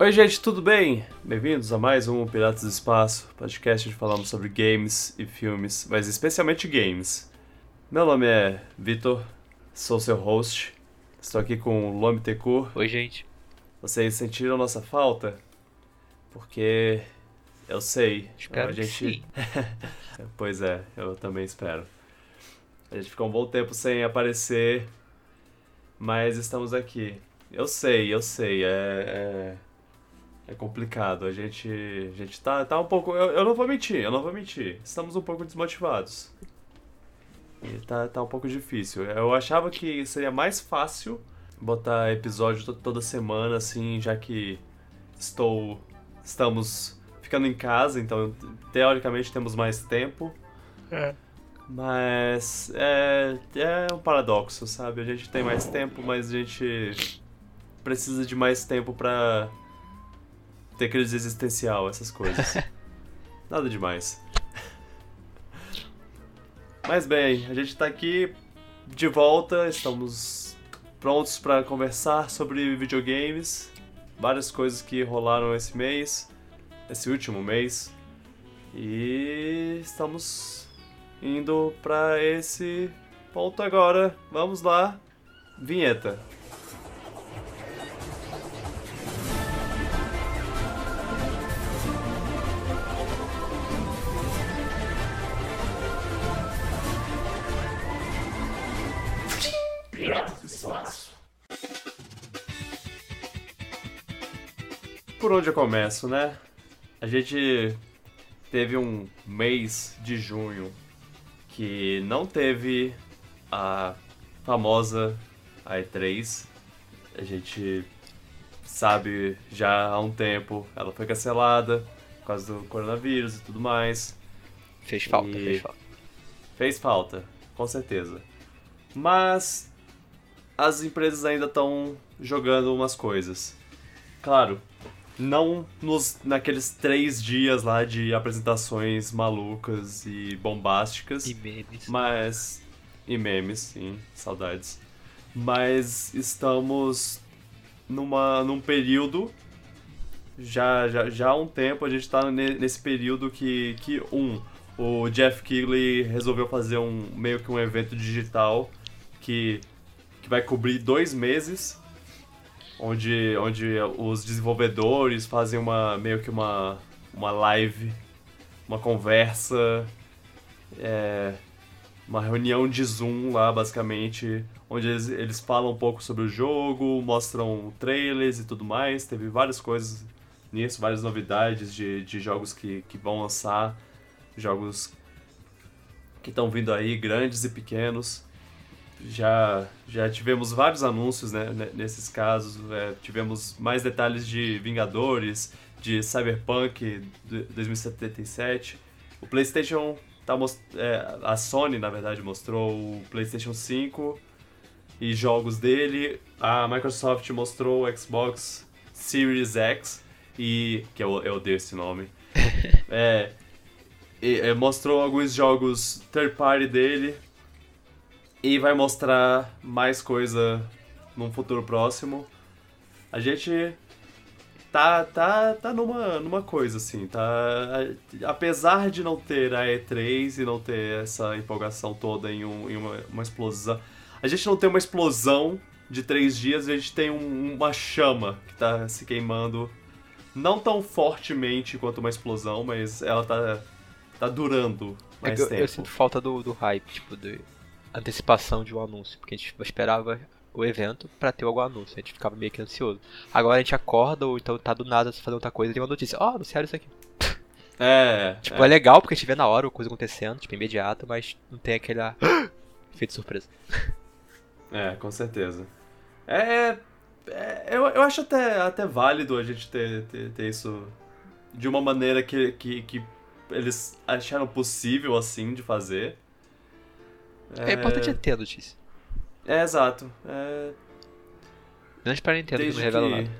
Oi, gente, tudo bem? Bem-vindos a mais um Piratas do Espaço, podcast onde falamos sobre games e filmes, mas especialmente games. Meu nome é Vitor, sou seu host, estou aqui com o Lome. Oi, gente. Vocês sentiram nossa falta? Porque eu sei. Espero a gente... pois é, eu também espero. A gente ficou um bom tempo sem aparecer, mas estamos aqui. Eu sei, eu sei, é, é, é complicado. A gente, a gente tá, tá um pouco. Eu, eu não vou mentir, eu não vou mentir. Estamos um pouco desmotivados. E tá, tá um pouco difícil. Eu achava que seria mais fácil botar episódio to- toda semana, assim, já que estou. Estamos ficando em casa, então teoricamente temos mais tempo. Mas é, é um paradoxo, sabe? A gente tem mais tempo, mas a gente precisa de mais tempo pra ter crise existencial, essas coisas. Nada demais. Mas bem, a gente tá aqui de volta, estamos prontos pra conversar sobre videogames, várias coisas que rolaram esse mês, esse último mês. E estamos indo pra esse ponto agora. Vamos lá. Vinheta. Por onde eu começo, né? A gente teve um mês de junho que não teve a famosa A3. A gente sabe já há um tempo, ela foi cancelada por causa do coronavírus e tudo mais. Fez falta, E- fez falta. Fez falta, com certeza. Mas as empresas ainda estão jogando umas coisas. Claro, não nos naqueles três dias lá de apresentações malucas e bombásticas. E memes. Mas. E memes, sim, saudades. Mas estamos numa, num período. Já, já, já há um tempo a gente está nesse período que, que, um, o Jeff Keighley resolveu fazer um meio que um evento digital que, que vai cobrir dois meses. Onde, onde os desenvolvedores fazem uma meio que uma, uma live, uma conversa. É, uma reunião de Zoom lá, basicamente, onde eles, eles falam um pouco sobre o jogo, mostram trailers e tudo mais. Teve várias coisas nisso, várias novidades de, de jogos que, que vão lançar, jogos que estão vindo aí, grandes e pequenos. Já, já tivemos vários anúncios né, ne- nesses casos, é, tivemos mais detalhes de Vingadores, de Cyberpunk do- 2077. O PlayStation tá é, a Sony, na verdade, mostrou o PlayStation 5 e jogos dele. A Microsoft mostrou o Xbox Series X e que eu, eu odeio esse nome. é, e, é, mostrou alguns jogos third party dele e vai mostrar mais coisa num futuro próximo. A gente tá tá tá numa numa coisa assim, tá apesar de não ter a E3 e não ter essa empolgação toda em, um, em uma, uma explosão. A gente não tem uma explosão de três dias, a gente tem um- uma chama que tá se queimando não tão fortemente quanto uma explosão, mas ela tá tá durando É mais que eu, tempo. eu sinto falta do, do hype, tipo, de antecipação de um anúncio. Porque a gente esperava o evento pra ter algum anúncio. A gente ficava meio que ansioso. Agora a gente acorda ou então tá do nada fazendo outra coisa e tem uma notícia. Ó, anunciaram isso aqui. É, Tipo, é. legal porque a gente vê na hora a coisa acontecendo, tipo, imediato, mas não tem aquele efeito surpresa. É, com certeza. É. é- eu, eu acho até, até válido a gente ter, ter, ter isso de uma maneira que, que, que eles acharam possível, assim, de fazer. É, importante é ter a notícia. É, exato. É, Menos pra Nintendo que não desde revela que. nada.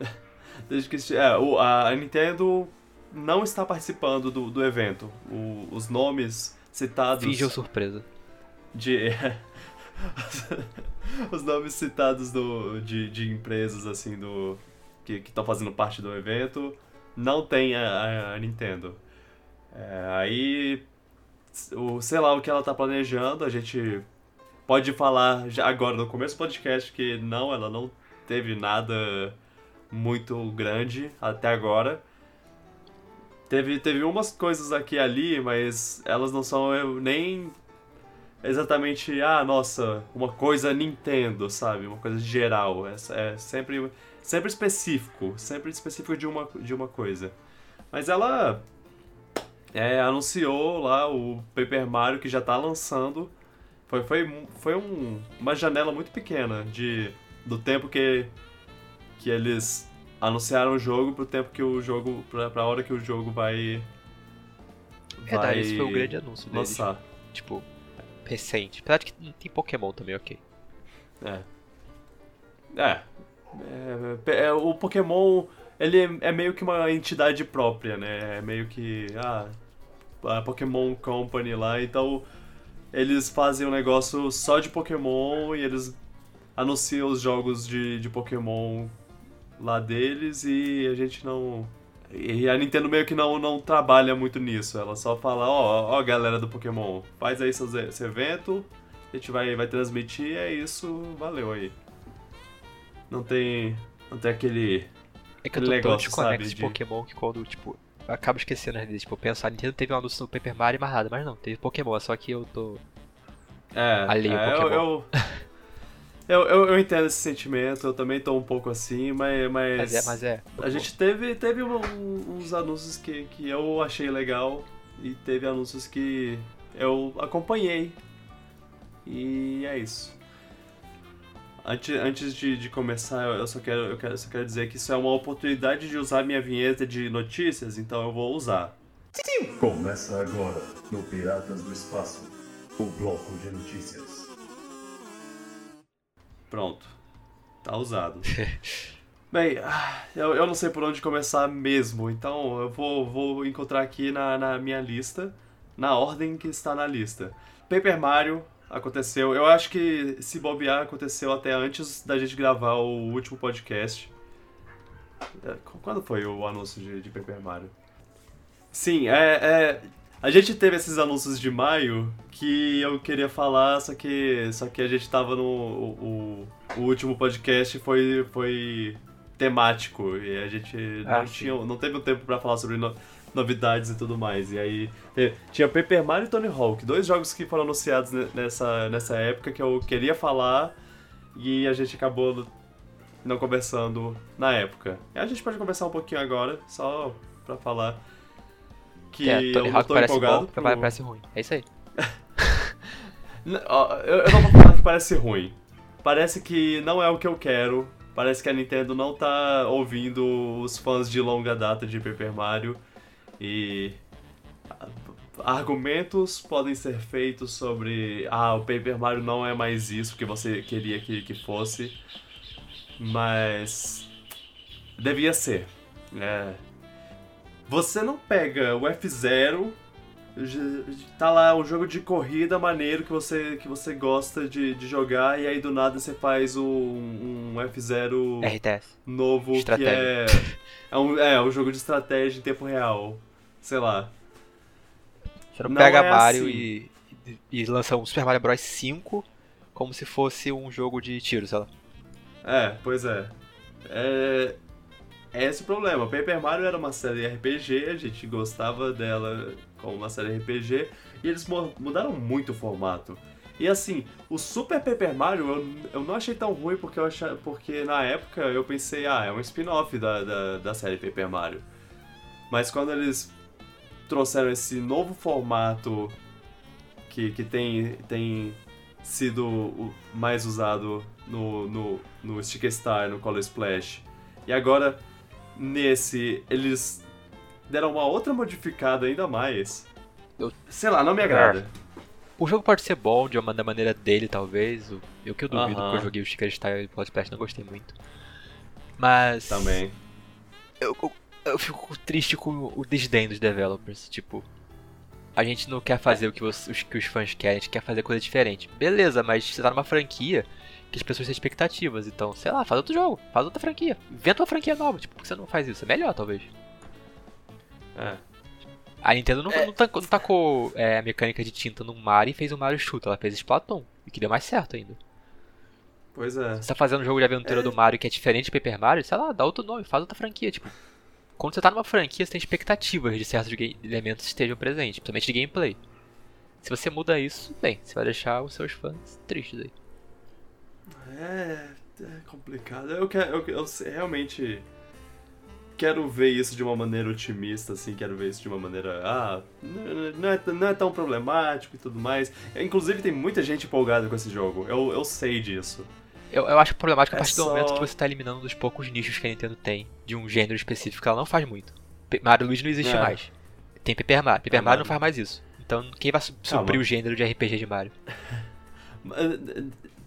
Desde que. É, o, a Nintendo não está participando do, do evento. O- os nomes citados. Fingiu surpresa. de os nomes citados do, de, de empresas assim do que estão fazendo parte do evento, não tem a, a Nintendo. É, aí, o, sei lá o que ela tá planejando, a gente pode falar já agora no começo do podcast que não, ela não teve nada muito grande até agora. Teve, teve umas coisas aqui e ali, mas elas não são nem exatamente, ah, nossa, uma coisa Nintendo, sabe? Uma coisa geral. É, é sempre, sempre específico, sempre específico de uma, de uma coisa. Mas ela é, anunciou lá o Paper Mario que já tá lançando. Foi, foi, foi um, uma janela muito pequena de, do tempo que, que eles anunciaram o jogo pro tempo que o jogo. pra, pra hora que o jogo vai. Verdade, vai esse foi o grande anúncio deles. Lançar. Tipo, recente. Apesar de que tem Pokémon também, ok. É. É. é, é o Pokémon, ele é, é meio que uma entidade própria, né? É meio que. Ah, a Pokémon Company lá, então eles fazem um negócio só de Pokémon e eles anunciam os jogos de, de Pokémon lá deles e a gente não. E a Nintendo meio que não, não trabalha muito nisso. Ela só fala, ó, ó, galera do Pokémon, faz aí seus, esse evento, a gente vai, vai transmitir, é isso, valeu aí. Não tem. Não tem aquele. É que eu tô negócio, tão desconexo de Pokémon que quando, tipo, acabo esquecendo às vezes, tipo, pensar, a Nintendo teve um anúncio no Paper Mario e mais nada, mas não, teve Pokémon, só que eu tô. É, alheio é, Pokémon. Eu, eu, eu, eu, entendo esse sentimento, eu também tô um pouco assim, mas. Mas, mas é, mas é. A gente teve, teve um, uns anúncios que, que eu achei legal e teve anúncios que eu acompanhei. E é isso. Antes, antes de, de começar, eu só quero, eu quero, só quero dizer que isso é uma oportunidade de usar minha vinheta de notícias, então eu vou usar. Começa agora, no Piratas do Espaço, o bloco de notícias. Pronto. Tá usado. Bem, ah, eu, eu não sei por onde começar mesmo, então eu vou, vou encontrar aqui na, na minha lista, na ordem que está na lista. Paper Mario aconteceu. Eu acho que se bobear aconteceu até antes da gente gravar o último podcast. É, quando foi o anúncio de, de Paper Mario? Sim, é, é, A gente teve esses anúncios de maio que eu queria falar, só que, só que a gente tava no. O, o último podcast foi, foi temático e a gente ah, não, tinha, não teve um tempo para falar sobre no, novidades e tudo mais. E aí tinha Paper Mario e Tony Hawk, dois jogos que foram anunciados nessa, nessa época que eu queria falar e a gente acabou não conversando na época. E a gente pode conversar um pouquinho agora, só pra falar que é, Tony eu Hawk tô parece empolgado. Bom, pro... Parece ruim. É isso aí. eu, eu não vou falar que parece ruim. Parece que não é o que eu quero. Parece que a Nintendo não tá ouvindo os fãs de longa data de Paper Mario e argumentos podem ser feitos sobre ah, o Paper Mario não é mais isso que você queria que, que fosse, mas devia ser. É. Você não pega o F0, tá lá um jogo de corrida maneiro que você, que você gosta de, de jogar e aí do nada você faz um, um F0 RTS. novo Estratégia. que é, é, um, é um jogo de estratégia em tempo real sei lá. Você não, não pega é Mario assim. e, e, e lança um Super Mario Bros 5 como se fosse um jogo de tiro, sei lá. É, pois é. É, é esse o problema. Paper Mario era uma série RPG, a gente gostava dela como uma série RPG, e eles mudaram muito o formato. E assim, o Super Paper Mario eu, eu não achei tão ruim porque, eu achei, porque na época eu pensei, ah, é um spin-off da, da, da série Paper Mario. Mas quando eles trouxeram esse novo formato que, que tem, tem sido mais usado no, no, no Stick Star, no Color Splash. E agora, nesse, eles deram uma outra modificada ainda mais. Eu... Sei lá, não me agrada. O jogo pode ser bom de uma da maneira dele, talvez. Eu que eu duvido, uh -huh. porque eu joguei o Sticker Star e Splash não gostei muito. Mas. Também. Eu, eu, eu fico triste com o desdém dos developers. Tipo, a gente não quer fazer o que os, os, que os fãs querem, a gente quer fazer coisa diferente. Beleza, mas você tá numa franquia que as pessoas têm expectativas. Então, sei lá, faz outro jogo, faz outra franquia. Inventa uma franquia nova. Tipo, por que você não faz isso? É melhor, talvez. É. A Nintendo não, É. não tacou, não tacou, é, a mecânica de tinta no Mario e fez o Mario Chuta. Ela fez Splatoon. E que deu mais certo ainda. Pois é. Você tá fazendo um jogo de aventura É. do Mario que é diferente de Paper Mario, sei lá, dá outro nome, faz outra franquia. Tipo, quando você tá numa franquia, você tem expectativas de certos elementos estejam presentes, principalmente de gameplay. Se você muda isso, bem, você vai deixar os seus fãs tristes aí. É, é complicado. Eu, quero, eu, eu realmente quero ver isso de uma maneira otimista, assim, quero ver isso de uma maneira. Ah, não é, não é tão problemático e tudo mais. Inclusive, tem muita gente empolgada com esse jogo. Eu, eu sei disso. Eu, eu acho problemático a É partir do só- momento que você tá eliminando um dos poucos nichos que a Nintendo tem de um gênero específico que ela não faz muito. Mario Luigi não existe É. mais. Tem Paper Mario. Paper Ah, Mario não faz mais isso. Então quem vai su- suprir mano. o gênero de RPG de Mario?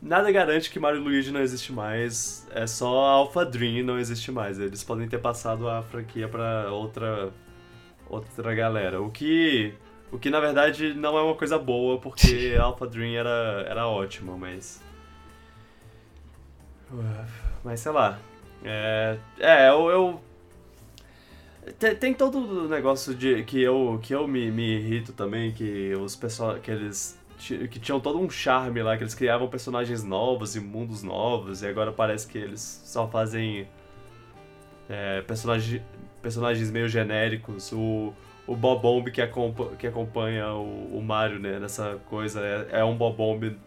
Nada garante que Mario Luigi não existe mais. É só Alpha Dream não existe mais. Eles podem ter passado a franquia pra outra outra galera. O que o que na verdade não é uma coisa boa, porque Alpha Dream era era ótima, mas mas sei lá. É, é eu, eu tem, tem todo o negócio de que eu que eu me, me irrito também que os pessoal que eles que tinham todo um charme lá que eles criavam personagens novos e mundos novos e agora parece que eles só fazem é, personagem, personagens meio genéricos o o Bobomb que, acompa, que acompanha o, o Mario né, nessa coisa é, é um Bobomb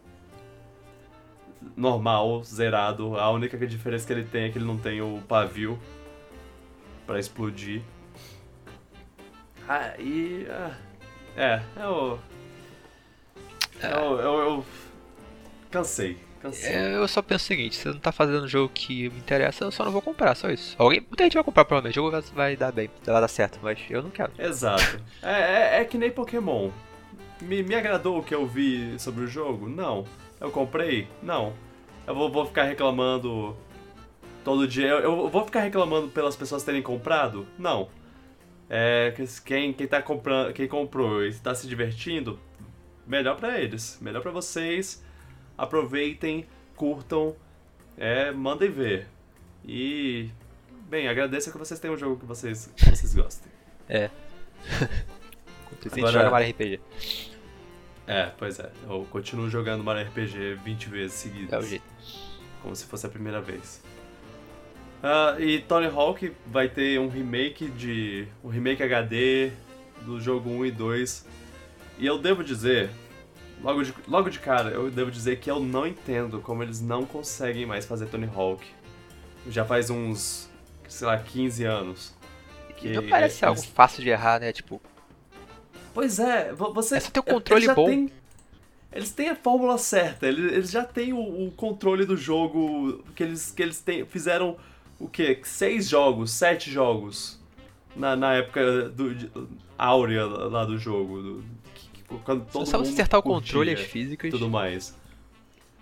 normal, zerado. A única diferença que ele tem é que ele não tem o pavio pra explodir. Ah, e. ah, é, eu. Eu, eu, eu cansei, cansei. É, eu só penso o seguinte, se não tá fazendo um jogo que me interessa, eu só não vou comprar, só isso. Alguém, muita gente vai comprar provavelmente, o jogo vai- vai dar bem, vai dar certo, mas eu não quero. Exato. É, é, é que nem Pokémon. Me, me agradou o que eu vi sobre o jogo? Não. Eu comprei? Não. Eu vou, vou ficar reclamando todo dia. Eu, eu vou ficar reclamando pelas pessoas terem comprado? Não. É, que- quem, quem tá comprando, quem comprou e está se divertindo, melhor pra eles, melhor pra vocês. Aproveitem, curtam, é, mandem ver. E bem, agradeço que vocês tenham um jogo que vocês, que vocês gostem. Gente Agora- Mario RPG. É, pois é. Eu continuo jogando Mario RPG 20 vezes seguidas. É o jeito. Como se fosse a primeira vez. Ah, e Tony Hawk vai ter um remake de. um remake HD do jogo 1 e 2. E eu devo dizer, logo de, logo de cara, eu devo dizer que eu não entendo como eles não conseguem mais fazer Tony Hawk. Já faz uns, sei lá, 15 anos. Que não parece eles- algo fácil de errar, né? Tipo, Pois é, vo- você. É só ter o eles controle bom. têm- eles têm a fórmula certa, eles, já têm o, o controle do jogo que eles, que eles têm, fizeram o quê? Seis jogos, sete jogos na, na época do, áurea lá do jogo. do- que- que- quando todo só você acertar o controle, as e físicas. tudo mais.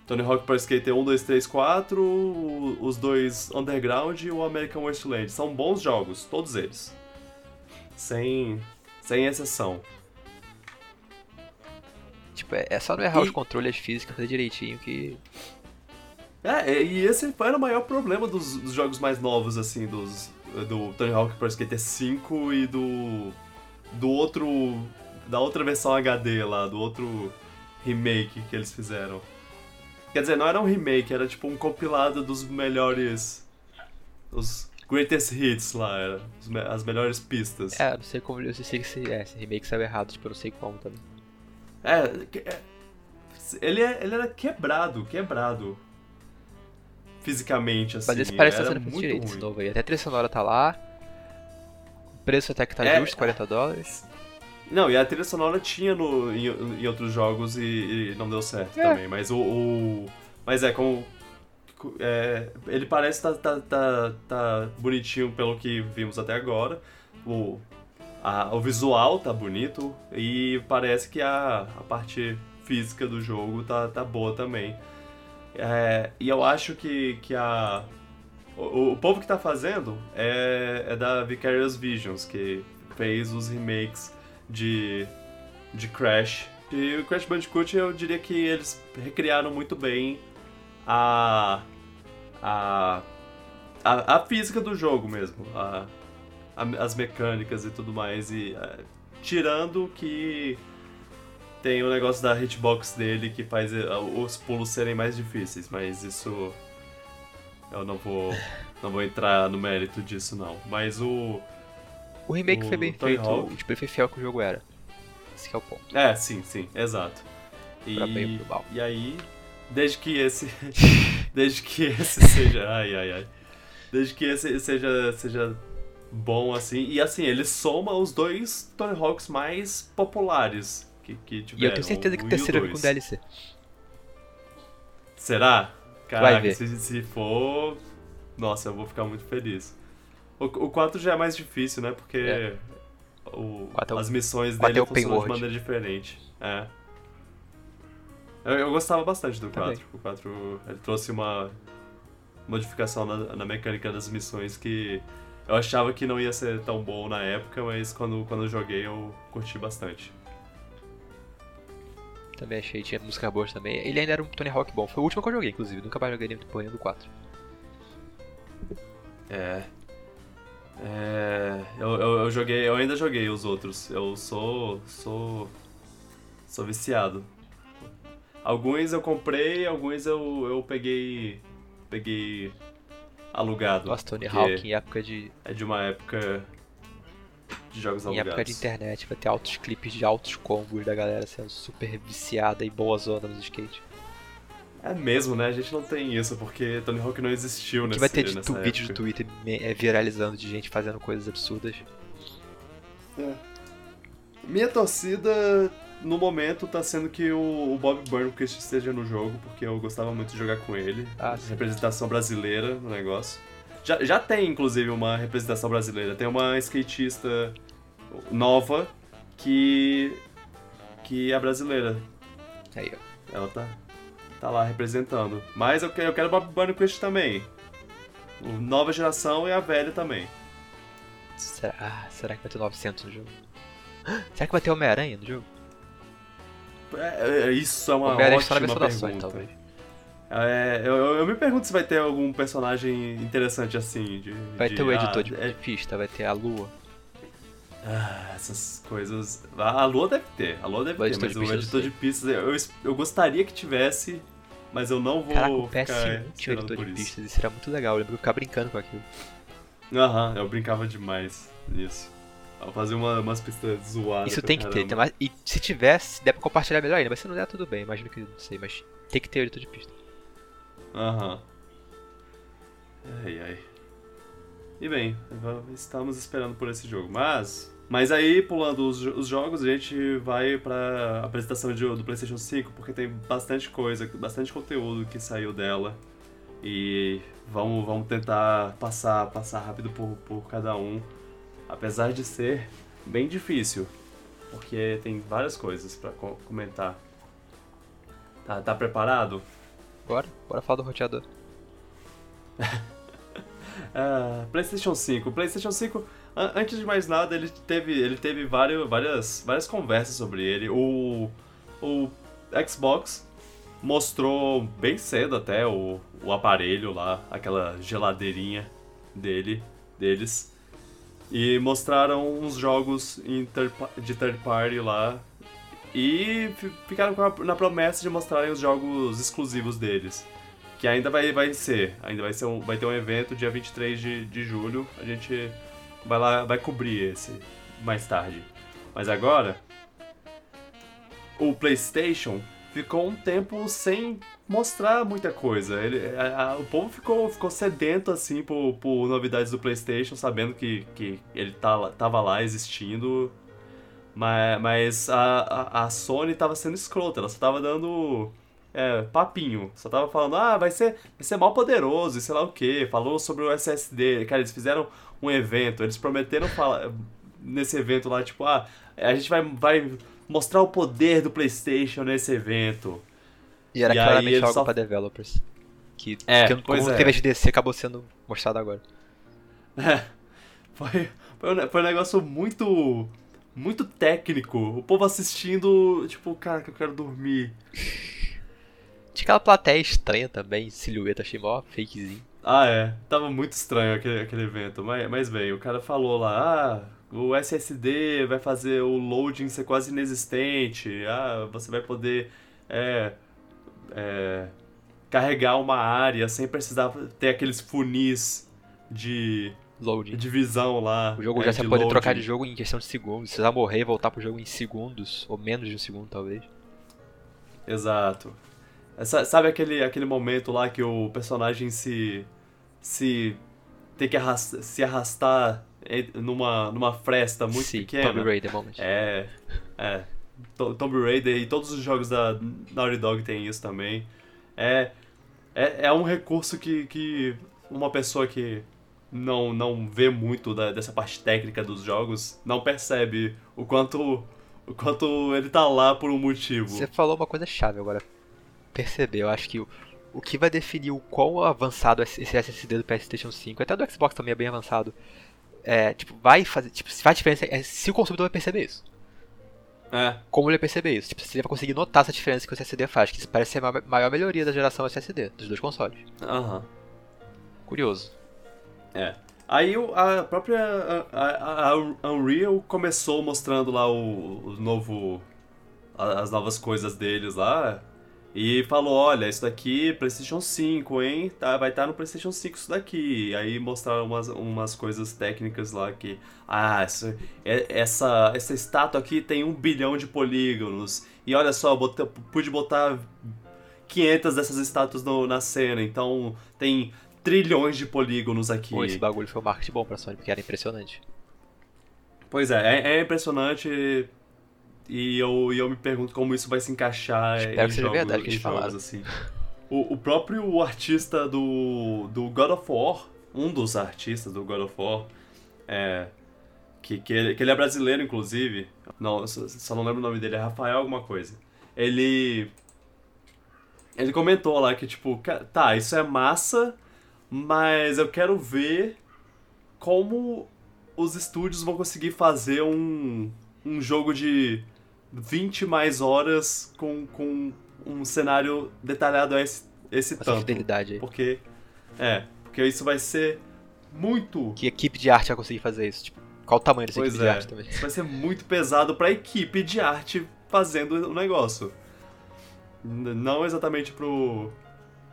Tony Hawk Pro Skater 1, 2, 3, 4, o- os dois Underground e o American Wasteland. São bons jogos, todos eles. Sem, sem exceção. Tipo, é, é só não errar E- os controles, as físicas, fazer direitinho que. É, e esse era o maior problema dos, dos jogos mais novos, assim, dos, do Tony Hawk Pro Skater 5 e do. do outro. Da outra versão HD lá, do outro remake que eles fizeram. Quer dizer, não era um remake, era tipo um compilado dos melhores. os greatest hits lá, era, as melhores pistas. É, não sei como. Eu sei que esse, é, esse remake saiu errado, tipo, eu não sei como também. É, é, ele, é- ele era quebrado, quebrado. Fisicamente, assim. Mas esse parece que tá sendo muito direito, ruim. esse novo aí. Até a trilha sonora tá lá. O preço até que tá É. justo, 40 dólares. Não, e a trilha sonora tinha no, em, em outros jogos e, e não deu certo É. também. Mas o, o- Mas é, como. é, ele parece tá, tá, tá, tá bonitinho pelo que vimos até agora. O, a- o visual tá bonito e parece que a, a parte física do jogo tá, tá boa também. É, e eu acho que, que a. O, o povo que tá fazendo é, é da Vicarious Visions, que fez os remakes de, de Crash. E o Crash Bandicoot eu diria que eles recriaram muito bem a, a, a, a física do jogo mesmo, a, a- as mecânicas e tudo mais. E é, tirando que tem o negócio da hitbox dele que faz é, os pulos serem mais difíceis, mas isso eu não vou não vou entrar no mérito disso não. Mas o O remake O foi bem Tony feito, Hawk. tipo, ele foi fiel que o jogo era. Esse que é o ponto. É, sim, sim, exato. E, Pra bem pro mal. e aí, desde que esse. desde que esse seja. Ai, ai, ai. Desde que esse seja, seja bom assim. E assim, ele soma os dois Tony Hawks mais populares que, que E tiveram. eu tenho certeza que o e terceiro vem dois. com DLC. Será? Caraca, ver. Se, se for. Nossa, eu vou ficar muito feliz. O, o 4 já é mais difícil, né? Porque É. o- Quatro é o- as missões dele é funcionam de maneira diferente. É. Eu, eu gostava bastante do Também. 4. O 4 ele trouxe uma modificação na, na mecânica das missões que eu achava que não ia ser tão bom na época, mas quando, quando eu joguei eu curti bastante. Também achei, tinha música boa também. Ele ainda era um Tony Hawk bom. Foi o último que eu joguei, inclusive. Nunca mais joguei depois do 4. É. É. Eu, eu, eu joguei. Eu ainda joguei os outros. Eu sou. sou. sou viciado. Alguns eu comprei, alguns eu, eu peguei. peguei alugado. Nossa, Tony Hawk em época de. É de uma época de jogos Em alugados. época de internet, vai ter altos clipes de altos combos da galera sendo super viciada e boa zona nos skate. É mesmo, né? A gente não tem isso, porque Tony Hawk não existiu que nesse, vai ter de tu, vídeo do. Twitter é, viralizando de gente fazendo coisas absurdas. Minha torcida, no momento, tá sendo que o, o Bob Burnquist esteja no jogo, porque eu gostava muito de jogar com ele. Ah, sim. representação brasileira no negócio. Já, já tem, inclusive, uma representação brasileira. Tem uma skatista nova que. que é brasileira. Aí, ó. Ela tá, tá lá representando. Mas eu, que- eu quero Bob Burnquist também. O nova geração e a velha também. Será, ah, será que vai ter 900 no jogo? Será que vai ter Homem-Aranha no jogo? É, é, isso é uma Homem-Aranha ótima pergunta. talvez. É, eu, eu- me pergunto se vai ter algum personagem interessante assim. De, Vai de- ter o editor ah, de, é- de pista, vai ter a lua. ah, essas coisas. A, Lua deve ter, a Lua deve O ter, mas o editor de pistas eu, eu gostaria que tivesse, mas eu não vou Caraca, o ficar PS1 tinha editor de isso. pistas, isso era muito legal. Eu lembro que eu ficava brincando com aquilo. Aham, eu brincava demais nisso. Eu fazia uma, umas pistas zoadas. Isso tem que ter. caramba. tem mais- E se tivesse, der pra compartilhar melhor ainda. Mas se não der, tudo bem. Imagino que não sei, mas tem que ter o editor de pista. Aham. Ai, ai. E bem, estamos esperando por esse jogo. Mas. Mas aí, pulando os, os jogos, a gente vai pra apresentação de- do PlayStation 5, porque tem bastante coisa, bastante conteúdo que saiu dela. E vamos, vamos tentar passar, passar rápido por, por cada um. Apesar de ser bem difícil, porque tem várias coisas pra co- comentar. Tá, tá preparado? Bora? Bora falar do roteador. Ah, PlayStation 5. PlayStation 5, an- antes de mais nada, ele teve, ele teve vários, várias, várias conversas sobre ele. O, o Xbox mostrou bem cedo até o, o aparelho lá, aquela geladeirinha dele, deles. E mostraram uns jogos de third party lá. E fi- ficaram a- na promessa de mostrarem os jogos exclusivos deles. Que ainda vai, vai ser. Ainda vai, ser um, vai ter um evento dia 23 de, de julho. A gente vai lá, vai cobrir esse mais tarde. Mas agora, o PlayStation ficou um tempo sem mostrar muita coisa. Ele, a- a- o povo ficou, ficou sedento assim por, por novidades do PlayStation, sabendo que, que ele tá, tava lá existindo. Mas, mas a, a, a Sony tava sendo escrota, ela só tava dando é, papinho. Só tava falando, ah, vai ser, vai ser mal poderoso e sei lá o que. Falou sobre o SSD. Cara, eles fizeram um evento, eles prometeram falar nesse evento lá, tipo, ah, a gente vai, vai mostrar o poder do PlayStation nesse evento. E era E claramente algo só- pra developers. Que, É, que pois como é. teve a GDC, acabou sendo mostrado agora. É, foi, foi, um, foi um negócio muito. Muito técnico. O povo assistindo, tipo, cara, que eu quero dormir. Tinha aquela plateia estranha também, silhueta, achei mó fakezinho. Ah, é. Tava muito estranho aquele, aquele evento. Mas, mas bem, o cara falou lá, ah, o SSD vai fazer o loading ser quase inexistente. Ah, você vai poder é, é, carregar uma área sem precisar ter aqueles funis de Loading. divisão lá. O jogo é, já você de pode loading. trocar de jogo em questão de segundos. Se você morrer e voltar pro jogo em segundos, ou menos de um segundo, talvez. Exato. Essa- sabe aquele, aquele momento lá que o personagem se. se. tem que arrastar, se arrastar numa, numa fresta muito Sim, pequena? Tomb Raider moment. É. É. To- Tomb Raider e todos os jogos da Naughty Dog tem isso também. É. É, é um recurso que, que uma pessoa que não, não vê muito da- dessa parte técnica dos jogos não percebe o quanto. o quanto ele tá lá por um motivo. Você falou uma coisa chave agora. Perceber, eu acho que o, o que vai definir o quão avançado esse esse SSD do PlayStation 5, até do Xbox também é bem avançado, é, tipo, vai fazer, tipo, se faz diferença é se o consumidor vai perceber isso. É. Como ele vai perceber isso? Tipo, se ele vai conseguir notar essa diferença que o SSD faz, que isso parece ser a ma- maior melhoria da geração SSD, dos dois consoles. Aham. Curioso. É. Aí a própria a, a- a Unreal começou mostrando lá o, o novo. as novas coisas deles lá. E falou, olha, isso daqui PlayStation 5, hein? Tá, vai estar no PlayStation 5 isso daqui. Aí mostraram umas, umas coisas técnicas lá que. Ah, isso- é- essa, essa estátua aqui tem um bilhão de polígonos. E olha só, bota- pude botar 500 dessas estátuas no- na cena. Então tem trilhões de polígonos aqui. Pô, esse bagulho foi um marketing bom pra Sony, porque era impressionante. Pois é, é, é impressionante e eu, e eu me pergunto como isso vai se encaixar Espero em que seja jogos, verdade que em eles jogos, assim. O, o próprio artista do, do God of War, um dos artistas do God of War, é, que, que, ele, que ele é brasileiro, inclusive, não, só, só não lembro o nome dele, é Rafael alguma coisa. Ele... Ele comentou lá que, tipo, "Ca- tá, isso é massa, mas eu quero ver como os estúdios vão conseguir fazer um, um jogo de 20 mais horas com, com um cenário detalhado a esse, esse Essa tanto. fidelidade aí. Porque, é, porque isso vai ser muito Que equipe de arte vai conseguir fazer isso? Tipo, qual o tamanho dessa Pois equipe de é. arte também? Isso vai ser muito pesado pra equipe de arte fazendo o negócio. Não exatamente pro,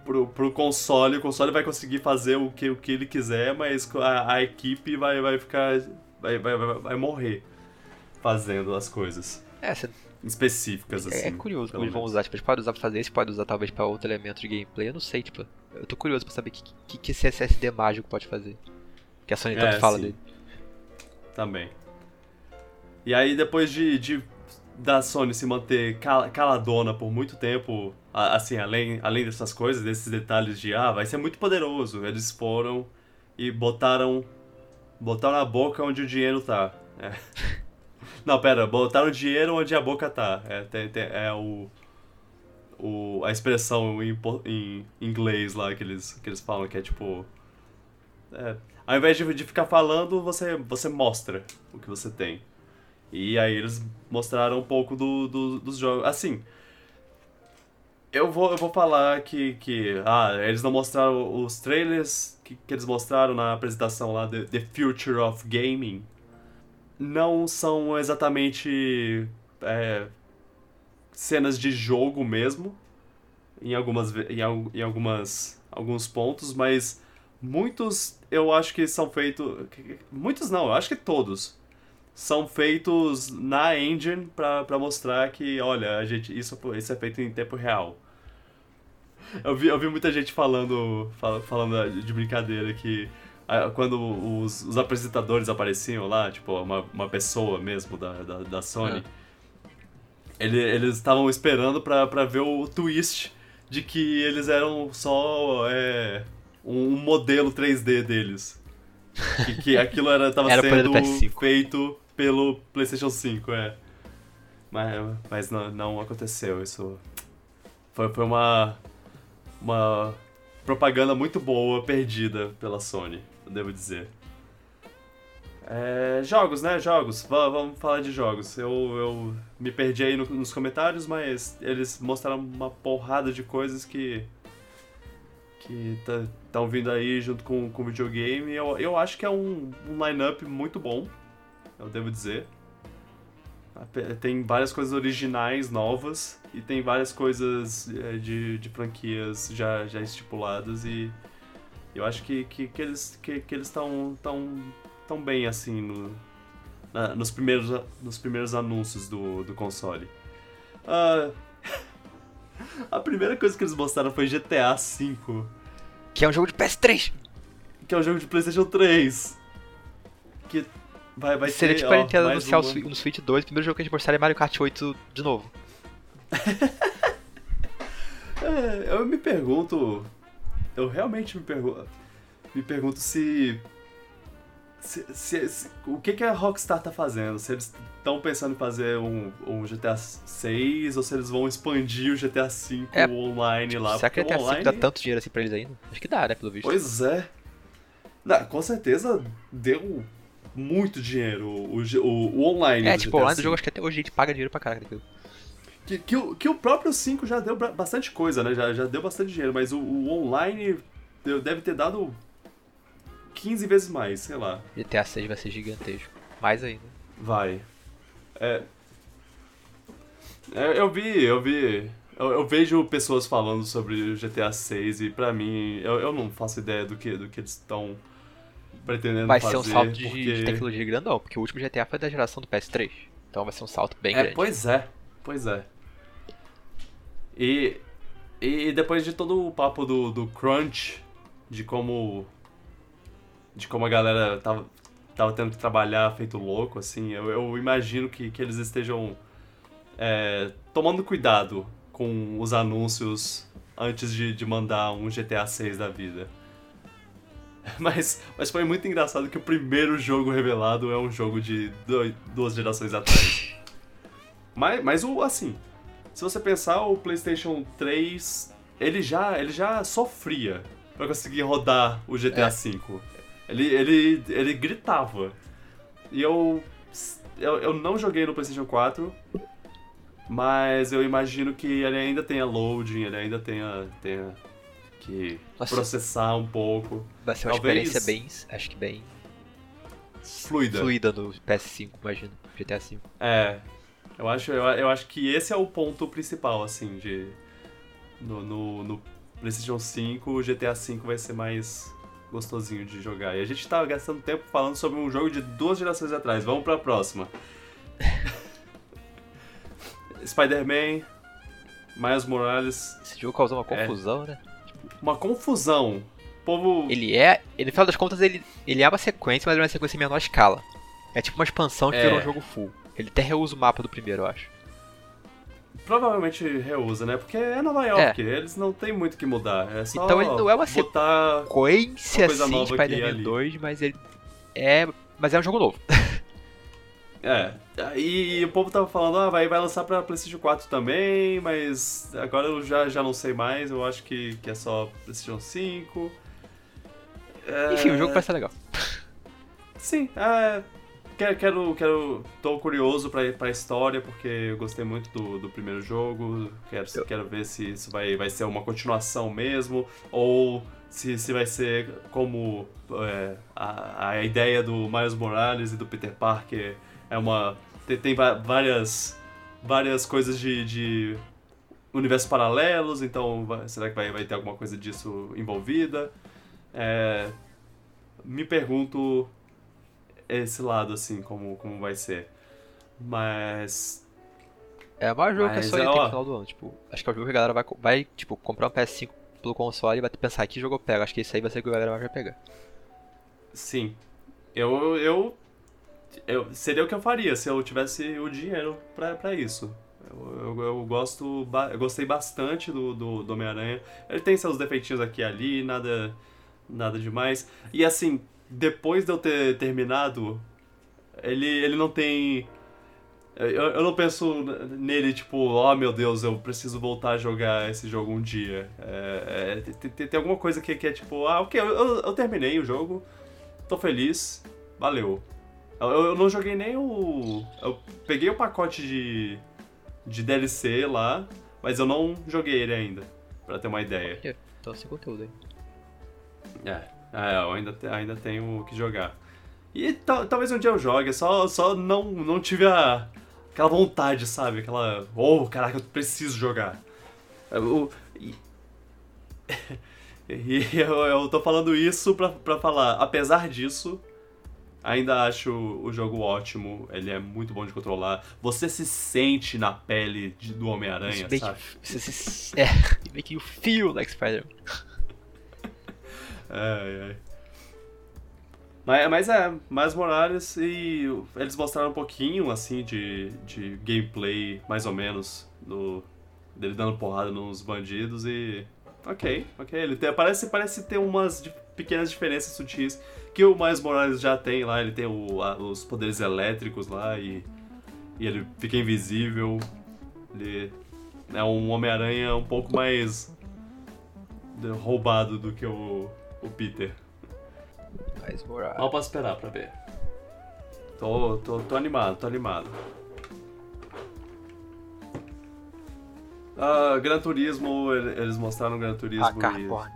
pro, pro console. O console vai conseguir fazer o que, o que ele quiser, mas a, a equipe vai, vai ficar. Vai, vai, vai, vai morrer fazendo as coisas É, você específicas, assim. É, é curioso pelo como eles vão usar. Tipo, eles podem usar pra fazer isso, pode usar talvez pra outro elemento de gameplay. Eu não sei, tipo. Eu tô curioso pra saber o que, que, que esse SSD mágico pode fazer. Que a Sony tanto É, fala sim. dele. Também. E aí, depois de, de da Sony se manter cal- caladona por muito tempo, assim, além, além dessas coisas, desses detalhes de, ah, vai ser muito poderoso, eles foram e botaram, botaram a boca onde o dinheiro tá. É. Não, pera, botaram o dinheiro onde a boca tá. É, tem- tem- é o, o, a expressão em, em inglês lá que eles, que eles falam, que é tipo... É, ao invés de, de ficar falando, você, você mostra o que você tem. E aí eles mostraram um pouco do, do- dos jogos. Assim, eu vou, eu vou falar que, que ah, eles não mostraram os trailers que, que eles mostraram na apresentação lá, The, The Future of Gaming, não são exatamente é, cenas de jogo mesmo, em algumas, em, em algumas, alguns pontos, mas muitos eu acho que são feitos. Muitos não, eu acho que todos são feitos na engine pra mostrar que, olha, a gente, isso, isso é feito em tempo real. Eu vi, eu vi muita gente falando, fal- falando de brincadeira que quando os, os apresentadores apareciam lá, tipo, uma, uma pessoa mesmo da, da, da Sony, ele- eles estavam esperando pra, pra ver o twist de que eles eram só é, um modelo 3D deles. Que, que aquilo era, tava Era sendo PS5. feito pelo PlayStation 5, é. Mas, mas não, não aconteceu, isso foi, foi uma, uma propaganda muito boa perdida pela Sony, eu devo dizer. É, jogos, né? Jogos. Vamos falar de jogos. Eu, eu me perdi aí no, nos comentários, mas eles mostraram uma porrada de coisas que. que estão tá, vindo aí junto com o videogame. Eu, eu acho que é um, um line-up muito bom, eu devo dizer. Tem várias coisas originais novas e tem várias coisas é, de, de franquias já, já estipuladas e eu acho que, que, que eles que, que eles estão tão, tão bem assim no, na, nos, primeiros, nos primeiros anúncios do, do console. Uh, a primeira coisa que eles mostraram foi GTA V. Que é um jogo de PS3. Que é um jogo de PlayStation 3. Que vai, vai Seria tipo a Nintendo anunciar uma... no Switch 2, o primeiro jogo que a gente mostraria é Mario Kart 8 de novo. é, eu me pergunto. Eu realmente me pergunto. Me pergunto se se, se, se, o que, que a Rockstar tá fazendo? Se eles estão pensando em fazer um, um, GTA 6 ou se eles vão expandir o GTA 5 é, online lá? Será que o GTA online... 5 dá tanto dinheiro assim pra eles ainda? Acho que dá, né, pelo visto. Pois é. Não, com certeza deu muito dinheiro o, o, o online. É, tipo, o online do jogo acho que até hoje a gente paga dinheiro pra caralho daquilo. Que, que, o, que o próprio 5 já deu bastante coisa, né? Já, já deu bastante dinheiro, mas o, o online deve ter dado 15 vezes mais, sei lá. GTA 6 vai ser gigantesco. Mais ainda. Vai. É. é eu vi, eu vi. Eu, eu, vejo pessoas falando sobre o GTA 6 e pra mim, eu, eu não faço ideia do que, do que eles estão pretendendo vai fazer. Vai ser um salto porque... de, de, tecnologia grandão, porque o último GTA foi da geração do PS3. Então vai ser um salto bem é, grande. Pois é, pois é. E, e depois de todo o papo do, do crunch, de como de como a galera tava, tava tendo que trabalhar feito louco, assim, eu, eu imagino que, que eles estejam é, tomando cuidado com os anúncios antes de, de mandar um GTA 6 da vida. Mas, mas foi muito engraçado que o primeiro jogo revelado é um jogo de dois, duas gerações atrás. mas, mas o assim, se você pensar, o PlayStation 3 ele já, ele já sofria para conseguir rodar o GTA é. V. Ele, ele, ele gritava. E eu, eu, eu não joguei no PlayStation 4, mas eu imagino que ele ainda tenha loading, ele ainda tenha, tenha que Nossa. processar um pouco. Vai ser uma Talvez... experiência bem, acho que bem fluida. Fluida no PS5, imagino, GTA V. É. Eu acho, eu, eu acho que esse é o ponto principal, assim, de. No, no, no PlayStation 5, o GTA V vai ser mais gostosinho de jogar. E a gente tava gastando tempo falando sobre um jogo de duas gerações atrás. Vamos pra próxima. Spider-Man, Miles Morales. Esse jogo causou uma é. confusão, é. né? Uma confusão. O povo. Ele é. Ele, no final das contas, ele, ele é uma sequência, mas é uma sequência em menor escala. É tipo uma expansão que é. virou um jogo full. Ele até reusa o mapa do primeiro, eu acho. Provavelmente reusa, né? Porque é Nova York, é. eles não tem muito o que mudar. É só então ele não é uma botar sequência assim de Spider-Man 2, mas ele é. Mas é um jogo novo. É, e, e, o povo tava falando, ah, vai, vai lançar pra PlayStation 4 também, mas agora eu já, já não sei mais, eu acho que, que é só PlayStation 5. É... Enfim, o jogo parece legal. Sim, é, Quero, quero, quero. Tô curioso pra, pra história, porque eu gostei muito do, do primeiro jogo. Quero, eu... quero ver se isso vai, vai ser uma continuação mesmo, ou se, se vai ser como é, a, a ideia do Miles Morales e do Peter Parker é uma. Tem, tem várias, várias coisas de, de universos paralelos, então vai, será que vai, vai ter alguma coisa disso envolvida? É, me pergunto esse lado, assim, como, como vai ser. Mas. É o maior jogo Mas, que é só é, no final do ano. Tipo, acho que é o jogo que a galera vai, vai tipo, comprar um PS5 pelo console e vai pensar que jogo eu pego. Acho que esse aí vai ser o que a galera vai pegar. Sim. Eu, eu, eu. Seria o que eu faria se eu tivesse o dinheiro pra, pra isso. Eu, eu, eu gosto. Eu gostei bastante do, do, do Homem-Aranha. Ele tem seus defeitinhos aqui e ali, nada. Nada demais. E assim, depois de eu ter terminado, ele, ele não tem. Eu, eu não penso nele, tipo, oh meu Deus, eu preciso voltar a jogar esse jogo um dia. É, é, tem, tem, alguma coisa que, que é tipo, ah, ok, eu, eu, eu, terminei o jogo, tô feliz, valeu. Eu, eu não joguei nem o. Eu peguei o pacote de. de DLC lá, mas eu não joguei ele ainda. Pra ter uma ideia. Então sem conteúdo aí. É, é eu ainda, ainda tenho que jogar. E tal- talvez um dia eu jogue, só, só não, não tive a, aquela vontade, sabe? Aquela. Oh, caraca, eu preciso jogar. É, o- e e eu, eu tô falando isso pra, pra falar, apesar disso, ainda acho o jogo ótimo, ele é muito bom de controlar. Você se sente na pele de- do Homem-Aranha, sabe? Você se. É, make you feel like Spider-Man. Ai, ai. Mas, mas é, mais Morales e eles mostraram um pouquinho, assim, de, de gameplay, mais ou menos, do, dele dando porrada nos bandidos e... Ok, ok, ele tem, parece, parece ter umas pequenas diferenças sutis que o Miles Morales já tem lá, ele tem o- a- os poderes elétricos lá e, e ele fica invisível, ele é um Homem-Aranha um pouco mais roubado do que o, o Peter. Mais moral. Mal posso esperar pra ver. Tô, tô, tô animado, tô animado. Ah, Gran Turismo, ele- eles mostraram Gran Turismo Ah, carro, e... porra.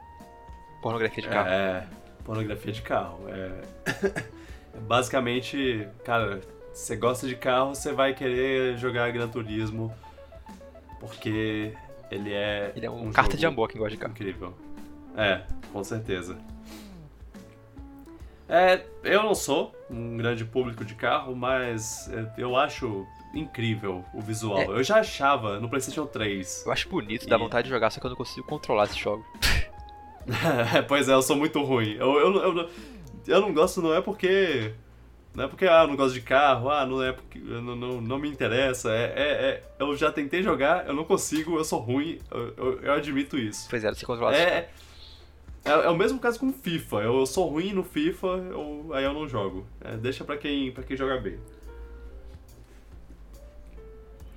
Pornografia de carro. É, pornografia de carro. É, basicamente, cara, você gosta de carro, você vai querer jogar Gran Turismo porque ele é Ele é um, um carta jogo de amor quem gosta de carro. Incrível. É, com certeza. É, eu não sou um grande público de carro, mas é, eu acho incrível o visual. É. Eu já achava no PlayStation 3. Eu acho bonito, dá E- vontade de jogar, só que eu não consigo controlar esse jogo. pois é, eu sou muito ruim. Eu, eu, eu, não- eu não gosto, não é porque. Não é porque ah, eu não gosto de carro, ah, não é porque. Não, não, não me interessa. É, é, é- eu já tentei jogar, eu não consigo, eu sou ruim, eu, eu, eu admito isso. Pois é, você controlar esse É, é, o mesmo caso com FIFA. Eu sou ruim no FIFA, eu, aí eu não jogo. É, deixa pra quem, quem joga bem.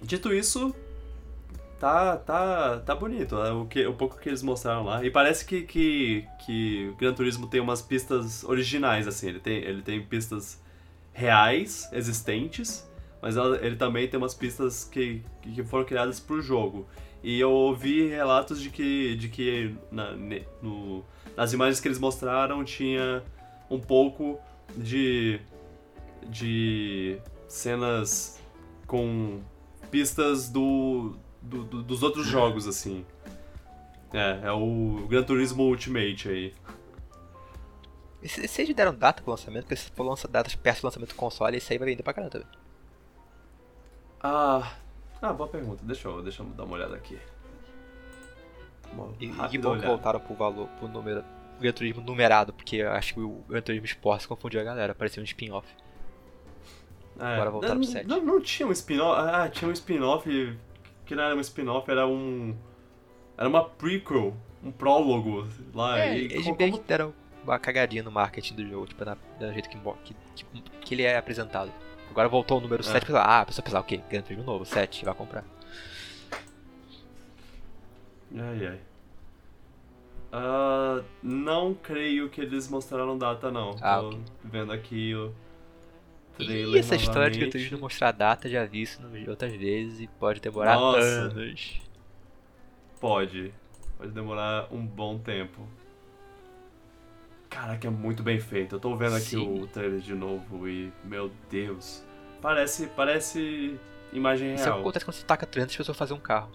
Dito isso, tá, tá, tá bonito é, o, que, o pouco que eles mostraram lá. E parece que, que, que o Gran Turismo tem umas pistas originais, assim. Ele tem, ele tem pistas reais, existentes, mas ela- ele também tem umas pistas que, que foram criadas pro jogo. E eu ouvi relatos de que, de que na- no- nas imagens que eles mostraram tinha um pouco de, de cenas com pistas do, do- do- dos outros jogos, assim. É, é o Gran Turismo Ultimate aí. E se- Vocês deram data pro lançamento? Porque se for lança datas perto do lançamento do console, isso aí vai vender pra caramba também. Ah, ah, boa pergunta. Deixa eu, deixa eu dar uma olhada aqui. E, e que bom que voltaram pro valor, pro número. Gran Turismo numerado, porque eu acho que o Gran Turismo Sports confundiu a galera, parecia um spin-off. É, Agora voltaram não, pro sete. Não, não tinha um spin-off. Ah, tinha um spin-off que não era um spin-off, era um. Era uma prequel, um prólogo lá. É, e eles como- que deram uma cagadinha no marketing do jogo, tipo, na, do jeito que, que, que, ele é apresentado. Agora voltou o número É. 7 pra ah, a pessoa pensar, ok, Gran Turismo novo, 7, vai comprar. Ai, ai. Ah, não creio que eles mostraram data, não. Ah, Tô ok. vendo aqui o E trailer essa história de novamente. Turismo não mostrar data, já vi isso outras vezes e pode demorar Nossa. anos. Pode. Pode demorar um bom tempo. Caraca, é muito bem feito. Eu tô vendo aqui Sim. o trailer de novo e, meu Deus. Parece, parece imagem Isso real. acontece quando você taca 300 pessoas fazer um carro.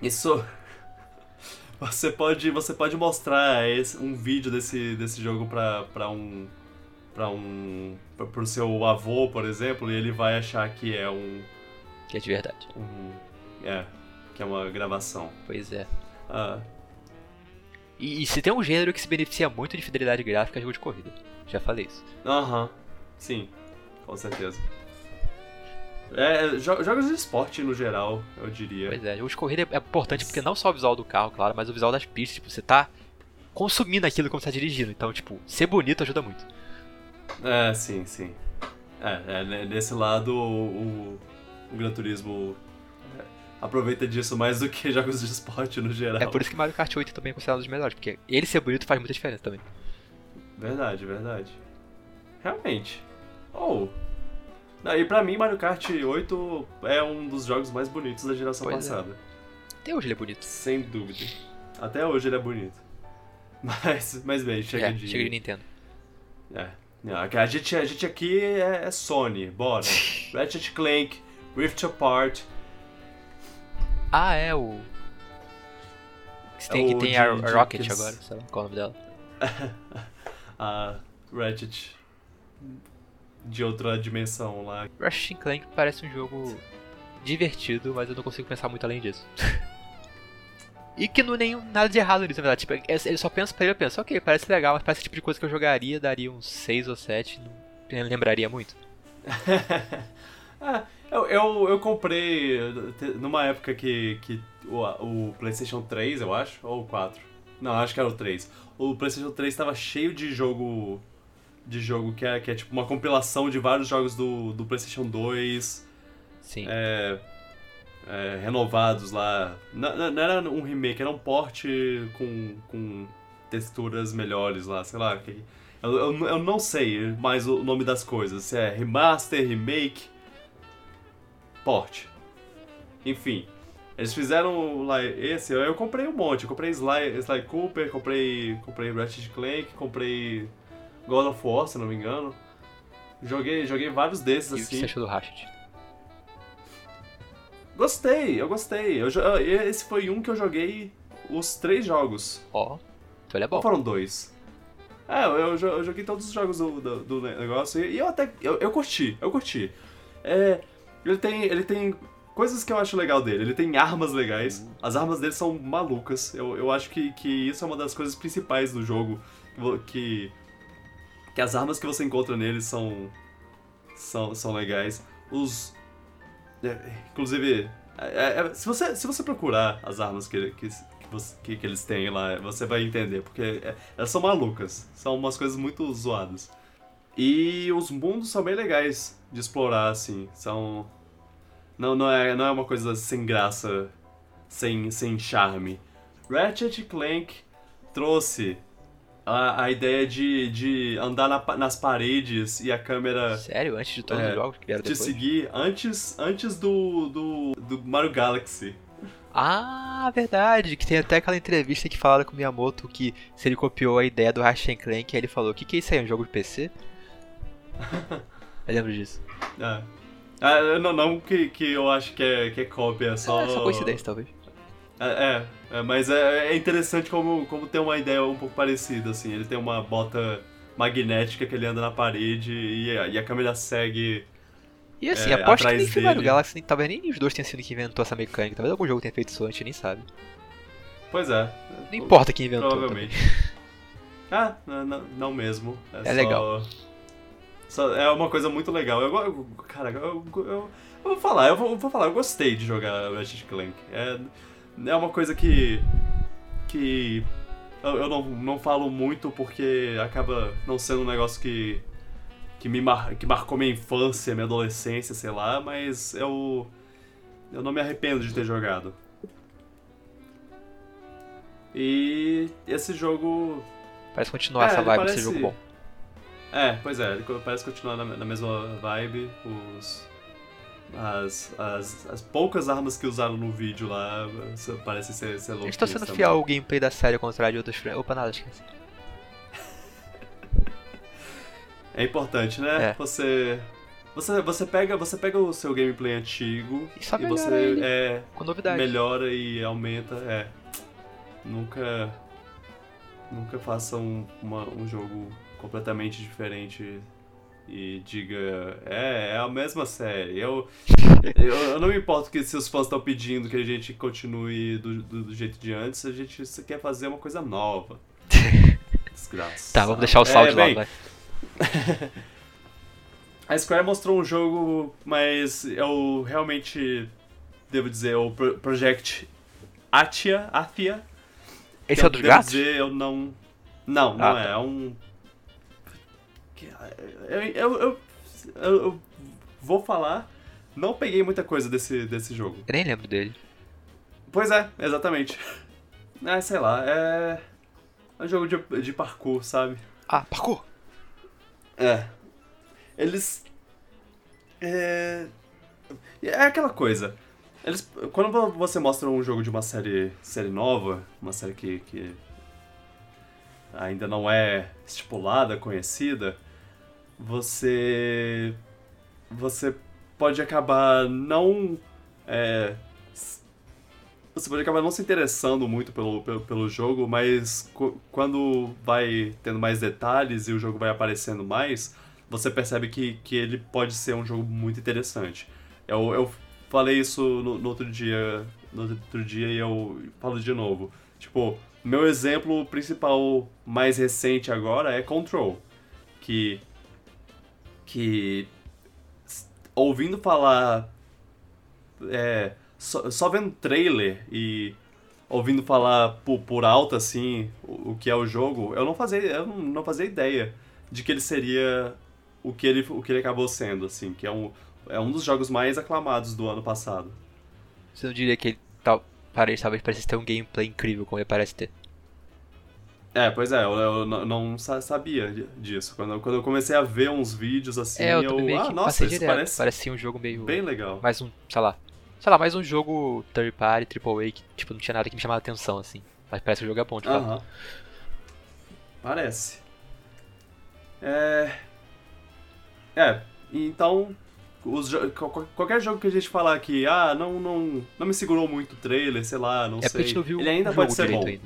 Isso. Você pode, você pode mostrar esse- um vídeo desse, desse jogo pra, pra um. pra um. pra- pro seu avô, por exemplo, e ele vai achar que é um. Que é de verdade. um é, que é uma gravação. Pois é. Ah, E, e se tem um gênero que se beneficia muito de fidelidade gráfica, é jogo de corrida. Já falei isso. Aham, sim, com certeza. É, jo- jogos de esporte no geral, eu diria. Pois é, jogo de corrida é importante porque não só o visual do carro, claro, mas o visual das pistas. Tipo, você tá consumindo aquilo como você tá dirigindo. Então, tipo, ser bonito ajuda muito. É, sim, sim. É, é, nesse lado o, o Gran Turismo é, aproveita disso mais do que jogos de esporte no geral. É por isso que Mario Kart 8 também é considerado um dos melhores, porque ele ser bonito faz muita diferença também. Verdade, verdade. Realmente. Oh. Não, e pra mim, Mario Kart 8 é um dos jogos mais bonitos da geração Pois é. passada. Até hoje ele é bonito. Sem dúvida. Até hoje ele é bonito. Mas, mas bem, chega é, de. chega de Nintendo. É. Não, A gente, a gente aqui é, é Sony, bora. Ratchet Clank, Rift Apart. Ah, é o. Que tem, É que tem de- a, Rocket agora, sei lá qual é o nome dela. A Ratchet de outra dimensão lá. Ratchet Clank parece um jogo divertido, mas eu não consigo pensar muito além disso. e que não tem nada de errado nisso, na verdade. Tipo, é- ele só pensa pra ele, eu penso, ok, parece legal, mas parece o tipo de coisa que eu jogaria, daria uns 6 ou 7, não lembraria muito. Ah, eu, eu, eu comprei numa época que, que o, o PlayStation 3, eu acho, ou o 4. Não, acho que era o 3. O PlayStation 3 estava cheio de jogo. De jogo que é, que é tipo uma compilação de vários jogos do, do PlayStation 2 Sim. é, é, renovados lá. Não, não- era um remake, era um port com, com texturas melhores lá, sei lá. que- Eu, eu, eu não sei mais o nome das coisas, se é remaster, remake, port. Enfim, eles fizeram lá esse, eu, eu comprei um monte. Eu comprei Sly, Sly Cooper, comprei, comprei Ratchet Clank, comprei God of War, se não me engano. Joguei, joguei vários desses e o que assim. você achou do Ratchet? Gostei, eu gostei. Eu, esse foi um que eu joguei os três jogos. Ó, então ele é Ou bom. foram dois? É, eu, eu jo- eu joguei todos os jogos do, do, do negócio e eu até. Eu, eu curti, eu curti. É, ele tem. Ele tem coisas que eu acho legal dele. Ele tem armas legais. As armas dele são malucas. Eu, eu acho que, que isso é uma das coisas principais do jogo. Que. Que as armas que você encontra nele são. São, são legais. Os. é, inclusive. é, é, se, você, se você procurar as armas que, que, que, você- que, que eles têm lá, você vai entender. Porque é- elas são malucas. São umas coisas muito zoadas. E os mundos são bem legais de explorar, assim. São. Não, não, é, não é uma coisa sem graça, sem, sem charme. Ratchet Clank trouxe a, a ideia de, de andar na nas paredes e a câmera Sério? Antes de todos É, os jogos que vieram te depois? seguir antes, antes do, do, do Mario Galaxy. Ah, verdade. Que tem até aquela entrevista que falaram com o Miyamoto que se ele copiou a ideia do Ratchet Clank, aí ele falou, o que, que é isso aí, um jogo de PC? eu lembro disso. É. Ah, não, não que, que eu acho que é, que é cópia, é só. É só coincidência, talvez. É, é, é, mas é, é interessante como, como tem uma ideia um pouco parecida, assim. Ele tem uma bota magnética que ele anda na parede e a, e a câmera segue. E assim, É, aposto que nem dele. Galaxy, nem- talvez nem os dois tenham sido que inventou essa mecânica. Talvez algum jogo tenha feito isso antes, nem sabe. Pois é. Não importa quem inventou. Provavelmente. Ah, não, não, mesmo. É, É só- legal. só- é uma coisa muito legal. Eu, eu- cara, eu, eu, eu vou falar, eu vou, vou falar, eu gostei de jogar Ratchet Clank. É, é uma coisa que. que. Eu, eu não, não falo muito porque acaba não sendo um negócio que. que me mar, que marcou minha infância, minha adolescência, sei lá, mas eu. eu não me arrependo de ter jogado. E esse jogo Parece continuar É, essa vibe parece- desse jogo bom. é, pois é, ele parece continuar na, na mesma vibe. Os, as, as, as poucas armas que usaram no vídeo lá parecem ser, ser A loucas. gente tá sendo fiel ao gameplay da série ao contrário de outros fran- Opa, nada, esquece. É importante, né? É. Você, você, você, pega, você pega o seu gameplay antigo E só e você ele. é, Com novidade. melhora e aumenta. É. Nunca. Nunca faça um, uma- um jogo completamente diferente e diga. É, é a mesma série. Eu, eu, eu não me importo que se os fãs estão pedindo que a gente continue do, do, do jeito de antes, a gente quer fazer uma coisa nova. Desgraça. Tá, vamos deixar o saldo é, lá, bem, vai. a Square mostrou um jogo, mas eu realmente devo dizer, o Pro- Project Atia, Athia. Esse é o dos gatos? Dizer, eu não. Não, não Ah, é. tá. É um. Eu, eu, eu- eu vou falar. Não peguei muita coisa desse, desse jogo. Eu nem lembro dele. Pois é, exatamente. É, sei lá, é. É um jogo de, de parkour, sabe? Ah, parkour! É. eles. É. É aquela coisa. Eles, quando você mostra um jogo de uma série, série nova, uma série que, que ainda não é estipulada, conhecida, você você pode acabar não é, você pode acabar não se interessando muito pelo, pelo, pelo jogo, mas quando vai tendo mais detalhes e o jogo vai aparecendo mais, você percebe que, que ele pode ser um jogo muito interessante. Eu, eu falei isso no, no outro dia, no outro dia e eu falo de novo. Tipo, meu exemplo principal mais recente agora é Control, que que ouvindo falar é, só, só vendo trailer e ouvindo falar por, por alto assim o, o, que é o jogo, eu não fazia eu não fazia ideia de que ele seria o que ele o que ele acabou sendo assim, que é um é um dos jogos mais aclamados do ano passado. Você não diria que ele tal, parece, talvez parecesse ter um gameplay incrível como ele parece ter? É, pois é, eu, eu não sabia disso. Quando, quando eu comecei a ver uns vídeos assim, é, eu, eu meio ah, nossa, isso direto. parece parecia um jogo meio bem legal. Mais um, sei lá, sei lá, mais um jogo third party, triple A que tipo não tinha nada que me chamava atenção assim. Mas parece que o jogo é bom, fato. Uh -huh. Parece. É É, então os, qualquer jogo que a gente falar aqui, ah, não, não, não me segurou muito o trailer, sei lá, não é sei. A gente não viu ele ainda pode ser bom. Ainda.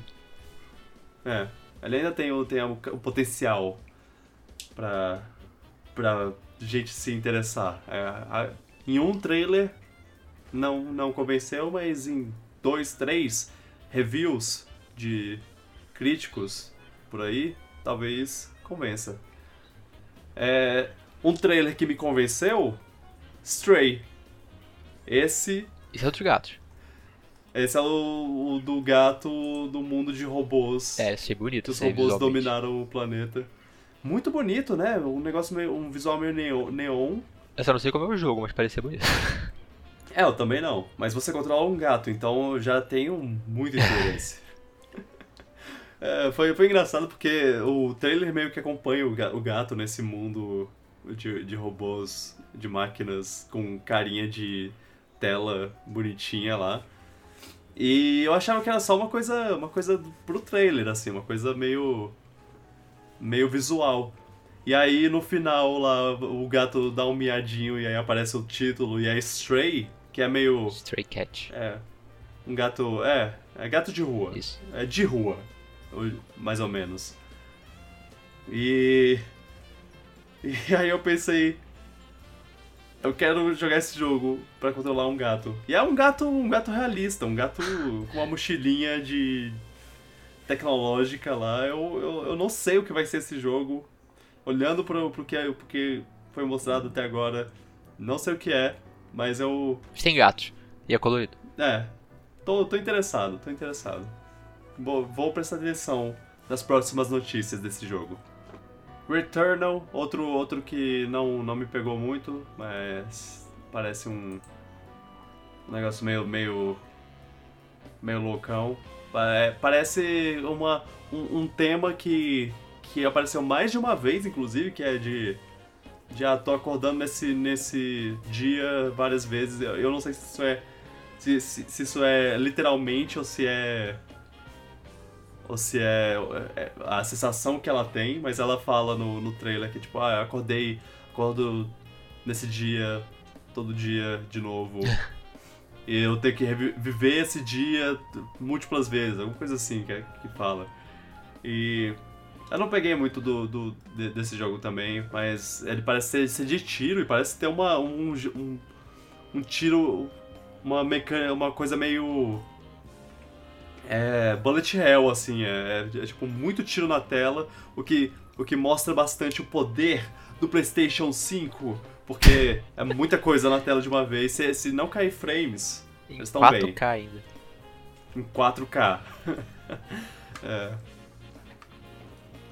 É, ele ainda tem, tem o, o potencial pra, pra gente se interessar. É, a, em um trailer não, não convenceu, mas em dois, três reviews de críticos por aí, talvez convença. É, um trailer que me convenceu Stray. Esse. Esse é outro gato. Esse é o, o, do gato do mundo de robôs. É, achei bonito. Os robôs dominaram o planeta. Muito bonito, né? Um negócio meio. um visual meio neon. Eu só não sei como é o jogo, mas parecia bonito. É, eu também não. Mas você controla um gato, então eu já tenho muito interesse. é, foi, foi engraçado porque o trailer meio que acompanha o gato nesse mundo de, de robôs, de máquinas com carinha de tela bonitinha lá. E eu achava que era só uma coisa, uma coisa pro trailer, assim, uma coisa meio. meio visual. E aí no final lá o gato dá um miadinho e aí aparece o título e é Stray, que é meio. Stray Cat. É. Um gato. É, é gato de rua. Isso. É de rua, mais ou menos. E e aí eu pensei, eu quero jogar esse jogo para controlar um gato. E é um gato, um gato realista, um gato com uma mochilinha de tecnológica lá. Eu, eu, eu não sei o que vai ser esse jogo. Olhando pro, pro, que, pro que foi mostrado até agora, não sei o que é, mas eu. Tem gatos. E é colorido. É. Tô, tô interessado, tô interessado. Vou, vou prestar atenção nas próximas notícias desse jogo. Returnal, outro, outro que não, não me pegou muito, mas parece um, negócio meio, meio, meio loucão. É, parece uma, um, um, tema que, que apareceu mais de uma vez, inclusive, que é de. de ah, tô acordando nesse, nesse dia várias vezes. Eu não sei se isso é. Se, se, se isso é literalmente ou se é ou se é, é, a sensação que ela tem, mas ela fala no, no trailer que, tipo, ah, eu acordei, acordo nesse dia, todo dia, de novo. e eu tenho que viver esse dia múltiplas vezes, alguma coisa assim que, que fala. E eu não peguei muito do, do desse jogo também, mas ele parece ser, ser de tiro e parece ter uma, um, um, um tiro, uma mecânica, uma coisa meio é bullet hell, assim, é, é, é, tipo muito tiro na tela, o que, o que mostra bastante o poder do PlayStation 5, porque é muita coisa na tela de uma vez. Se, se não cair frames, em eles estão bem. 4K ainda. Em 4K. é.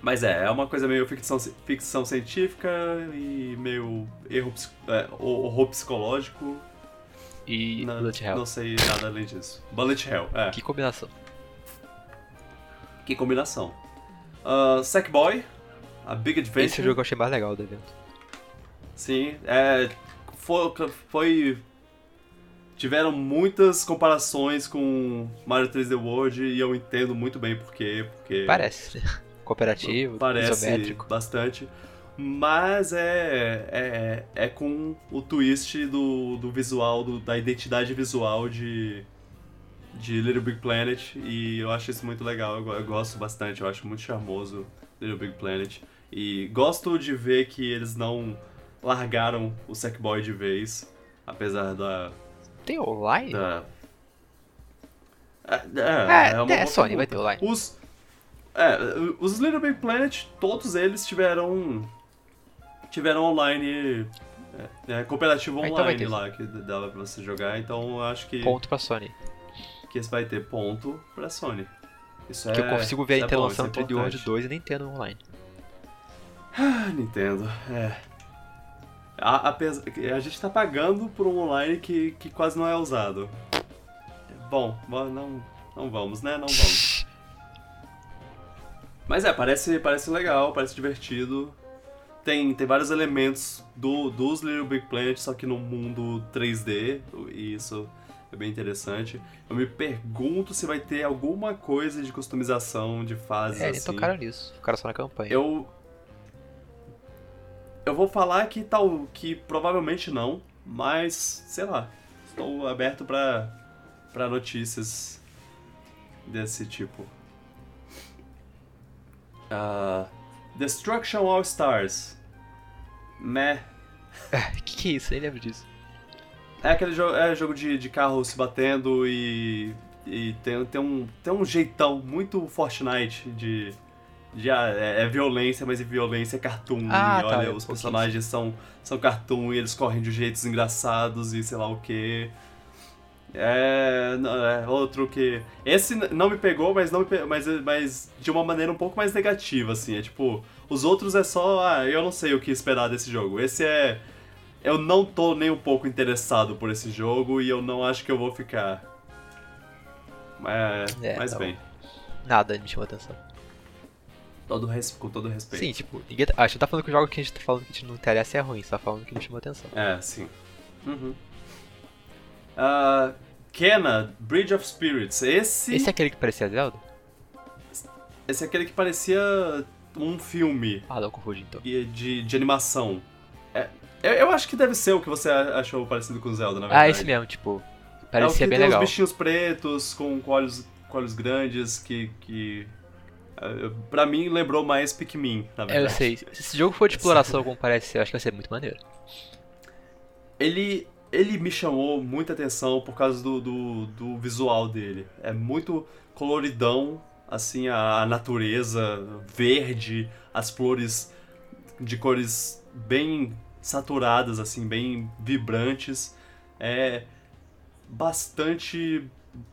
Mas é, é uma coisa meio ficção, ficção científica e meio erro, é, horror psicológico. E não, Bullet Hell. Não sei nada além disso. Bullet Hell, é. Que combinação. Que combinação. Uh, Sackboy, a Big Adventure. Esse jogo eu achei mais legal do evento. Sim, é, foi, foi. Tiveram muitas comparações com Mario 3D World e eu entendo muito bem por quê. Porque Parece. Cooperativo, parece isométrico. bastante. Mas é, é, é com o twist do, do visual, do- da identidade visual de, de Little Big Planet. E eu acho isso muito legal. Eu, eu gosto bastante, eu acho muito charmoso Little Big Planet. E gosto de ver que eles não largaram o Sackboy de vez. Apesar da. Tem online? da é, É, é, uma é, boa Sony, vai ter online. Os, é, os Little Big Planet, todos eles tiveram tiveram online é, é, cooperativo Ah, então online ter. lá que dava pra você jogar, então eu acho que Ponto pra Sony. Que esse vai ter ponto pra Sony. Isso Que é, eu consigo ver a é isso é lançando 3D World importante. 2 e Nintendo online. Ah, Nintendo, é. A, apes- a gente tá pagando por um online que, que quase não é usado. Bom, bom, não, não vamos, né? Não vamos. Mas é, parece, parece legal, parece divertido. Tem, tem vários elementos do, dos Little Big Planet, só que no mundo 3D, e isso é bem interessante. Eu me pergunto se vai ter alguma coisa de customização de fases É, nem assim. tocaram nisso. Ficaram só na campanha. Eu. Eu vou falar que tal. que provavelmente não, mas sei lá. Estou aberto pra, pra notícias desse tipo. Ah, Destruction All Stars. Meh. que que é isso? Nem lembro disso. É aquele jogo, é jogo de, de carro se batendo e. E tem, tem, um, tem um jeitão muito Fortnite de. de ah, é, é violência, mas é violência cartoon. Ah, e tá, olha, é os personagens são, são cartoon e eles correm de jeitos engraçados e sei lá o que. É, não, é. Outro que. Esse não me pegou, mas, não mas, mas de uma maneira um pouco mais negativa, assim. É tipo. Os outros é só. Ah, eu não sei o que esperar desse jogo. Esse é. Eu não tô nem um pouco interessado por esse jogo e eu não acho que eu vou ficar. Mas, É, mas tá bem, Nada me chamou atenção. todo res- com todo respeito. Sim, tipo, ninguém tá... Ah, a gente tá falando que o jogo que a gente tá falando que a gente não interessa é ruim, só falando que não chamou atenção. É, sim. Uhum. Ah, Kena, Bridge of Spirits. Esse, Esse é aquele que parecia Zelda? esse é aquele que parecia um filme Ah, não, confundi então. e- de, de animação. É, eu, eu acho que deve ser o que você achou parecido com Zelda, na verdade. Ah, esse mesmo, tipo, é o parecia que bem legal. os bichinhos pretos com, com olhos, com olhos grandes que... que eh, pra mim lembrou mais Pikmin, na É, verdade. eu sei. Se esse jogo for de exploração como parece ser, eu acho que vai ser muito maneiro. ele, ele me chamou muita atenção por causa do, do, do visual dele. É muito coloridão, assim, a, a natureza verde, as flores de cores bem saturadas, assim, bem vibrantes. É bastante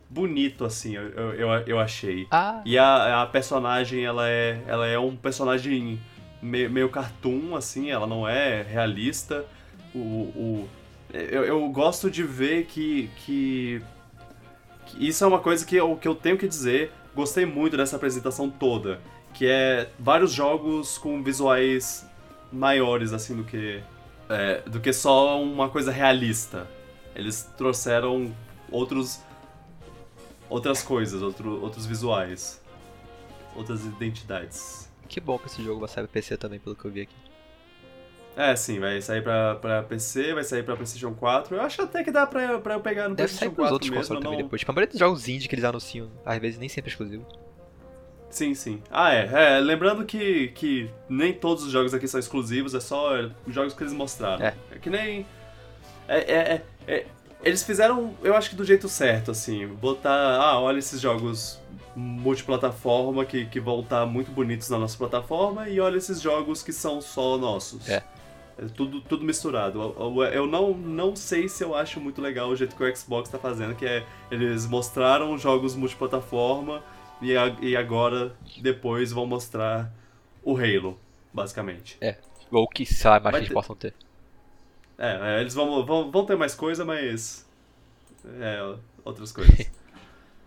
bonito, assim, eu, eu, eu, achei. Ah, E a, a personagem, ela é, ela é um personagem meio, meio cartoon, assim, ela não é realista. O, o, eu, eu gosto de ver que, que, que Isso é uma coisa que eu, que eu tenho que dizer. Gostei muito dessa apresentação toda. Que é vários jogos com visuais maiores, assim, do que. É, do que só uma coisa realista. Eles trouxeram outros. outras coisas, outro, outros visuais. Outras identidades. que bom que esse jogo vai sair pra PC também, pelo que eu vi aqui. É, sim, vai sair pra, pra PC, vai sair pra PlayStation 4. Eu acho até que dá pra, pra eu pegar no Deve sair PlayStation pros 4 outros mesmo. consoles também não... depois. Tipo, a maioria dos jogos indie que eles anunciam, às vezes nem sempre é exclusivo. Sim, sim. Ah, é. é lembrando que, que nem todos os jogos aqui são exclusivos, é só os jogos que eles mostraram. É. que nem. É, é, é- é- Eles fizeram, eu acho que do jeito certo, assim. Botar. Ah, olha esses jogos multiplataforma que, que vão estar muito bonitos na nossa plataforma e olha esses jogos que são só nossos. É. É tudo, tudo misturado. Eu, eu- não, não sei se eu acho muito legal o jeito que o Xbox tá fazendo, que é eles mostraram jogos multiplataforma e, a- e agora, depois, vão mostrar o Halo, basicamente. Ou que, Vai que eles ter- possam ter. É, é, eles vão, vão, vão ter mais coisa, mas. É, outras coisas.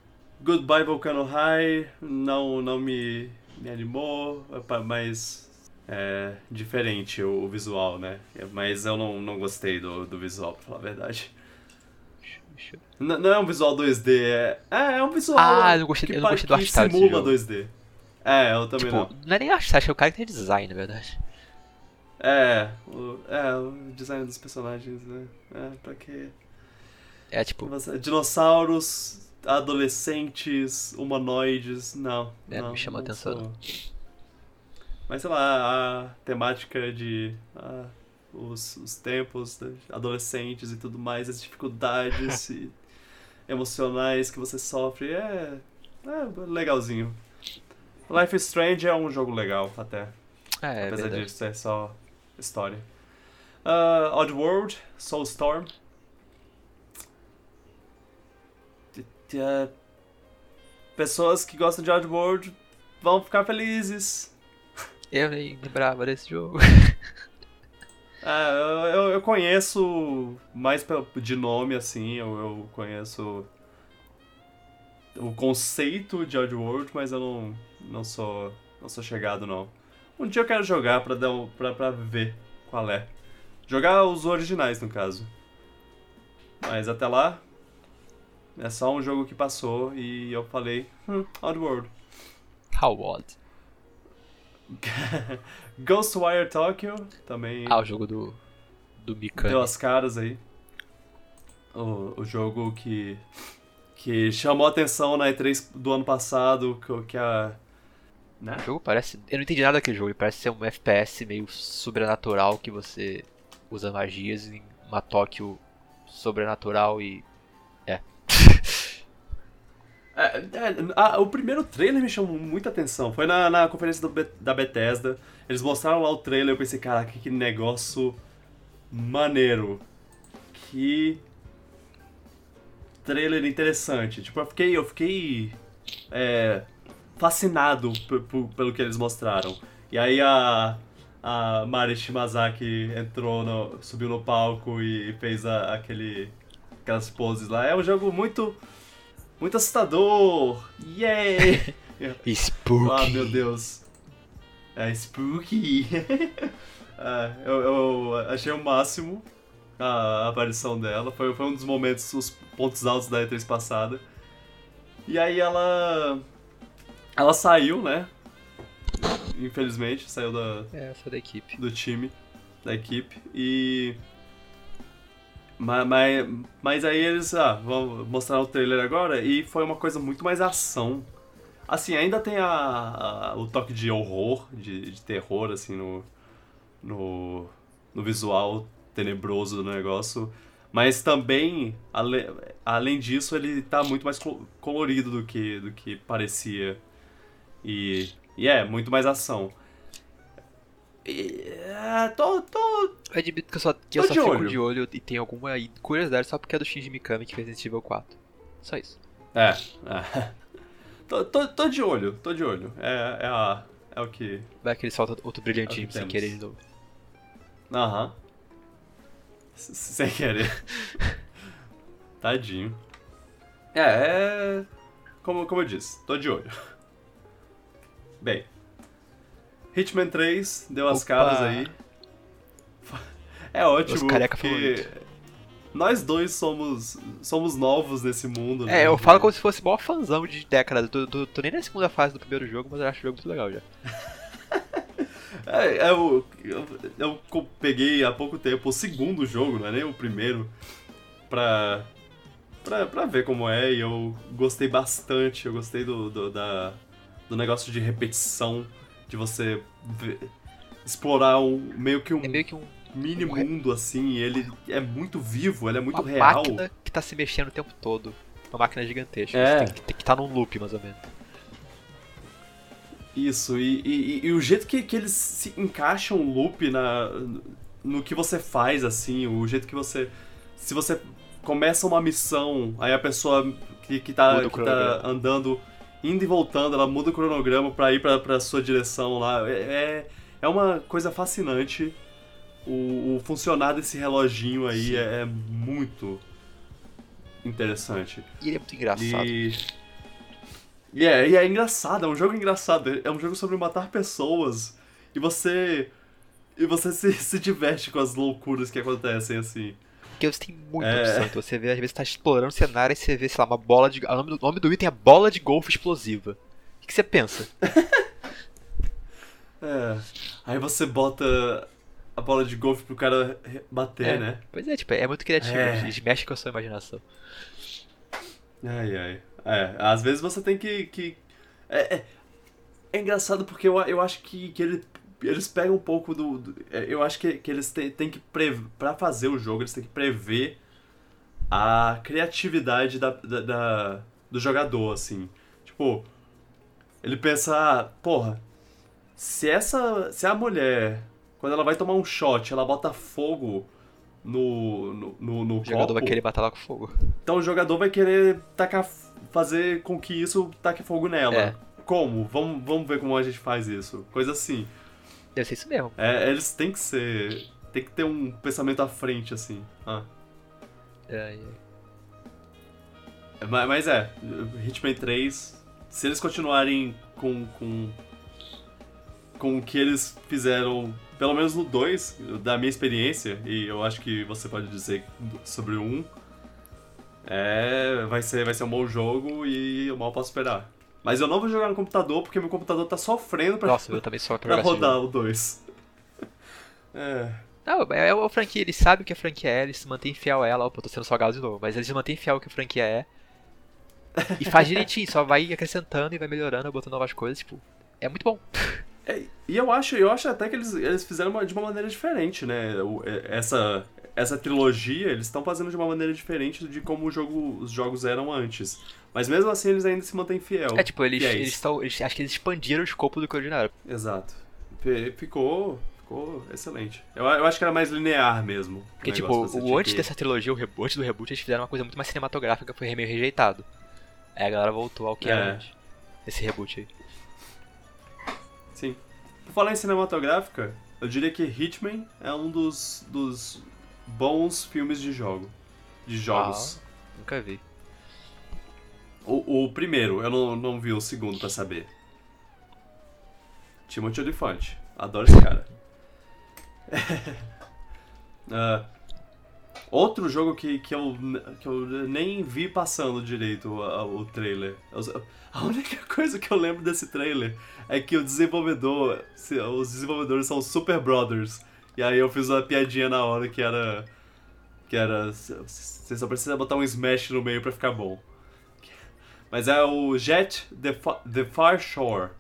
Goodbye Volcano High não, não me, me animou, mas é diferente o, o visual, né? Mas eu não, não gostei do, do visual, pra falar a verdade. Eu- N- não é um visual 2D, é, é, é um visual Ah, eu não gostei- que, eu não gostei do art style simula jogo. 2D. É, eu também Tipo, não. não é nem arte, acho que é o cara que tem design, na verdade. É o, é, o design dos personagens, né? É, pra quê? É tipo, Dinossauros, adolescentes, humanoides, não. É, não me chama atenção, sou. Mas sei lá, a temática de ah, os, os tempos, de adolescentes e tudo mais, as dificuldades emocionais que você sofre, é, é legalzinho. Life is Strange é um jogo legal, até. é, é apesar de ser só história. Uh, Oddworld, Soulstorm. Uh, Pessoas que gostam de Oddworld vão ficar felizes. Eu nem lembrava desse jogo. Ah, eu, eu- conheço mais de nome, assim, eu, eu conheço o conceito de Oddworld, mas eu não, não sou não sou chegado, não. Um dia eu quero jogar pra, dar pra, pra ver qual é. Jogar os originais, no caso. Mas até lá, é só um jogo que passou e eu falei, hum, Oddworld. How odd. Ghostwire Tokyo, também Ah, o jogo do. Do Mikami. deu as caras aí. O, o jogo que, que chamou a atenção na E3 do ano passado, que, que a... Né? O jogo parece. Eu não entendi nada daquele jogo, ele parece ser um FPS meio sobrenatural que você usa magias em uma Tóquio sobrenatural e. É, é, a- o primeiro trailer me chamou muita atenção. Foi na, na conferência do da Bethesda. Eles mostraram lá o trailer eu pensei, caraca, que negócio maneiro. Que trailer interessante. Tipo, eu fiquei, eu fiquei é, fascinado pelo que eles mostraram. E aí a, a Mari Shimazaki entrou, no, subiu no palco e fez a- aquele, aquelas poses lá. É um jogo muito muito assustador! Yay! Spooky! ah, meu Deus. É spooky! Ah, eu, eu achei o máximo a aparição dela. Foi, foi um dos momentos, os pontos altos da E3 passada. E aí ela. Ela saiu, né? Infelizmente, saiu da, É, essa da equipe. do time, da equipe, e. Mas, mas, mas aí eles, ah, vão mostrar o trailer agora, e foi uma coisa muito mais ação. Assim, ainda tem a, a- o toque de horror, de, de terror, assim, no, no, no visual tenebroso do negócio. Mas também, ale, além disso, ele tá muito mais colo- colorido do que, do que parecia. E, e é, muito mais ação. E, é, tô, tô, Eu admito que eu só, que eu Tô só de fico olho. de olho e tenho alguma curiosidade só porque é do Shinji Mikami que fez Resident Evil 4. Só isso. É, é. Tô, tô, tô de olho, tô de olho. É, é, a, é o que. Vai que ele solta outro É brilhantinho que sem querer de novo. Aham. S- Sem querer. Tadinho. É, é. Como, como eu disse, tô de olho. Bem. Hitman 3 deu as Opa. caras aí. É ótimo, Meus careca porque nós dois somos, somos novos nesse mundo. né? É, eu falo como se fosse maior fãzão de décadas. Tô, tô, tô nem na segunda fase do primeiro jogo, mas eu acho o jogo muito legal já. É, eu, eu, eu co- peguei há pouco tempo o segundo jogo, não é nem o primeiro, pra, pra, pra ver como é, e eu gostei bastante. Eu gostei do, do, da, do negócio de repetição, de você ver- explorar um, meio que um É meio que um, mini um mundo assim, ele é muito vivo, ele é muito uma real. máquina que tá se mexendo o tempo todo. Uma máquina gigantesca. É. Você tem, que- tem que estar num loop, mais ou menos. Isso, e, e, e o jeito que, que eles se encaixam o loop na, no que você faz, assim, o jeito que você. Se você começa uma missão, aí a pessoa que, que, tá, que tá andando, indo e voltando, ela muda o cronograma pra ir pra, pra sua direção lá. É, é, é uma coisa fascinante. O, o funcionar desse reloginho aí é, é muito interessante. E ele é muito engraçado. E... E é, e é engraçado, é um jogo engraçado. É um jogo sobre matar pessoas. E você. E você se, se diverte com as loucuras que acontecem, assim. Porque você tem muita É. opção. Então você vê, às vezes, tá explorando o cenário e você vê, sei lá, uma bola de. O nome do, o nome do item é bola de golfe explosiva. O que, você pensa? É. Aí você bota a bola de golfe pro cara bater, É. né? Pois é, tipo, é muito criativo. É. Eles mexem com a sua imaginação. Ai, ai. É, às vezes você tem que. que... É, é, é engraçado porque eu, eu acho que, que ele, eles pegam um pouco do. do- é, eu acho que, que eles têm, têm que. Pra fazer o jogo, eles têm que prever a criatividade da, da, da- do jogador, assim. Tipo, ele pensa, ah, porra, se essa. Se a mulher, quando ela vai tomar um shot, ela bota fogo no, no, no, no O jogador vai copo, querer matar lá com fogo. então o jogador vai querer tacar, fazer com que isso taque fogo nela. É. Como? Vamos, vamos ver como a gente faz isso. Coisa assim. Deve ser isso mesmo. É, eles têm que ser. Tem que ter um pensamento à frente, assim. Ah. É, é. Mas, mas é, Hitman 3, se eles continuarem com, com. com o que eles fizeram, pelo menos no 2, da minha experiência, e eu acho que você pode dizer sobre o 1, é, vai, ser, vai ser um bom jogo e eu mal posso esperar. Mas eu não vou jogar no computador porque meu computador tá sofrendo pra, Nossa, eu também só pra rodar o 2. É. Não, é a franquia, eles sabem o que a franquia é, eles se mantêm fiel a ela. Opa, eu tô sendo salgado de novo, mas eles se mantêm fiel ao que a franquia é. E faz direitinho, só vai acrescentando e vai melhorando, botando novas coisas, tipo, é muito bom. É, e eu acho, eu acho até que eles, eles fizeram uma- de uma maneira diferente, né? O- é, essa, essa trilogia, eles estão fazendo de uma maneira diferente de como jogo, os jogos eram antes. Mas mesmo assim eles ainda se mantêm fiel. É tipo, eles, fiéis. eles estão. Eles, acho que eles expandiram o escopo do que o original. Exato. Fi- Ficou, ficou excelente. Eu, eu acho que era mais linear mesmo. Porque, tipo, o antes que- dessa trilogia, o reboot, do reboot, eles fizeram uma coisa muito mais cinematográfica, foi meio rejeitado. Aí a galera voltou ao que era É. antes. Esse reboot aí. Sim. Por falar em cinematográfica, eu diria que Hitman é um dos, dos bons filmes de jogo. De jogos. Nunca vi. O, o primeiro, eu não, não vi o segundo pra saber. Timothy Olyphant. Adoro esse cara. Ah, outro jogo que, que, eu, que eu nem vi passando direito o, o trailer. A única coisa que eu lembro desse trailer é que o desenvolvedor, se- os desenvolvedores são Super Brothers. E aí eu fiz uma piadinha na hora que era. Que era. Você só precisa botar um Smash no meio pra ficar bom. Mas é o Jet The, Fa- The Far Shore.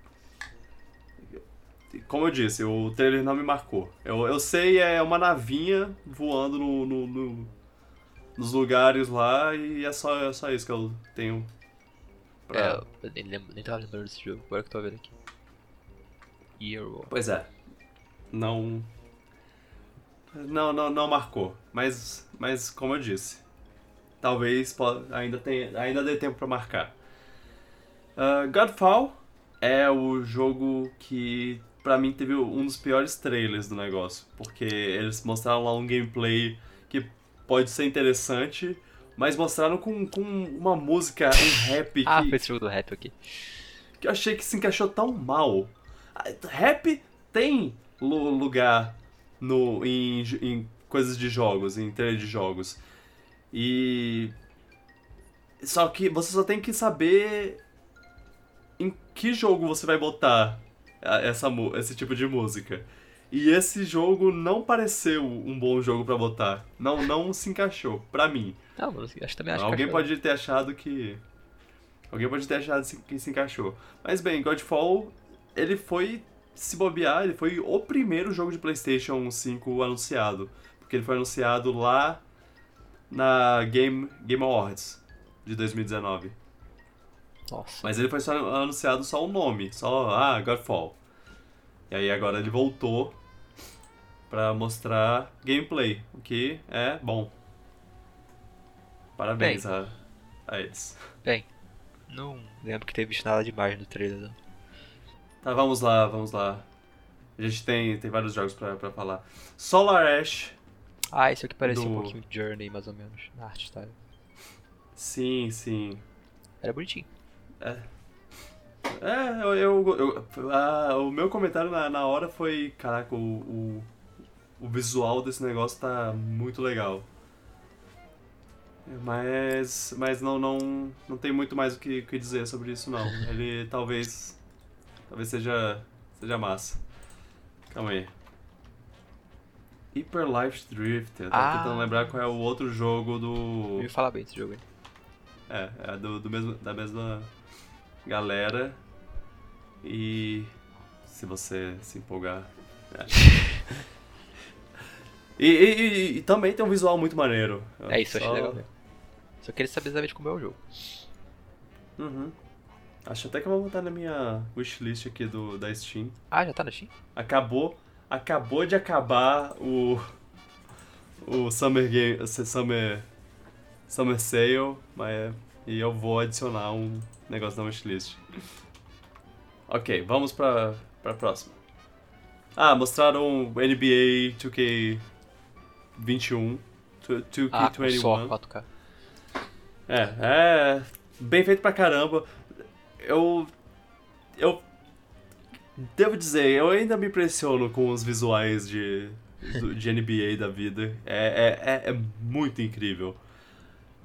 Como eu disse, o trailer não me marcou. Eu, eu sei, é uma navinha voando no, no- no- nos lugares lá e é só, é só isso que eu tenho. pra- É, eu nem, lembro, nem tava lembrando desse jogo, agora que eu tô vendo aqui. Hero. Pois é. Não. Não, não, não marcou. Mas, mas como eu disse, talvez ainda, tenha, ainda dê tempo pra marcar. Ah, Godfall é o jogo que, pra mim, teve um dos piores trailers do negócio. Porque eles mostraram lá um gameplay que pode ser interessante, mas mostraram com, com uma música, um rap Ah, que, foi esse jogo do rap aqui. que eu achei que se encaixou tão mal. Ah, Rap tem lu- lugar no, em, em coisas de jogos, em trailer de jogos. E. Só que você só tem que saber em que jogo você vai botar essa, esse tipo de música. E esse jogo não pareceu um bom jogo pra botar. Não, não se encaixou, pra mim. Não, acho também acho Alguém que pode ter achado que. Alguém pode ter achado que se encaixou. Mas bem, Godfall, ele foi se bobear, ele foi o primeiro jogo de PlayStation 5 anunciado. Porque ele foi anunciado lá na Game, Game Awards de 2019. Nossa. Mas ele foi só anunciado só o nome, só, ah, Godfall. E aí agora ele voltou pra mostrar gameplay, o que é bom. Parabéns a, a eles. Bem, não lembro que teve visto nada demais no trailer. Não. Tá, vamos lá, vamos lá. A gente tem, tem vários jogos pra, pra falar. Solar Ash, Ah, esse aqui parecia um Do- pouquinho Journey, mais ou menos, na arte style. sim, sim. Era bonitinho. É. É, eu. eu, eu- ah, o meu comentário na, na hora foi: caraca, o, o, o visual desse negócio tá muito legal. Mas. Mas não, não, não tem muito mais o que, o que dizer sobre isso, não. Ele talvez. Talvez seja. Seja massa. Calma aí. Hyper Life Drift. Eu tava Ah. tentando lembrar qual é o outro jogo do. ouvi falar bem desse jogo aí. É, é do, do mesmo, da mesma galera. E se você se empolgar. é. E, e- e- e também tem um visual muito maneiro. É isso, eu achei Só- legal. Só queria saber exatamente como é o jogo. Uhum. Acho até que eu vou botar na minha wishlist aqui do, da Steam. Ah, já tá na Steam? Acabou. Acabou de acabar o. O Summer Game. Summer. Summer Sale. Mas, e eu vou adicionar um negócio na wishlist. Ok, vamos pra, pra próxima. Ah, mostraram NBA 2K21. 2K21. Ah, com só 4K. É, é bem feito pra caramba. Eu. Eu. Devo dizer, eu ainda me impressiono com os visuais de, de NBA da vida. É, é, é, é muito incrível.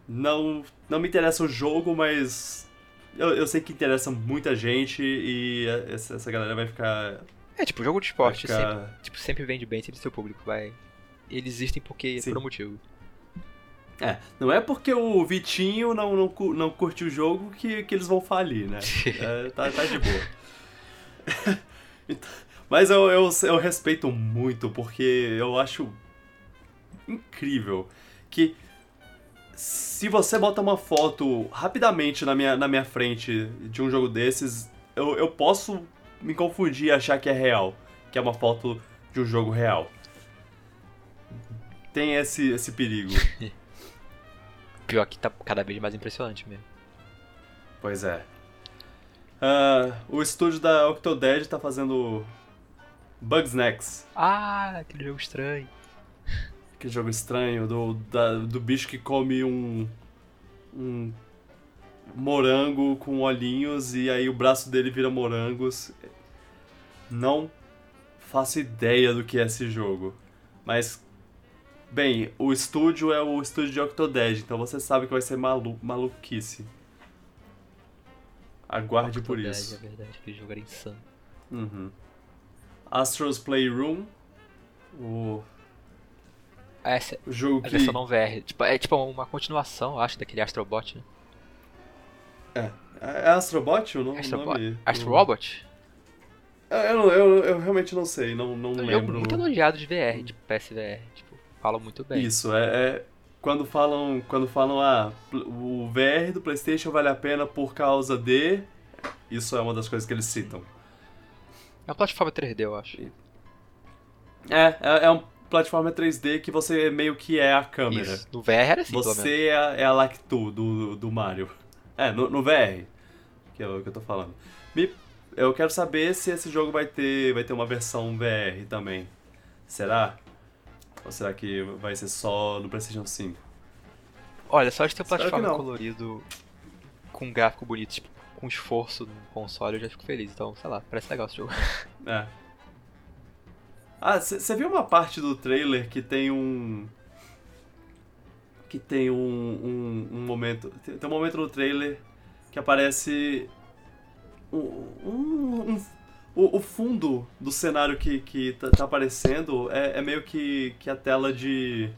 Não, não me interessa o jogo, mas. Eu, eu sei que interessa muita gente e essa, essa galera vai ficar. É, tipo, jogo de esporte ficar sempre, tipo, sempre vende bem, sempre seu público vai... Eles existem porque Sim. por um motivo. É, não é porque o Vitinho não, não, não curte o jogo que, que eles vão falir, né? É, tá, tá de boa. Então, Mas eu, eu, eu respeito muito, porque eu acho incrível que se você bota uma foto rapidamente na minha, na minha frente de um jogo desses, eu, eu posso me confundir e achar que é real, que é uma foto de um jogo real. Tem esse, esse perigo. Pior que tá cada vez mais impressionante mesmo. Pois é. Ah, o estúdio da Octodad tá fazendo Bugsnax, Ah, aquele jogo estranho. aquele jogo estranho do, da- do bicho que come um, um morango com olhinhos e aí o braço dele vira morangos. Não faço ideia do que é esse jogo, mas bem, o estúdio é o estúdio de Octodad, então você sabe que vai ser malu maluquice. Aguarde por Octodad, isso. É verdade, aquele jogo era insano. Uhum. Astro's Playroom, o, Ah, Essa o jogo é a que... versão não VR. Tipo, é tipo uma continuação, eu acho, daquele Astrobot, né? É, é Astrobot o nome? Astrobot. nome? Astrobot? Eu, eu, eu, eu realmente não sei, não, não É um jogo lembro. muito elogiado de VR, de PSVR. Tipo, falam muito bem. Isso, é, é quando falam, quando falam, ah, o VR do PlayStation vale a pena por causa de. Isso é uma das coisas que eles citam. É uma plataforma 3D, eu acho. É, é, é um plataforma 3D que você meio que é a câmera. Isso. No VR era assim. Você é, a- é a Lactu do, do Mario. É, no, no VR, que é o que eu tô falando. Me- eu quero saber se esse jogo vai ter, vai ter uma versão VR também. Será? Ou será que vai ser só no PlayStation 5? Olha, só de ter um plataforma colorido com um gráfico bonito, tipo, com esforço no console, eu já fico feliz. Então, sei lá, parece legal esse jogo. É. Ah, você viu uma parte do trailer que tem um. Que tem um, um, um momento. Tem, tem um momento no trailer que aparece. Um- um- o, o fundo do cenário que, que tá, tá aparecendo é, é meio que, que a tela de.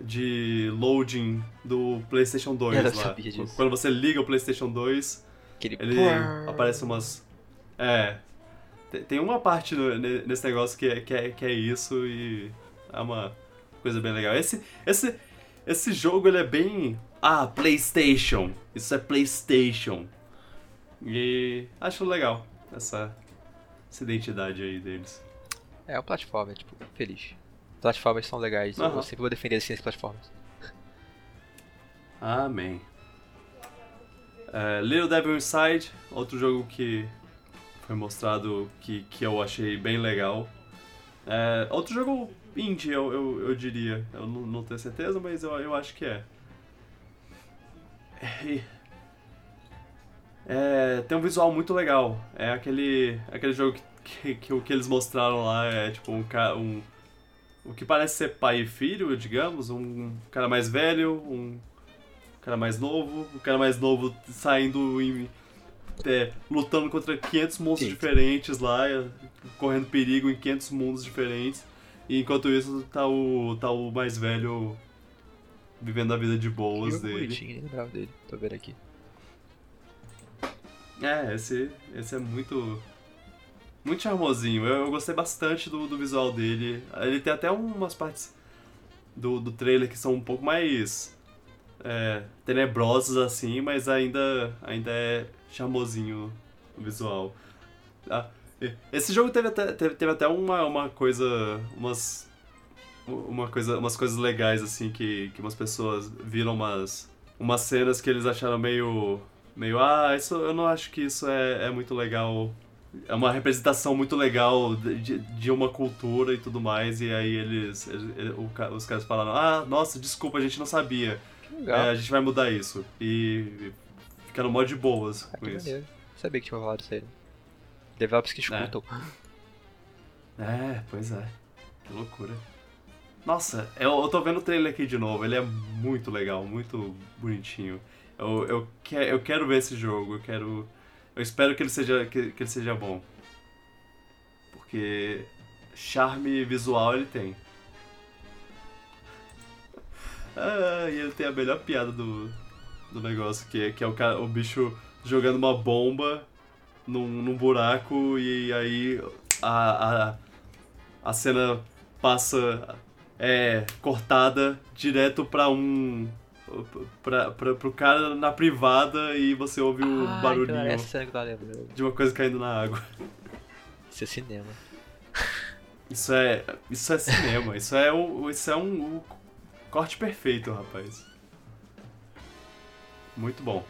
de loading do PlayStation 2 Eu lá. Quando você liga o PlayStation 2, Aquele... ele aparece umas. É. Tem, uma parte no- ne- nesse negócio que é, que, é, que é isso e é uma coisa bem legal. Esse, esse, esse jogo ele é bem. Ah, PlayStation. Isso é PlayStation. E acho legal essa, essa identidade aí deles. É, o plataforma, tipo, feliz. Plataformas são legais, Aham. eu sempre vou defender assim as plataformas. Amém. É, Little Devil Inside, outro jogo que foi mostrado que, que eu achei bem legal. É, outro jogo indie, eu, eu, eu diria. Eu não, não tenho certeza, mas eu, eu acho que é. É, tem um visual muito legal. É aquele, aquele jogo que, que, que, que eles mostraram lá é tipo um, um. O que parece ser pai e filho, digamos. Um cara mais velho, um cara mais novo. O cara mais novo saindo em. É, lutando contra 500 monstros Sim. diferentes lá, correndo perigo em 500 mundos diferentes. E enquanto isso, tá o, tá o mais velho vivendo a vida de boas dele. Bonitinho, nem lembrava dele, tô vendo aqui. É, esse, esse é muito. Muito charmosinho. Eu, eu gostei bastante do, do visual dele. Ele tem até umas partes do, do trailer que são um pouco mais. É, tenebrosas assim, mas ainda, ainda é charmosinho o visual. Ah, esse jogo teve até, teve, teve até uma, uma coisa. Umas. Uma coisa, umas coisas legais, assim, que, que umas pessoas viram umas. Umas cenas que eles acharam meio. Meio, ah, isso, eu não acho que isso é, é muito legal. É uma representação muito legal de, de uma cultura e tudo mais. E aí eles. os caras falaram, ah, nossa, desculpa, a gente não sabia. É, a gente vai mudar isso. E ficaram mó de boas ah, com isso. Maneiro. Sabia que tinha rolado isso aí. Developers que escutam. É. é, pois é. Que loucura. Nossa, eu, eu tô vendo o trailer aqui de novo. Ele é muito legal, muito bonitinho. Eu, eu, que, eu quero ver esse jogo. Eu quero. Eu espero que ele seja, que, que ele seja bom. Porque charme visual ele tem. Ah, e ele tem a melhor piada do, do negócio, que, que é o, cara, o bicho jogando uma bomba num, num buraco e aí a, a, a cena passa é, cortada direto pra um. Pra, pra, pro cara na privada e você ouve o ah, barulhinho que tá de uma coisa caindo na água. Isso é cinema. Isso é. Isso é cinema. isso é, o, isso é um, um corte perfeito, rapaz. Muito bom.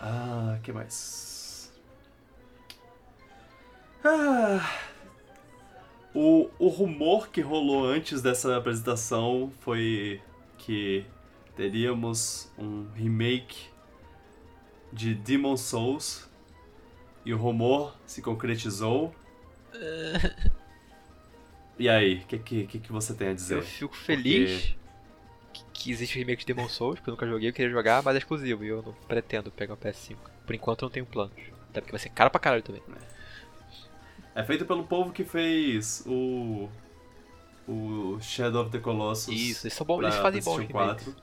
Ah, que mais? Ah, o, o rumor que rolou antes dessa apresentação foi que teríamos um remake de Demon Souls e o rumor se concretizou. e aí, o que, que, que, você tem a dizer? Eu fico feliz Porque... que, existe remake de Demon Souls, porque eu nunca joguei, eu queria jogar, mas é exclusivo e eu não pretendo pegar o PS5. Por enquanto eu não tenho planos. Até porque vai ser caro pra caralho também. É. É feito pelo povo que fez o. O Shadow of the Colossus. Isso, eles, são bons, eles fazem bom remakes.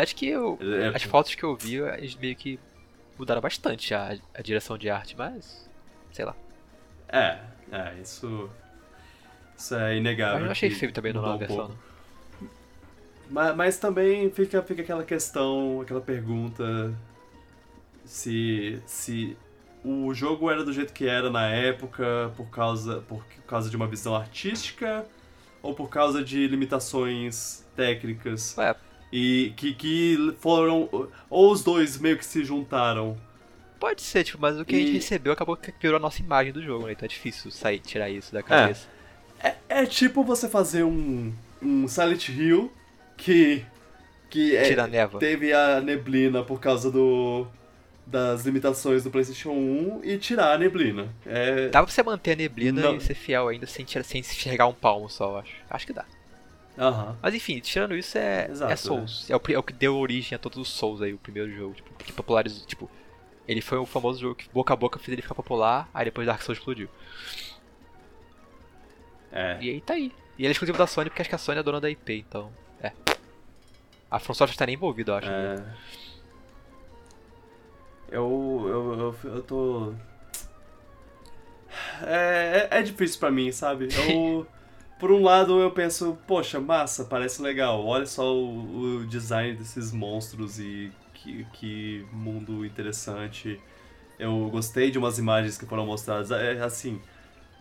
Acho que eu, é, as fotos que eu vi, eles meio que mudaram bastante a, a direção de arte, mas. sei lá. É, é, isso. Isso é inegável. Mas eu achei feio também no nova um versão. Mas, mas também fica, fica aquela questão, aquela pergunta se, se o jogo era do jeito que era na época por causa, por causa de uma visão artística ou por causa de limitações técnicas? É. E que, que foram. Ou os dois meio que se juntaram. Pode ser, tipo, mas o que e... a gente recebeu acabou que virou a nossa imagem do jogo, né? Então é difícil sair, tirar isso da cabeça. É, é, é tipo você fazer um, um Silent Hill que. que é, Tira a névoa. teve a neblina por causa do das limitações do PlayStation 1 e tirar a neblina. É... Dá pra você manter a neblina Não. e ser fiel ainda sem, tirar, sem enxergar um palmo só, eu acho. Acho que dá. Uhum. Mas enfim, tirando isso, é, Exato, é Souls. É. É, o, é. o, que deu origem a todos os Souls aí, o primeiro jogo. Tipo, que popularizou. Tipo, ele foi o famoso jogo que boca a boca fez ele ficar popular, aí depois Dark Souls explodiu. É. E aí tá aí. E ele é exclusivo da Sony porque acho que a Sony é dona da IP, então. É. A Software tá nem envolvido, eu acho. É. Né? Eu, eu, eu, eu tô. É, é, é difícil para mim, sabe? Eu, por um lado eu penso, poxa, massa, parece legal. Olha só o, o design desses monstros e que, que mundo interessante. Eu gostei de umas imagens que foram mostradas. É assim,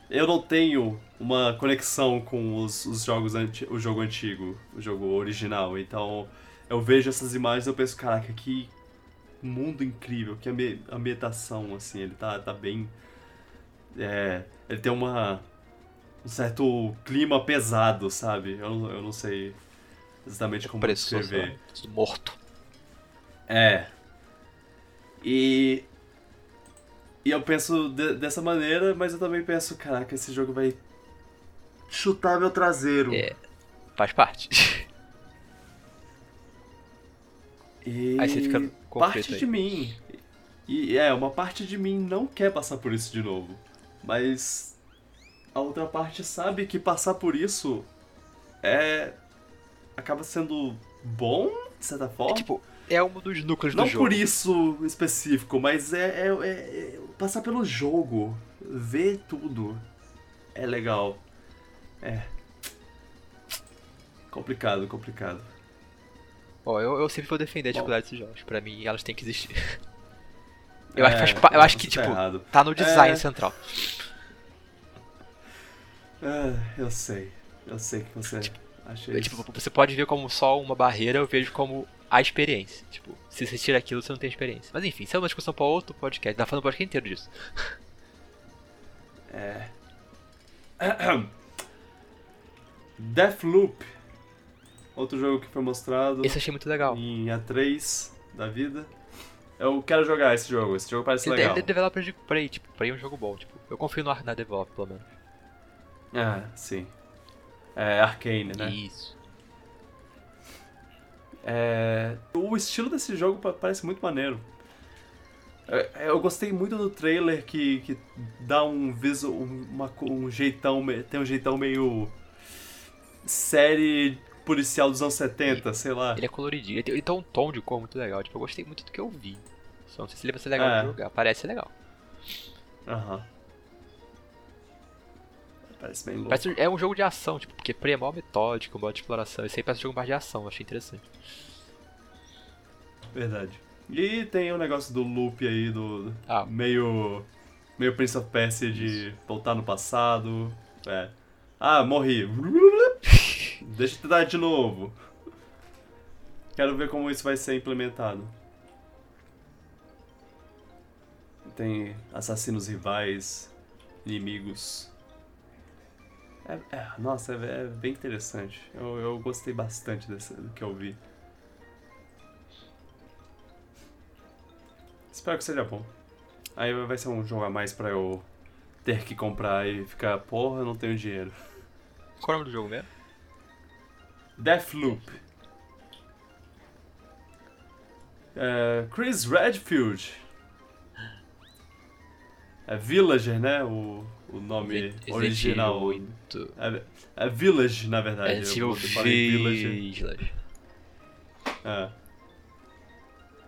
eu não tenho uma conexão com os, os jogos o jogo antigo, o jogo original. Então eu vejo essas imagens e eu penso, caraca, que mundo incrível, que ambientação, assim, ele tá, tá bem. É, ele tem uma. Um certo clima pesado, sabe? Eu, eu não sei exatamente como descrever. Morto. É. E E eu penso de- dessa maneira, mas eu também penso, caraca, esse jogo vai chutar meu traseiro. É. Faz parte. E Aí você fica parte de mim. E é, uma parte de mim não quer passar por isso de novo. Mas a outra parte sabe que passar por isso é. acaba sendo bom, de certa forma. É tipo, é um dos núcleos não do jogo. por isso específico, mas é, é- é- é passar pelo jogo, ver tudo. É legal. É. Complicado, complicado. Ó, eu, eu sempre vou defender a dificuldade desses jogos. Pra mim, elas têm que existir. Eu acho que, É, faz pa- eu acho que você tipo, tá errado. tá no design É. central. Ah, eu sei. Eu sei que você acha isso. Tipo, você pode ver como só uma barreira, eu vejo como a experiência. Tipo, se você tira aquilo, você não tem experiência. Mas enfim, isso é uma discussão pra outro podcast. Dá falando o podcast inteiro disso. É. Deathloop. Outro jogo que foi mostrado Esse eu achei muito legal. em A3 da vida. Eu quero jogar esse jogo. Esse jogo parece Ele legal. é developer de Prey, tipo, Prey é um jogo bom, tipo, eu confio no, na Develop, pelo menos. Ah, sim. É Arcane, né? Isso. É, o estilo desse jogo pa- parece muito maneiro. É, Eu gostei muito do trailer que, que dá um viso, um- uma, um jeitão, tem um jeitão meio série policial dos anos 70, sei lá. Ele é coloridinho, ele tem, ele tem um tom de cor muito legal, tipo, eu gostei muito do que eu vi. Só não sei se ele vai ser legal É. de jogar, parece legal. Aham. Parece bem louco. Parece, é um jogo de ação, tipo, porque Prey é mó metódico, modo de exploração, esse aí parece um jogo mais de ação, achei interessante. Verdade. E tem o negócio do loop aí, do Ah. meio. meio Prince of Persia de voltar no passado. É. Ah, morri. Deixa eu tentar de novo. Quero ver como isso vai ser implementado. Tem assassinos rivais, inimigos. É, é, nossa, é, é bem interessante. Eu, eu gostei bastante do que eu vi. Espero que seja bom. Aí vai ser um jogo a mais pra eu ter que comprar e ficar, porra, eu não tenho dinheiro. Qual é o nome do jogo mesmo? Deathloop. É, Chris Redfield. É Villager, né? O, o nome Resident original. Evil 8. É, é Village, na verdade. Resident eu, eu falei. Village. É.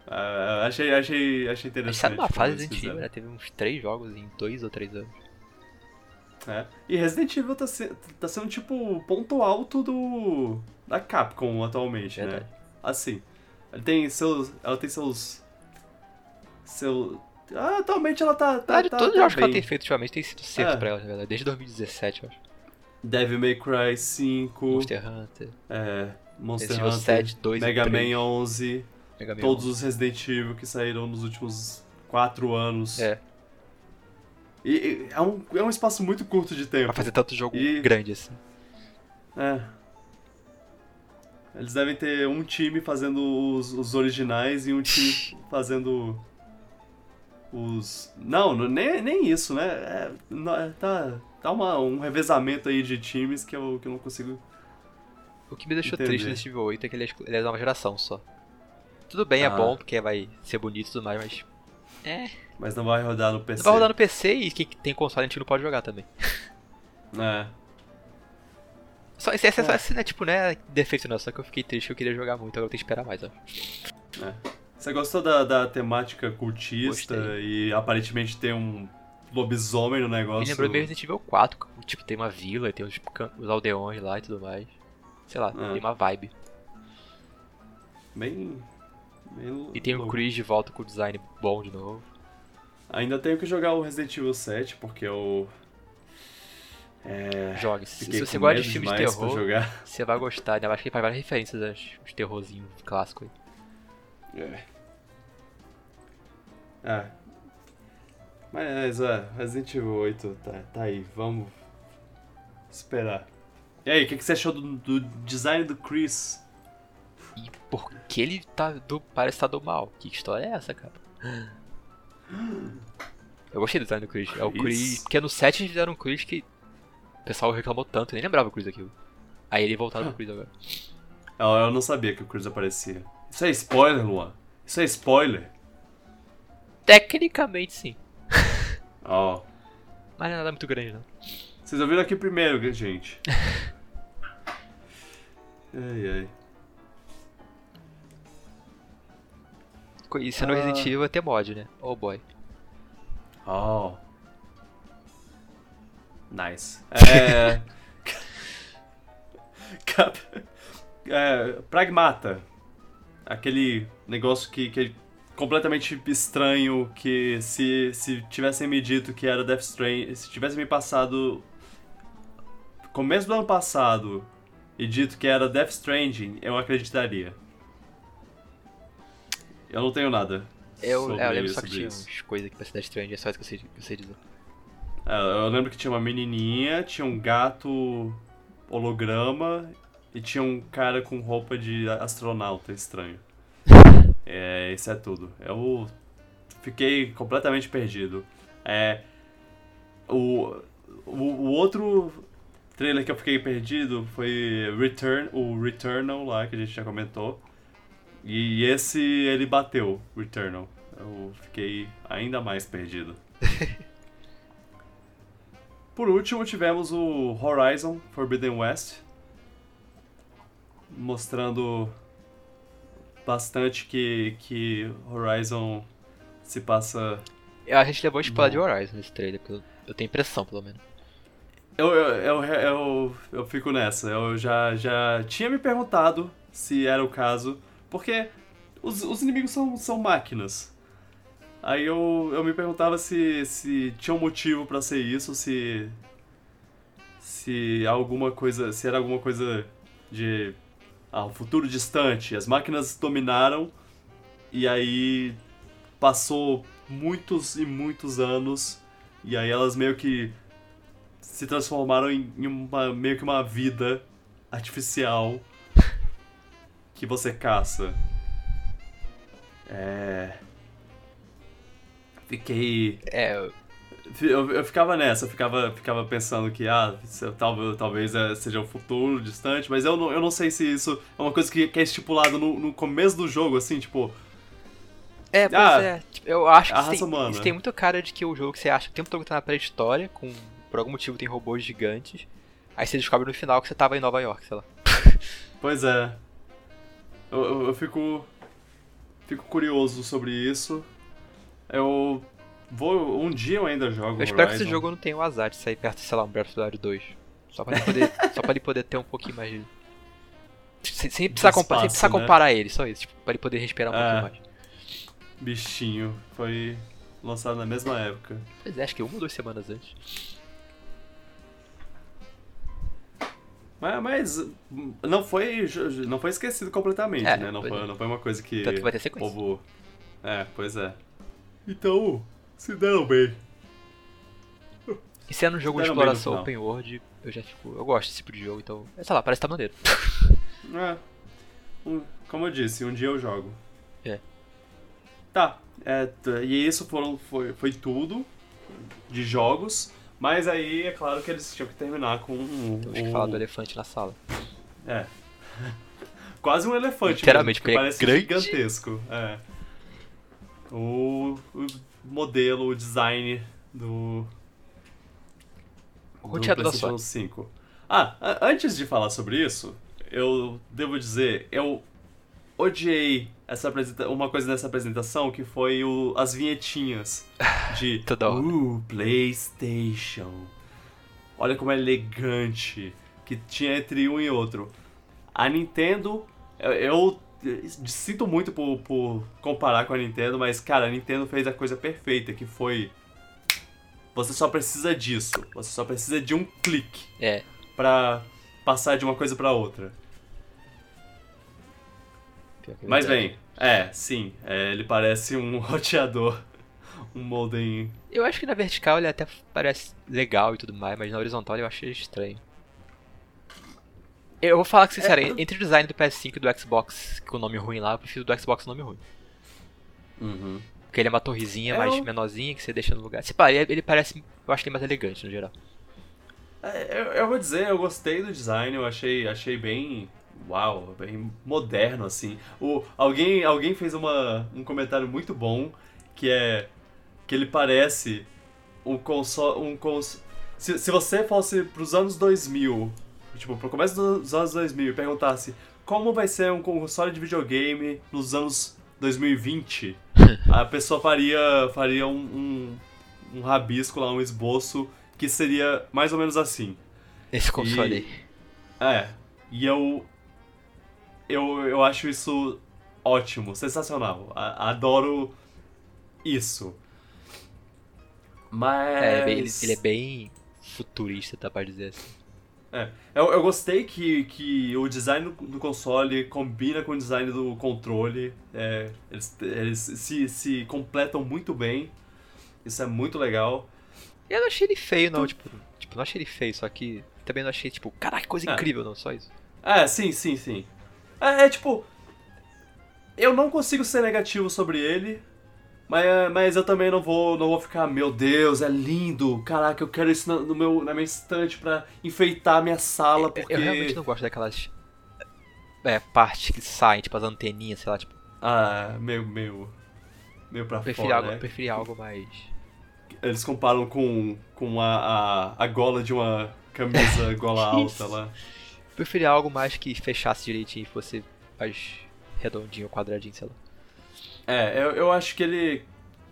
Ah, achei, achei, achei interessante. tá numa fase Resident Evil, né? Teve uns 3 jogos em 2 ou 3 anos. É. E Resident Evil tá, se- tá sendo tipo o ponto alto do da Capcom atualmente, Verdade. né? Assim, tem seus, ela tem seus seu ah, atualmente ela tá tá, Ah, de tá, todos os tá jogos que ela tem feito ultimamente tem sido certo É. pra ela, na verdade. Desde 2017, eu acho. Devil May Cry 5, Monster Hunter, é, Monster Resident Hunter, 7, 2 e Mega 3. Man 11, Mega Man todos os Resident Evil que saíram nos últimos 4 anos. É, E, e é, um, é um espaço muito curto de tempo. pra fazer tanto jogo E- grande assim. É. Eles devem ter um time fazendo os, os originais e um time fazendo os. Não, não- nem, nem isso, né? É, não, é, tá tá uma, um revezamento aí de times que eu, que eu não consigo. O que me deixou Entendi. triste nesse Evil 8 é que ele é, ele é nova geração só. Tudo bem, é Ah. bom, porque vai ser bonito e tudo mais, mas. É. Mas não vai rodar no PC. Vai rodar no PC e quem tem console a gente não pode jogar também. É. Só, esse, esse, É. esse não é tipo, né? Defeito não, só que eu fiquei triste, eu queria jogar muito, agora eu tenho que esperar mais, ó. Você gostou da, da temática cultista Gostei. e aparentemente tem um lobisomem no negócio? Me lembrou meio Resident Evil 4, que, tipo, tem uma vila, tem os, os aldeões lá e tudo mais. Sei lá, É. tem uma vibe. Bem. bem E tem o louco. Chris de volta com o design bom de novo. Ainda tenho que jogar o Resident Evil 7, porque eu. É. Jogue. Se, você gosta de filmes de terror, você vai gostar. Ainda mais que faz várias referências aos aos terrorzinhos clássicos aí. É. Ah. Mas, é, Resident Evil 8 tá, tá aí, vamos esperar. E aí, o que, que você achou do, do design do Chris? E por que ele tá do, parece estar do mal? Que história é essa, cara? Eu gostei do design do Chris. É o Chris. Chris. Porque no 7 eles fizeram um Chris que o pessoal reclamou tanto, eu nem lembrava o Chris daquilo. Aí ele voltaram pro Chris agora. Eu, eu não sabia que o Chris aparecia. Isso é spoiler, Luan. Isso é spoiler. Tecnicamente sim. Ó. Mas não é nada muito grande não. Vocês ouviram aqui primeiro, gente. ai, ai. Isso no Ah. Resident Evil vai ter mod, né? Oh boy. Oh. Nice. É. Cap- é, Pragmata. Aquele negócio que, que é completamente estranho que se, se tivessem me dito que era Death Stranding, se tivessem me passado começo do ano passado e dito que era Death Stranding, eu acreditaria. Eu não tenho nada. Eu, é, eu lembro só que tinha umas coisas aqui pra Cidade Strange, é só isso que eu sei, que eu sei dizer. É, eu lembro que tinha uma menininha, tinha um gato holograma e tinha um cara com roupa de astronauta estranho. É, isso é tudo. Eu fiquei completamente perdido. É, o, o, o outro trailer que eu fiquei perdido foi Return, o Returnal lá que a gente já comentou. E esse ele bateu, Returnal. Eu fiquei ainda mais perdido. Por último, tivemos o Horizon Forbidden West, mostrando bastante que, que Horizon se passa. Eu, a gente levou spoiler de Horizon nesse trailer, porque eu, eu tenho impressão, pelo menos. Eu, eu, eu, eu, eu fico nessa. Eu já, já tinha me perguntado se era o caso, porque os, os inimigos são, são máquinas. Aí eu, eu me perguntava se, se tinha um motivo pra ser isso, se. Se alguma coisa. Se era alguma coisa de. Ah, um futuro distante. As máquinas dominaram e aí passou muitos e muitos anos e aí elas meio que se transformaram em uma, meio que uma vida artificial que você caça. É. Fiquei. É, eu- Eu, ficava nessa, eu ficava, ficava pensando que, ah, talvez, talvez é, seja um futuro distante, mas eu não, eu não sei se isso é uma coisa que, que é estipulado no, no começo do jogo, assim, tipo, é, pois Ah, é. Tipo, eu acho que isso tem, isso tem muito cara de que o jogo que você acha que o tempo todo tá na pré-história, com por algum motivo tem robôs gigantes, aí você descobre no final que você tava em Nova York, sei lá. Pois é. Eu, eu, eu fico. Fico curioso sobre isso. Eu vou. Um dia eu ainda jogo. Eu espero que esse Horizon. jogo não tenha o azar de sair perto, sei lá, um Breath of the Wild 2. Só pra ele poder, só pra ele poder ter um pouquinho mais de. Sem, sem precisar, De compa- sem espaço, precisar né? comparar ele, só isso. Tipo, pra ele poder respirar um É. pouquinho mais. Bichinho. Foi lançado na mesma época. Pois é, acho que uma ou duas semanas antes. Mas, mas não foi não foi esquecido completamente, É, né? Não foi, é. não foi uma coisa que Tanto que vai ter sequência. povo. É, pois é. Então, se deram bem. E sendo um jogo de bem exploração final. open world, eu já fico. Eu gosto desse tipo de jogo, então. Sei lá, parece que tá maneiro. É. Um- como eu disse, um dia eu jogo. É. Tá. é, e isso foram, foi, foi tudo de jogos. Mas aí é claro que eles tinham que terminar com um, Temos que um- falar do elefante na sala. É. Quase um elefante. Literalmente, mesmo, que porque é parece grande. gigantesco. É. O, o modelo, o design do. O do PlayStation Sony. 5. Ah, antes de falar sobre isso, eu devo dizer, eu odiei essa uma coisa nessa apresentação que foi o, as vinhetinhas de Toda hora. uh, PlayStation. Olha como é elegante que tinha entre um e outro. A Nintendo, eu, eu sinto muito por, por comparar com a Nintendo, mas cara, a Nintendo fez a coisa perfeita, que foi você só precisa disso, você só precisa de um clique É. pra passar de uma coisa pra outra. é Mas bem, é, sim, é, ele parece um roteador, um modem. Eu acho que na vertical ele até parece legal e tudo mais, mas na horizontal eu achei estranho. Eu vou falar que, sincero, É. entre o design do PS5 e do Xbox com o nome ruim lá, eu prefiro do Xbox o nome ruim. Uhum. Porque ele é uma torrezinha É, mais eu- menorzinha que você deixa no lugar. Se pá, ele, ele parece. Eu acho que ele é mais elegante no geral. É, Eu, eu vou dizer, eu gostei do design, eu achei, achei bem. Uau, bem moderno, assim. O, alguém, alguém fez uma, um comentário muito bom que é. que ele parece um console. Um cons... se, se você fosse pros anos 2000, tipo, pro começo dos anos 2000 e perguntasse como vai ser um console de videogame nos anos 2020, a pessoa faria, faria um, um, um rabisco lá, um esboço que seria mais ou menos assim. Esse console aí. É, e eu. Eu, eu acho isso ótimo, sensacional. A- adoro isso. Mas. É, ele é bem- ele, é bem futurista, dá pra dizer assim. É, eu, eu gostei que, que o design do, console combina com o design do controle. É, eles eles se, se completam muito bem. Isso é muito legal. Eu não achei ele feio, não, tipo, tipo, não achei ele feio, só que também não achei, tipo, caraca, coisa Ah. incrível, não, só isso. É, sim, sim, sim. É, é tipo. Eu não consigo ser negativo sobre ele. Mas, mas eu também não vou, não vou ficar, meu Deus, é lindo. Caraca, eu quero isso na, no meu, na minha estante pra enfeitar a minha sala, porque. Eu realmente não gosto daquelas é, partes que saem, tipo, as anteninhas, sei lá, tipo, Ah, meio, meio. Meio pra preferi fora, algo, né? preferi algo mais. Eles comparam com, com a, a, a gola de uma camisa gola alta lá. Preferi algo mais que fechasse direitinho e fosse mais redondinho, quadradinho, sei lá. É, eu, eu acho que ele.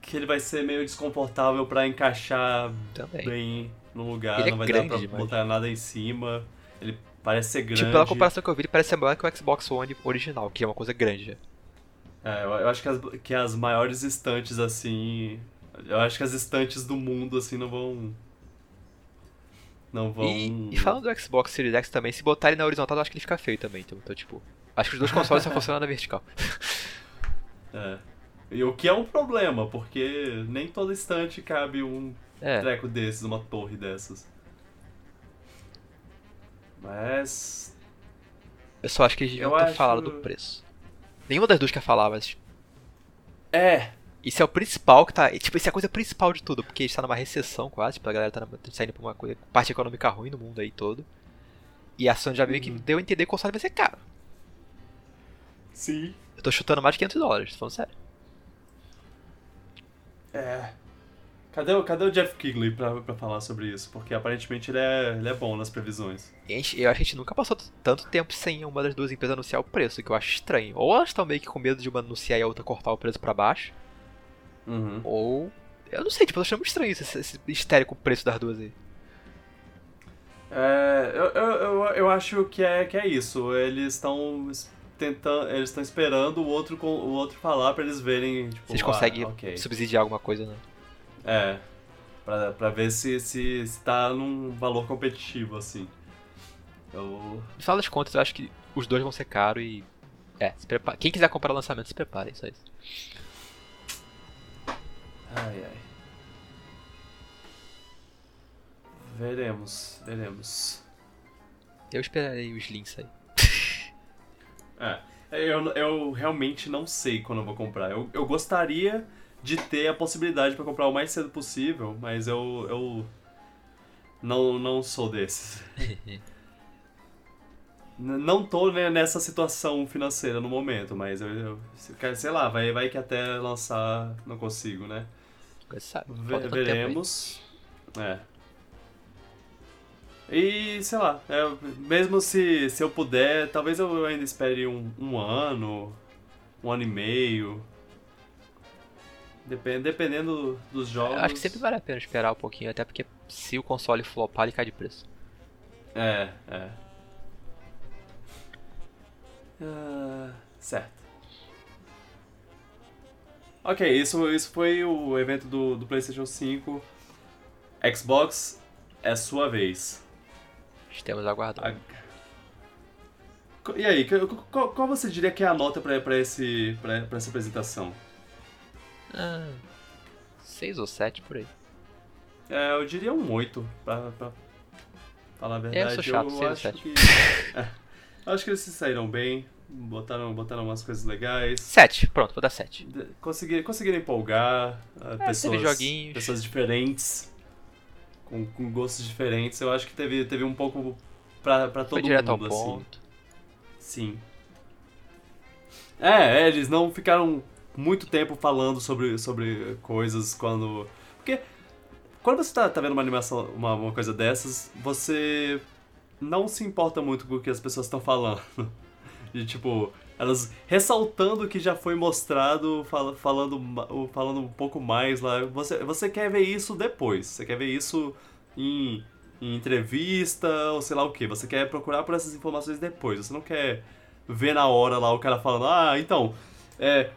que ele vai ser meio desconfortável pra encaixar Também. bem no lugar, Ele é não vai grande dar pra demais. botar nada em cima. Ele parece ser grande. Tipo, pela comparação que eu vi, ele parece ser maior que o Xbox One original, que é uma coisa grande. É, eu, eu acho que as, que as maiores estantes, assim. Eu acho que as estantes do mundo, assim, não vão. Não vão. E, e falando do Xbox Series X também, se botar ele na horizontal, eu acho que ele fica feio também. Então, então, tipo, acho que os dois consoles só funcionam na vertical. É. E o que é um problema, porque nem toda estante cabe um É, treco desses, uma torre dessas. Mas. eu só acho que eles deviam Eu ter acho- falado do preço. Nenhuma das duas quer falar, mas É! Isso é o principal que tá. Tipo, isso é a coisa principal de tudo, porque a gente tá numa recessão quase, tipo, a galera tá na- saindo pra uma coisa, parte econômica ruim no mundo aí todo. E a Sony já meio que Uhum. deu a entender que o console vai ser caro. Sim. Eu tô chutando mais de 500 dólares, tô falando sério. É. Cadê, o- cadê o Jeff Kigley pra, pra falar sobre isso? Porque aparentemente ele é, ele é bom nas previsões. Gente- eu acho que a gente nunca passou tanto tempo sem uma das duas empresas anunciar o preço, que eu acho estranho. Ou elas estão meio que com medo de uma anunciar e a outra cortar o preço pra baixo, Uhum. ou. Eu não sei, tipo, eu achando muito estranho esse, esse mistério com o preço das duas aí. É, eu, eu, eu, eu acho que é, que é isso. Eles estão tentando. Eles estão esperando o outro, com- o outro falar pra eles verem. Tipo, Vocês ah, conseguem ok. subsidiar alguma coisa, né? É. Pra, pra ver se, se, se tá num valor competitivo, assim. Eu. No final das contas, eu acho que os dois vão ser caros e. É, se prepara. Quem quiser comprar o lançamento, se prepare, só isso. Ai, ai. Veremos, veremos. Eu esperarei os links aí. É, eu, eu realmente não sei quando eu vou comprar. Eu, eu gostaria de ter a possibilidade pra comprar o mais cedo possível, mas eu, eu não, não sou desses. Não tô né, nessa situação financeira no momento, mas eu, eu sei lá, vai, vai que até lançar não consigo, né? Sabe. Ve- veremos. É. E, sei lá, é, mesmo se, se eu puder, talvez eu ainda espere um, um ano, um ano e meio. Depen- dependendo dos jogos. Eu acho que sempre vale a pena esperar um pouquinho, até porque se o console flopar, ele cai de preço. É, é. Ah, certo. Ok, isso, isso foi o evento do, do PlayStation 5. Xbox, é sua vez. Estamos aguardando. E aí, qual, qual você diria que é a nota pra, pra, esse, pra essa apresentação? Ah, 6 ou 7 por aí. É, eu diria um 8, pra, pra falar a verdade. sou chato, eu seis ou acho sete. que. É, eu acho que eles se saíram bem. botaram, botaram umas coisas legais. 7, pronto, vou dar 7. De- Conseguiram, conseguiram empolgar uh, É, pessoas, pessoas diferentes, com, com gostos diferentes. Eu acho que teve, teve um pouco pra, pra todo Foi direto ao mundo, assim. ponto. Sim. É, é, eles não ficaram muito tempo falando sobre, sobre coisas quando. Porque quando você tá, tá vendo uma animação, uma, uma coisa dessas, você não se importa muito com o que as pessoas estão falando. E tipo, elas ressaltando o que já foi mostrado, fala- falando, falando um pouco mais lá. Você, você quer ver isso depois. Você quer ver isso em, em entrevista ou sei lá o que. Você quer procurar por essas informações depois. Você não quer ver na hora lá o cara falando, ah, então, é,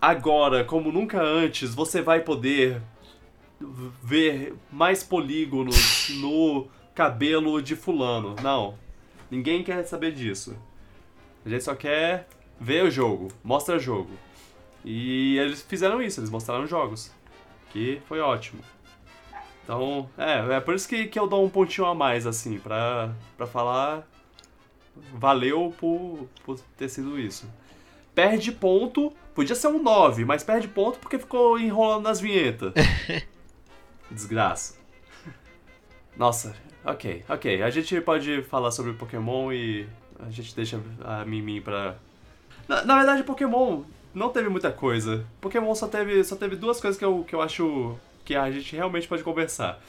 agora, como nunca antes, você vai poder ver mais polígonos no cabelo de fulano. Não. Ninguém quer saber disso. A gente só quer ver o jogo, mostra jogo. E eles fizeram isso, eles mostraram jogos. Que foi ótimo. Então, é, é por isso que, que eu dou um pontinho a mais, assim, pra, pra falar. Valeu por, por ter sido isso. Perde ponto, podia ser um 9, mas perde ponto porque ficou enrolando nas vinhetas. Desgraça. Nossa, ok, ok. A gente pode falar sobre Pokémon e a gente deixa a Mimi pra. Na, na verdade, Pokémon não teve muita coisa. Pokémon só teve, só teve duas coisas que eu, que eu acho que a gente realmente pode conversar.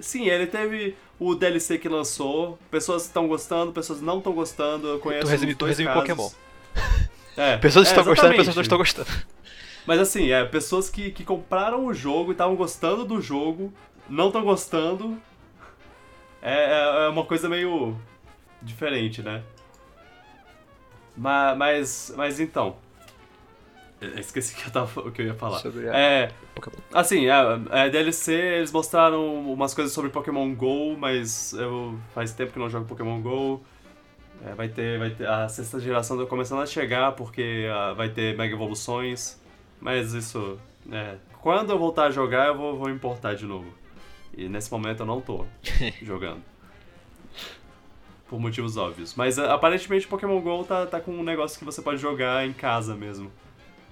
Sim, ele teve o DLC que lançou, pessoas estão gostando, pessoas não estão gostando. Eu conheço Tu resume- tu resume casos. Pokémon. É, Pessoas é, estão gostando, pessoas não estão gostando. Mas assim, é, pessoas que, que compraram o jogo e estavam gostando do jogo, não estão gostando. É, é- é uma coisa meio diferente, né? Mas, mas, mas então. Eu Esqueci que eu tava, o que eu ia falar. Sobre a- É, assim, é, é, DLC, eles mostraram umas coisas sobre Pokémon GO, mas eu faz tempo que não jogo Pokémon GO. É, vai ter, vai ter a sexta geração tá começando a chegar porque ah, vai ter mega evoluções, mas isso, é, quando eu voltar a jogar eu vou, vou importar de novo. E nesse momento eu não tô jogando. Por motivos óbvios. Mas ah, aparentemente Pokémon GO tá, tá com um negócio que você pode jogar em casa mesmo.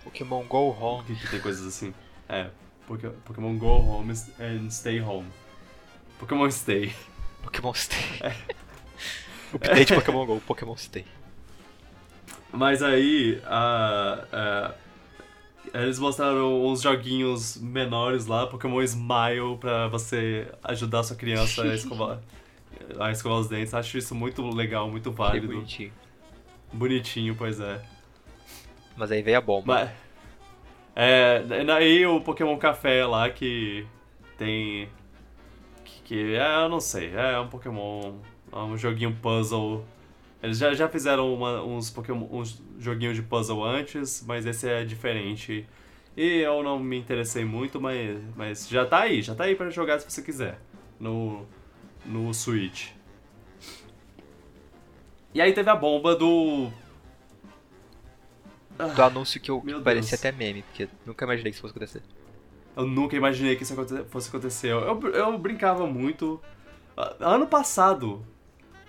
Pokémon Go Home. Que, que tem coisas assim. É, Poké- Pokémon Go Home and Stay Home. Pokémon Stay. Pokémon Stay. Update de Pokémon Go, Pokémon Stay. Mas aí, a, a- eles mostraram uns joguinhos menores lá, Pokémon Smile, pra você ajudar sua criança a escovar, a escovar os dentes. Acho isso muito legal, muito Que válido. bonitinho. Bonitinho, pois é. Mas aí veio a bomba. Mas, é, daí o Pokémon Café lá que tem. Que, que é, eu não sei, é um Pokémon. É um joguinho puzzle. Eles já, já fizeram uma- uns, Pokémon, uns joguinhos de puzzle antes, mas esse é diferente. E eu não me interessei muito, mas, mas já tá aí, já tá aí pra jogar se você quiser. No, no Switch. E aí teve a bomba do. Do anúncio que eu Meu que parecia Deus. até meme, porque nunca imaginei que isso fosse acontecer. Eu nunca imaginei que isso fosse acontecer. Eu, eu brincava muito. Ah, Ano passado,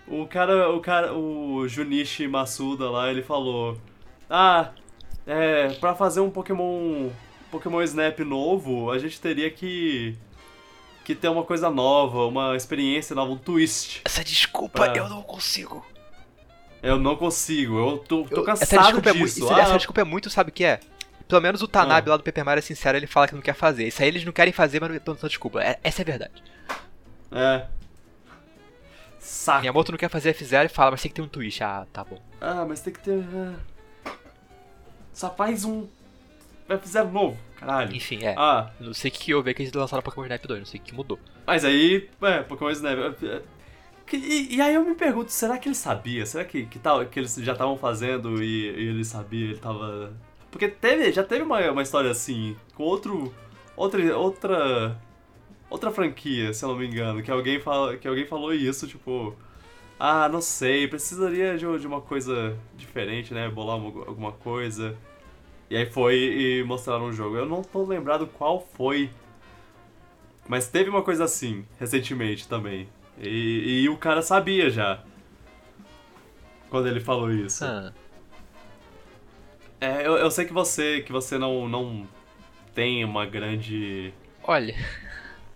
o cara, o cara, o Junichi Masuda lá, ele falou: "Ah, é, para fazer um Pokémon Pokémon Snap novo, a gente teria que que ter uma coisa nova, uma experiência nova, um twist. Essa desculpa Pra- eu não consigo. Eu não consigo, eu tô, tô Eu- cansado essa é muito. disso. isso- Ah, Essa desculpa é muito, sabe o que é? Pelo menos o Tanabe lá do Paper Mario é sincero, ele fala que não quer fazer. Isso aí eles não querem fazer, mas não estão dando desculpa. É- essa é a verdade. é. Saco. Miyamoto não quer fazer, fizeram e fala, mas tem que ter um twist. Ah, tá bom. Ah, mas tem que ter. ah. Só faz um. Vai fazer novo, caralho. Enfim, é. Ah, Não sei o que houve que eles lançaram Pokémon Snap 2, não sei o que mudou. mas aí. É, Pokémon Snap. é, que- E, e aí eu me pergunto, será que ele sabia? Será que, que, tal, que eles já estavam fazendo e, e ele sabia, ele tava. Porque teve, já teve uma, uma história assim, com outro. Outra. Outra. Outra franquia, se eu não me engano, que alguém, fala, que alguém falou isso, tipo. Ah, não sei, precisaria de, de uma coisa diferente, né? Bolar uma- alguma coisa. E aí foi e mostraram o jogo. Eu não tô lembrado qual foi. Mas teve uma coisa assim, recentemente também. E, e o cara sabia já. Quando ele falou isso. Ah, É, eu, eu sei que você que você não, não tem uma grande. Olha,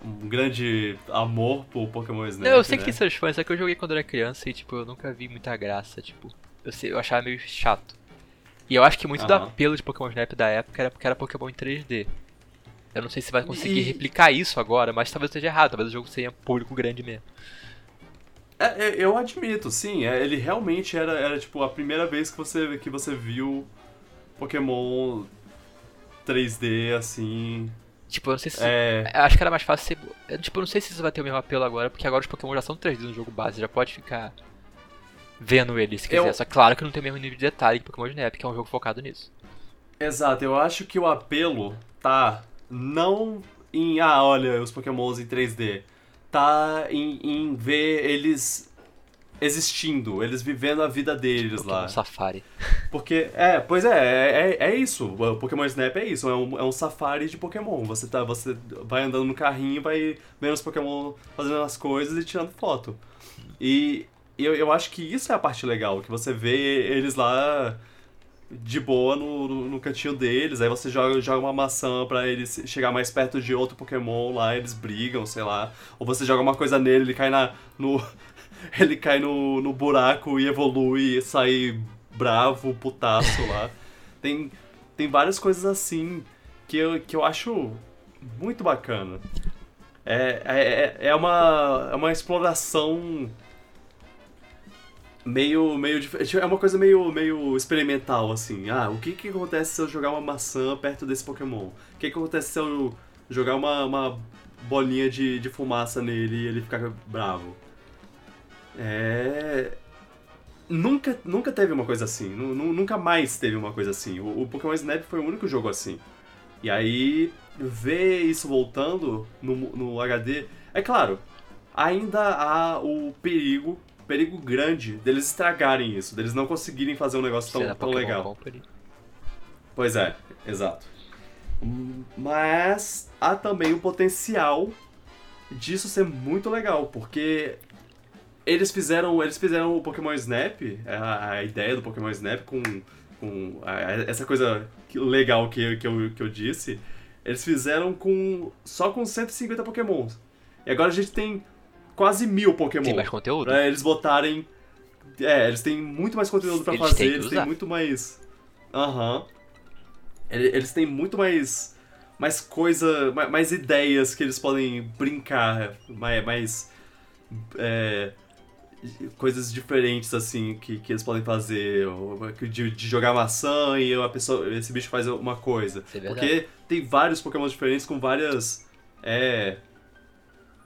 um grande amor por Pokémon Snap. não, eu sei que né? tem seus fãs, só que eu joguei quando era criança e, tipo, eu nunca vi muita graça, tipo, eu, sei, eu achava meio chato. E eu acho que muito do Aham. apelo de Pokémon Snap da época era porque era Pokémon em 3D. Eu não sei se vai conseguir E- replicar isso agora, mas talvez esteja errado, talvez o jogo seja público grande mesmo. É, é, eu admito, sim. é, ele realmente era, era tipo a primeira vez que você, que você viu Pokémon 3D assim. Tipo, eu não sei se. É. eu Acho que era mais fácil ser. eu, Tipo, eu não sei se isso vai ter o mesmo apelo agora, porque agora os Pokémon já são 3D no jogo base, já pode ficar vendo eles se quiser. Eu- Só claro que não tem o mesmo nível de detalhe que Pokémon Snap, que é um jogo focado nisso. Exato, eu acho que o apelo tá não em, ah, olha, os Pokémons em 3D. Tá em, em ver eles existindo, eles vivendo a vida deles Pokémon lá. Safari. Porque, é, pois é, é, é, é isso. O Pokémon Snap é isso, é um, é um safari de Pokémon. Você, tá, você vai andando no carrinho, vai vendo os Pokémon fazendo as coisas e tirando foto. E eu, eu acho que isso é a parte legal, que você vê eles lá de boa no, no, no cantinho deles, aí você joga, joga uma maçã pra eles chegar mais perto de outro Pokémon lá, eles brigam, sei lá. Ou você joga uma coisa nele, ele cai na. no. ele cai no, no buraco e evolui e sai bravo, putaço lá. Tem, tem várias coisas assim que eu, que eu acho muito bacana. É, é, é, uma, é uma exploração meio, meio dif- é uma coisa meio, meio experimental assim. Ah, o que que acontece se eu jogar uma maçã perto desse Pokémon? O que que acontece se eu jogar uma, uma bolinha de, de fumaça nele e ele ficar bravo? É nunca, nunca teve uma coisa assim. Nu- nu- Nunca mais teve uma coisa assim. O, o Pokémon Snap foi o único jogo assim. E aí, ver isso voltando no, no HD. É claro, ainda há o perigo, perigo grande deles estragarem isso, deles não conseguirem fazer um negócio tão, tão Pokémon legal. Company. Pois é, exato. Mas há também o potencial disso ser muito legal, porque eles fizeram, eles fizeram o Pokémon Snap, a, a ideia do Pokémon Snap com, com a- essa coisa legal que, que, eu, que eu disse, eles fizeram com só com 150 Pokémons. E agora a gente tem quase mil Pokémon. Tem mais conteúdo? Pra eles botarem. É, eles têm muito mais conteúdo pra Eles fazer, têm eles têm muito mais. Aham. Ele- Eles têm muito mais. Mais coisa. ma- Mais ideias que eles podem brincar. Mais. mais é, coisas diferentes, assim, que, que eles podem fazer. De, de jogar maçã e a pessoa, esse bicho faz uma coisa. É. Porque tem vários Pokémon diferentes com várias. É,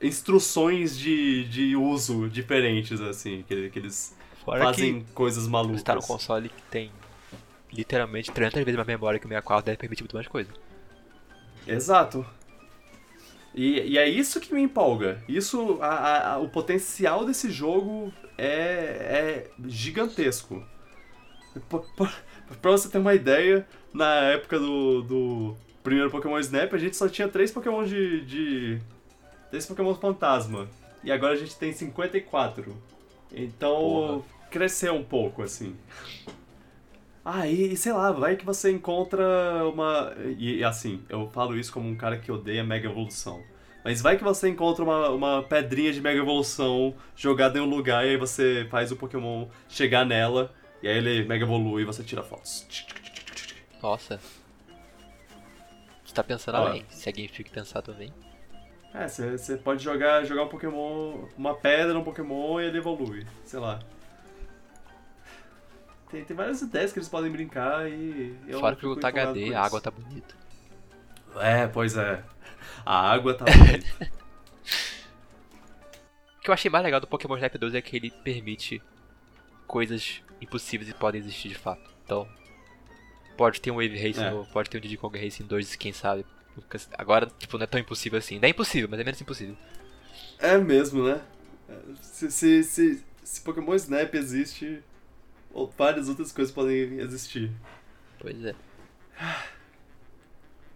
instruções de, de uso diferentes, assim, que, que eles Fora fazem coisas que malucas. você tá num console que tem literalmente 300 vezes mais memória que o 64, deve permitir muito mais coisa. Exato. E, e é isso que me empolga. Isso, a- a- a- o potencial desse jogo é, é gigantesco. Pra você ter uma ideia, na época do, do primeiro Pokémon Snap, a gente só tinha três Pokémon de, de. Três Pokémon fantasma. E agora a gente tem 54. Então, Porra. cresceu um pouco, assim. Ah, e, e sei lá, vai que você encontra uma. E assim, eu falo isso como um cara que odeia Mega Evolução. Mas vai que você encontra uma, uma pedrinha de Mega Evolução jogada em um lugar e aí você faz o Pokémon chegar nela, e aí ele Mega Evolui e você tira fotos. Nossa. Você tá pensando Ah. além. Se a Game Freak pensar também. É, você pode jogar, jogar um Pokémon, uma pedra num Pokémon e ele evolui, sei lá. Tem, tem várias ideias que eles podem brincar e. Eu Fora que o HD, a água tá bonita. É, pois é. A água tá bonita. O que eu achei mais legal do Pokémon Snap 2 é que ele permite coisas impossíveis e podem existir de fato. Então, pode ter um Wave Racing É. novo, pode ter um Diddy Kong Racing 2, quem sabe. Nunca- Agora, tipo, não é tão impossível assim. Não é impossível, mas é menos impossível. É mesmo, né? Se, se, se, se Pokémon Snap existe, ou várias outras coisas podem existir. Pois é.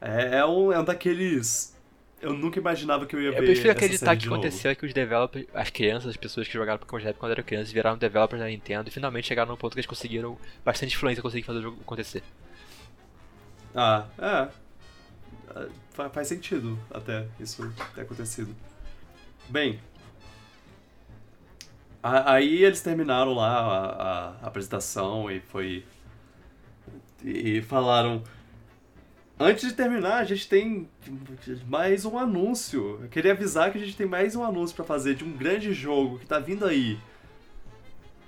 É, é, um, é um daqueles. Eu nunca imaginava que eu ia ver. Eu prefiro acreditar que aconteceu é que os developers, as crianças, as pessoas que jogaram Pokémon Snap quando eram crianças, viraram developers da Nintendo e finalmente chegaram num ponto que eles conseguiram bastante influência conseguir fazer o jogo acontecer. Ah, é. Fa- Faz sentido até isso ter acontecido. Bem. a- Aí eles terminaram lá a, a apresentação e foi. E falaram. Antes de terminar, a gente tem mais um anúncio. Eu queria avisar que a gente tem mais um anúncio pra fazer de um grande jogo que tá vindo aí.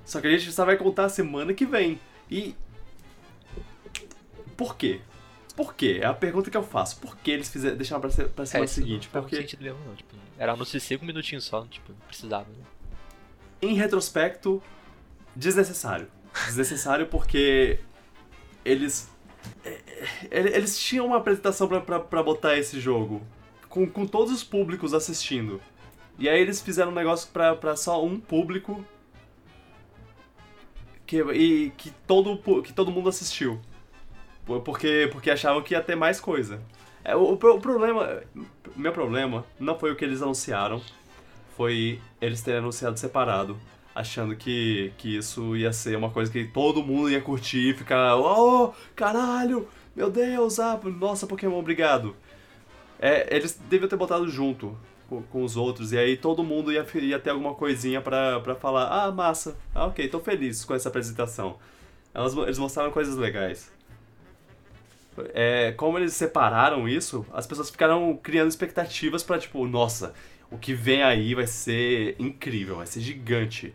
Só que a gente só vai contar semana que vem. E. Por quê? Por quê? É a pergunta que eu faço. Por que eles fizeram, deixaram pra, ser, pra semana isso seguinte? não Porque, sentido mesmo, não. Tipo, era de 5 minutinhos só, tipo, não precisava. Né? em retrospecto, desnecessário. Desnecessário porque eles. é, é, Eles tinham uma apresentação pra, pra, pra botar esse jogo. Com, com todos os públicos assistindo. E aí eles fizeram um negócio pra, pra só um público. Que, e que todo, que todo mundo assistiu. Por- Porque, porque achavam que ia ter mais coisa. É, o, o pro- o problema. Meu problema não foi o que eles anunciaram. Foi eles terem anunciado separado. Achando que, que isso ia ser uma coisa que todo mundo ia curtir e ficar. Oh, caralho! Meu Deus! Ah, nossa, Pokémon, obrigado. É, eles deviam ter botado junto com, com os outros. E aí todo mundo ia, ia ter alguma coisinha pra, pra falar. Ah, massa. Ah, ok, tô feliz com essa apresentação. Elas, eles mostraram coisas legais. É, como eles separaram isso, as pessoas ficaram criando expectativas pra tipo, nossa, o que vem aí vai ser incrível, vai ser gigante.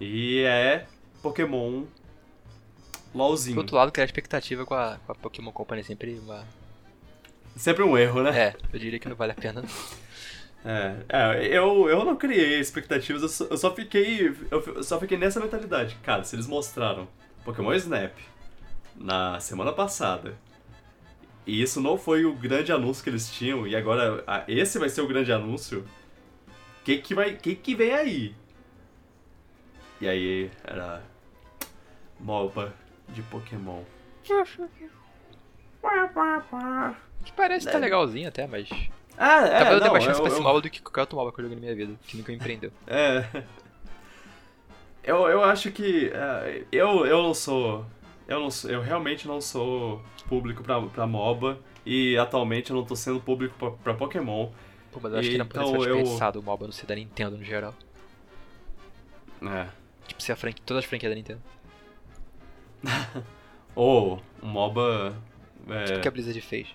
E é Pokémon Por LOLzinho. outro lado, criar expectativa com a, com a Pokémon Company é sempre uma. Sempre um erro, né? É, eu diria que não vale a pena. É, é, eu, eu não criei expectativas, eu só, eu só fiquei. Eu só fiquei nessa mentalidade. Cara, se eles mostraram Pokémon Snap na semana passada. E isso não foi o grande anúncio que eles tinham, e agora esse vai ser o grande anúncio. O que que vai. que que vem aí? E aí era. MOBA de Pokémon. Que parece que tá legalzinho até, mas. Ah, é, Talvez eu dê mais chance eu- pra esse eu- MOBA do que qualquer outro MOBA que eu joguei na minha vida, que nunca me empreendeu. É. Eu, eu acho que. é, eu, eu não sou. Eu, não eu realmente não sou público pra, pra MOBA. E atualmente eu não tô sendo público pra, pra Pokémon. Pô, mas eu acho que não Então, poderia ser eu- o MOBA no ser da Nintendo no geral. É. Tipo, ser a franquia, todas as franquias da Nintendo. Ou um MOBA. É, Tipo que a Blizzard fez.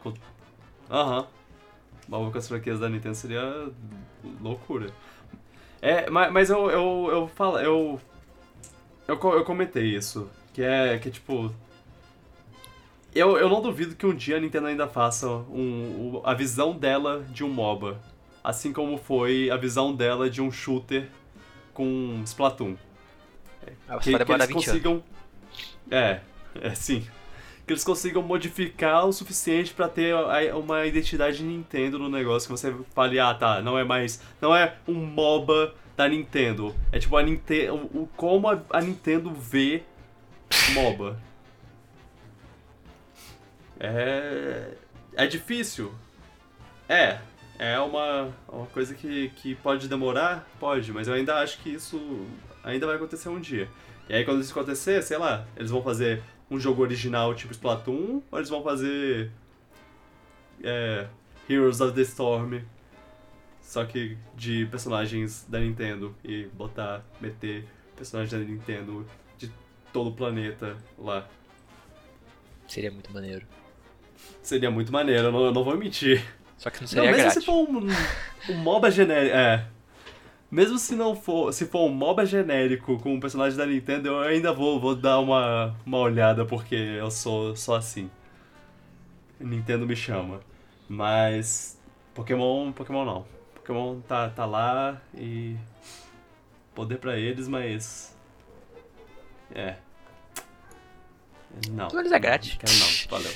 Aham. MOBA com as franquias da Nintendo seria loucura. É, mas, mas eu, eu, eu falo, eu, eu, eu comentei isso, que é, que é tipo, eu, eu não duvido que um dia a Nintendo ainda faça um, o- a visão dela de um MOBA, assim como foi a visão dela de um shooter com Splatoon. Ah, Que, vai que eles 20 anos. consigam, é, é sim, que eles consigam modificar o suficiente pra ter uma identidade Nintendo no negócio, que você fale, ah tá, não é mais, não é um MOBA da Nintendo, é tipo a Nintendo, o, como a, a Nintendo vê MOBA. É, é difícil, é, é uma, uma coisa que, que pode demorar, pode, mas eu ainda acho que isso ainda vai acontecer um dia. E aí quando isso acontecer, sei lá, eles vão fazer um jogo original tipo Splatoon, ou eles vão fazer é, Heroes of the Storm, só que de personagens da Nintendo e botar, meter personagens da Nintendo todo o planeta lá. Seria muito maneiro. Seria muito maneiro, eu não, eu não vou mentir. Só que não Não, seria mesmo grátis. se for um, um MOBA genérico. É. Mesmo se não for. Se for um MOBA genérico com um personagem da Nintendo, eu ainda vou, vou dar uma, uma olhada porque eu sou só assim. Nintendo me chama. Mas. Pokémon. Pokémon não. Pokémon tá, tá lá e. Poder pra eles, mas. É. Não. Tudo eles é grátis. Não não, valeu.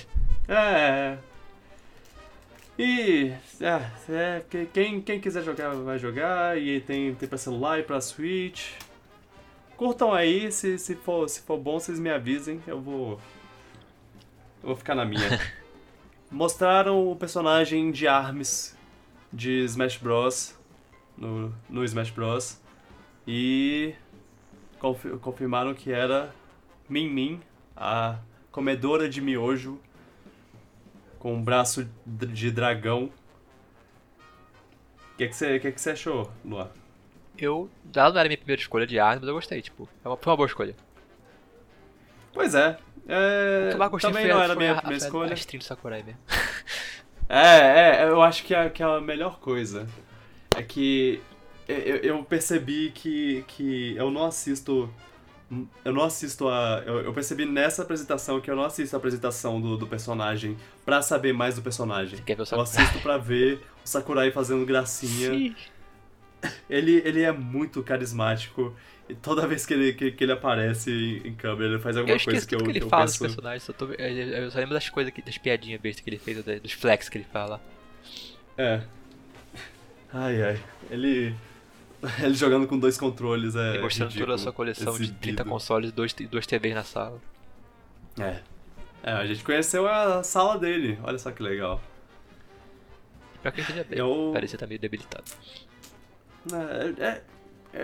É. E é, é, que- quem, quem quiser jogar vai jogar e tem, tem pra celular e pra Switch. Curtam aí, se, se, for, se for bom vocês me avisem, eu vou. Eu vou ficar na minha. Mostraram o personagem de Arms de Smash Bros. No, no Smash Bros. E confi- confirmaram que era Min Min, a comedora de miojo com um braço de dragão. O que, que, você, que, que você achou, Luan? Eu, ela não era a minha primeira escolha de arma, mas eu gostei, tipo, é foi uma boa escolha. Pois é. é que também foi, não era a foi minha a, primeira a, escolha. a do Sakurai mesmo. É, é, eu acho que a, que a melhor coisa é que eu, eu percebi que, que eu não assisto. Eu não assisto a. Eu, eu percebi nessa apresentação que eu não assisto a apresentação do, do personagem pra saber mais do personagem. Quer ver o Eu assisto pra ver o Sakurai fazendo gracinha. Sim. Ele, ele é muito carismático. E toda vez que ele, que, que ele aparece em, câmera, ele faz alguma coisa que eu, que ele que eu fala dos penso. personagens, só tô, eu, só lembro das coisas, que, das piadinhas bestas que ele fez, dos flex que ele fala. É. Ai, ai. Ele. Ele jogando com dois controles é. mostrando toda a sua coleção de 30 exibido. consoles e dois, duas TVs na sala. É. É, a gente conheceu a sala dele. Olha só que legal. Pior que ele bem, Eu- parecia estar meio debilitado. É, é-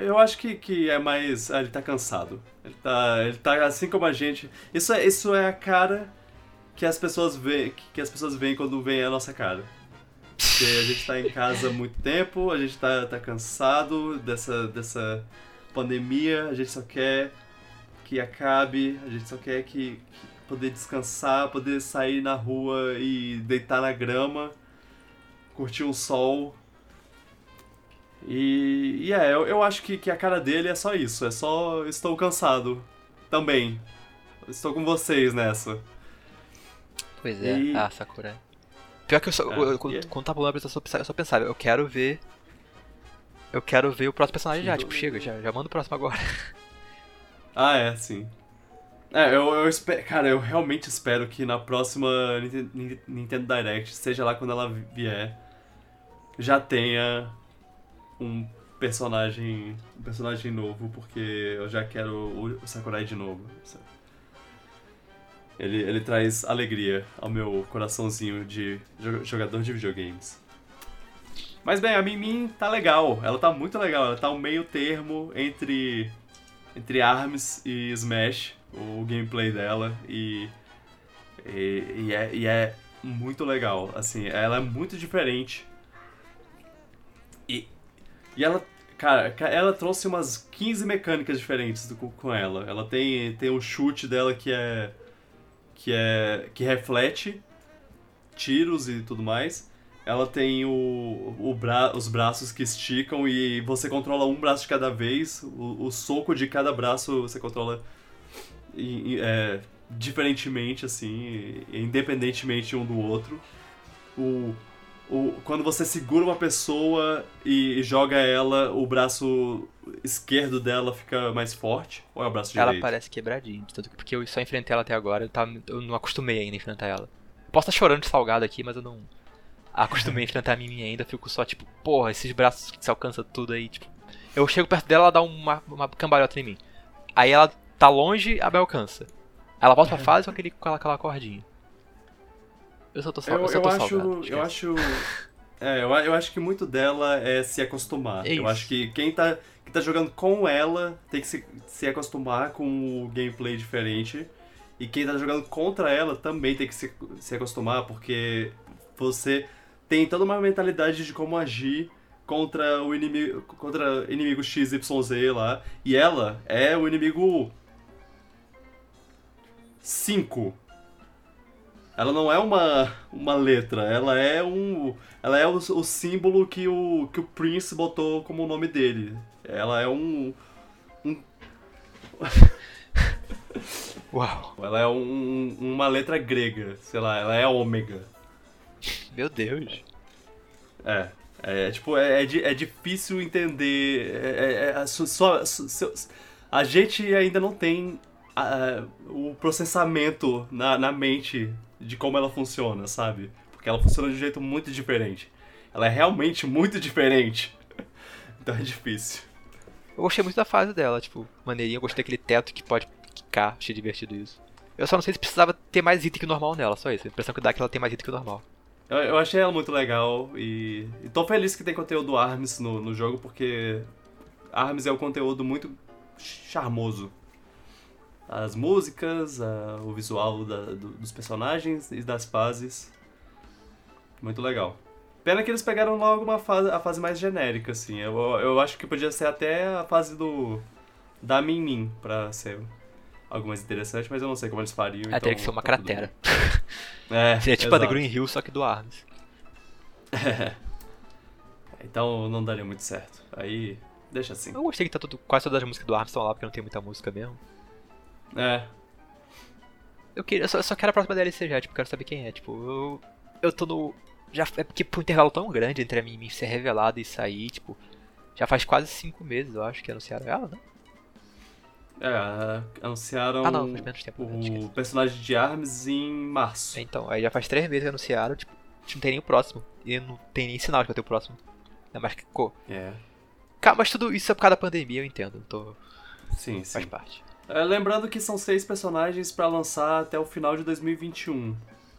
eu acho que, que é mais. ah, ele tá cansado. Ele tá, ele tá assim como a gente. Isso é, isso é a cara que as pessoas veem, que, que as pessoas veem quando veem a nossa cara. Porque a gente tá em casa há muito tempo, a gente tá, tá cansado dessa, dessa pandemia, a gente só quer que acabe, a gente só quer que, que poder descansar, poder sair na rua e deitar na grama, curtir um sol. E, e é, eu, eu acho que, que a cara dele é só isso, é só estou cansado também. Estou com vocês nessa. Pois é, E- ah, Sakurai. Pior que eu só, É, eu- quando, e- quando tava rolando a apresentação, eu eu só pensava, eu quero ver. Eu quero ver o próximo personagem já, tipo, chega, já, já manda o próximo agora. Ah, é, sim. É, eu, eu espero. Cara, eu realmente espero que na próxima Ninte- Nin- Nintendo Direct, seja lá quando ela vier, já tenha um personagem. Um personagem novo, porque eu já quero o, o Sakurai de novo. sabe? Ele, ele traz alegria ao meu coraçãozinho de jo- jogador de videogames. Mas bem, a Mimin tá legal, ela tá muito legal, ela tá um meio termo entre entre ARMS e Smash, o gameplay dela, e, e, e é, e é muito legal, assim, ela é muito diferente. E, e ela, cara, ca- ela trouxe umas 15 mecânicas diferentes do- com ela. Ela tem, tem o chute dela que é, que é, que reflete tiros e tudo mais. Ela tem o, o bra os braços que esticam e você controla um braço de cada vez. O, o soco de cada braço você controla é, diferentemente, assim, independentemente um do outro. O, o, quando você segura uma pessoa e, e joga ela, o braço esquerdo dela fica mais forte. Ou é o braço Ela direito? parece quebradinha, de tanto que- porque eu só enfrentei ela até agora, eu, tava, eu não acostumei ainda a enfrentar ela. Posso estar chorando de salgado aqui, mas eu não acostumei a enfrentar a Mimi ainda, fico só tipo, porra, esses braços que se alcança tudo aí, tipo. Eu chego perto dela, ela dá uma, uma cambalhota em mim. Aí ela tá longe, a me alcança. Ela volta pra fase com, aquele, com aquela, aquela cordinha. Eu só tô, sal, eu, Eu, só eu acho, eu acho, é, eu, eu acho que muito dela é se acostumar. É eu acho que quem tá, quem tá jogando com ela tem que se, se acostumar com o gameplay diferente. E quem tá jogando contra ela também tem que se, se acostumar, porque você tem toda uma mentalidade de como agir contra o inimigo, contra inimigo XYZ lá. E ela é o inimigo 5. Ela não é uma, uma letra, ela é um. Ela é o, o símbolo que o, que o Prince botou como o nome dele. Ela é um. Uau, Ela é um, uma letra grega, sei lá, ela é ômega. meu Deus. É. É, tipo, é, é, é difícil entender. É, é- é- só- a gente ainda não tem o processamento na, na mente de como ela funciona, sabe? Porque ela funciona de um jeito muito diferente. Ela é realmente muito diferente. Então é difícil. Eu gostei muito da fase dela, tipo, maneirinha, eu gostei daquele teto que pode quicar, achei divertido isso. Eu só não sei se precisava ter mais item que o normal nela, só isso. A impressão que dá é que ela tem mais item que o normal. Eu, eu achei ela muito legal e, e tô feliz que tem conteúdo ARMS no, no jogo, porque ARMS é um conteúdo muito charmoso. As músicas, a- o visual da- do- dos personagens e das fases. Muito legal. Pena que eles pegaram logo uma fase, a fase mais genérica, assim. Eu, eu acho que podia ser até a fase do. da Min Min pra ser algo mais interessante, mas eu não sei como eles fariam. É, então, teria que ser uma tá cratera. É, Seria tipo a The exato. Green Hill, só que do Arms. Então não daria muito certo. Aí, deixa assim. Eu gostei que tá tudo, quase todas as músicas do Arms estão lá, porque não tem muita música mesmo. É, Eu, queria, eu, só, eu só quero a próxima DLC já, tipo, quero saber quem é. Tipo, eu, eu tô no. Já, é porque foi um intervalo tão grande entre a mim ser revelada e sair, tipo. Já faz quase 5 meses, eu acho, que anunciaram ela, né? é, anunciaram Ah, não, faz menos tempo. né? o personagem de Arms em março. Então, aí já faz 3 meses que anunciaram, tipo, gente não tem nem o próximo. E não tem nem sinal de que vai ter o próximo. Ainda mais que. Pô, É, Cara, mas tudo isso é por causa da pandemia, eu entendo. Tô, sim, faz sim. parte. É, lembrando que são seis personagens pra lançar até o final de 2021,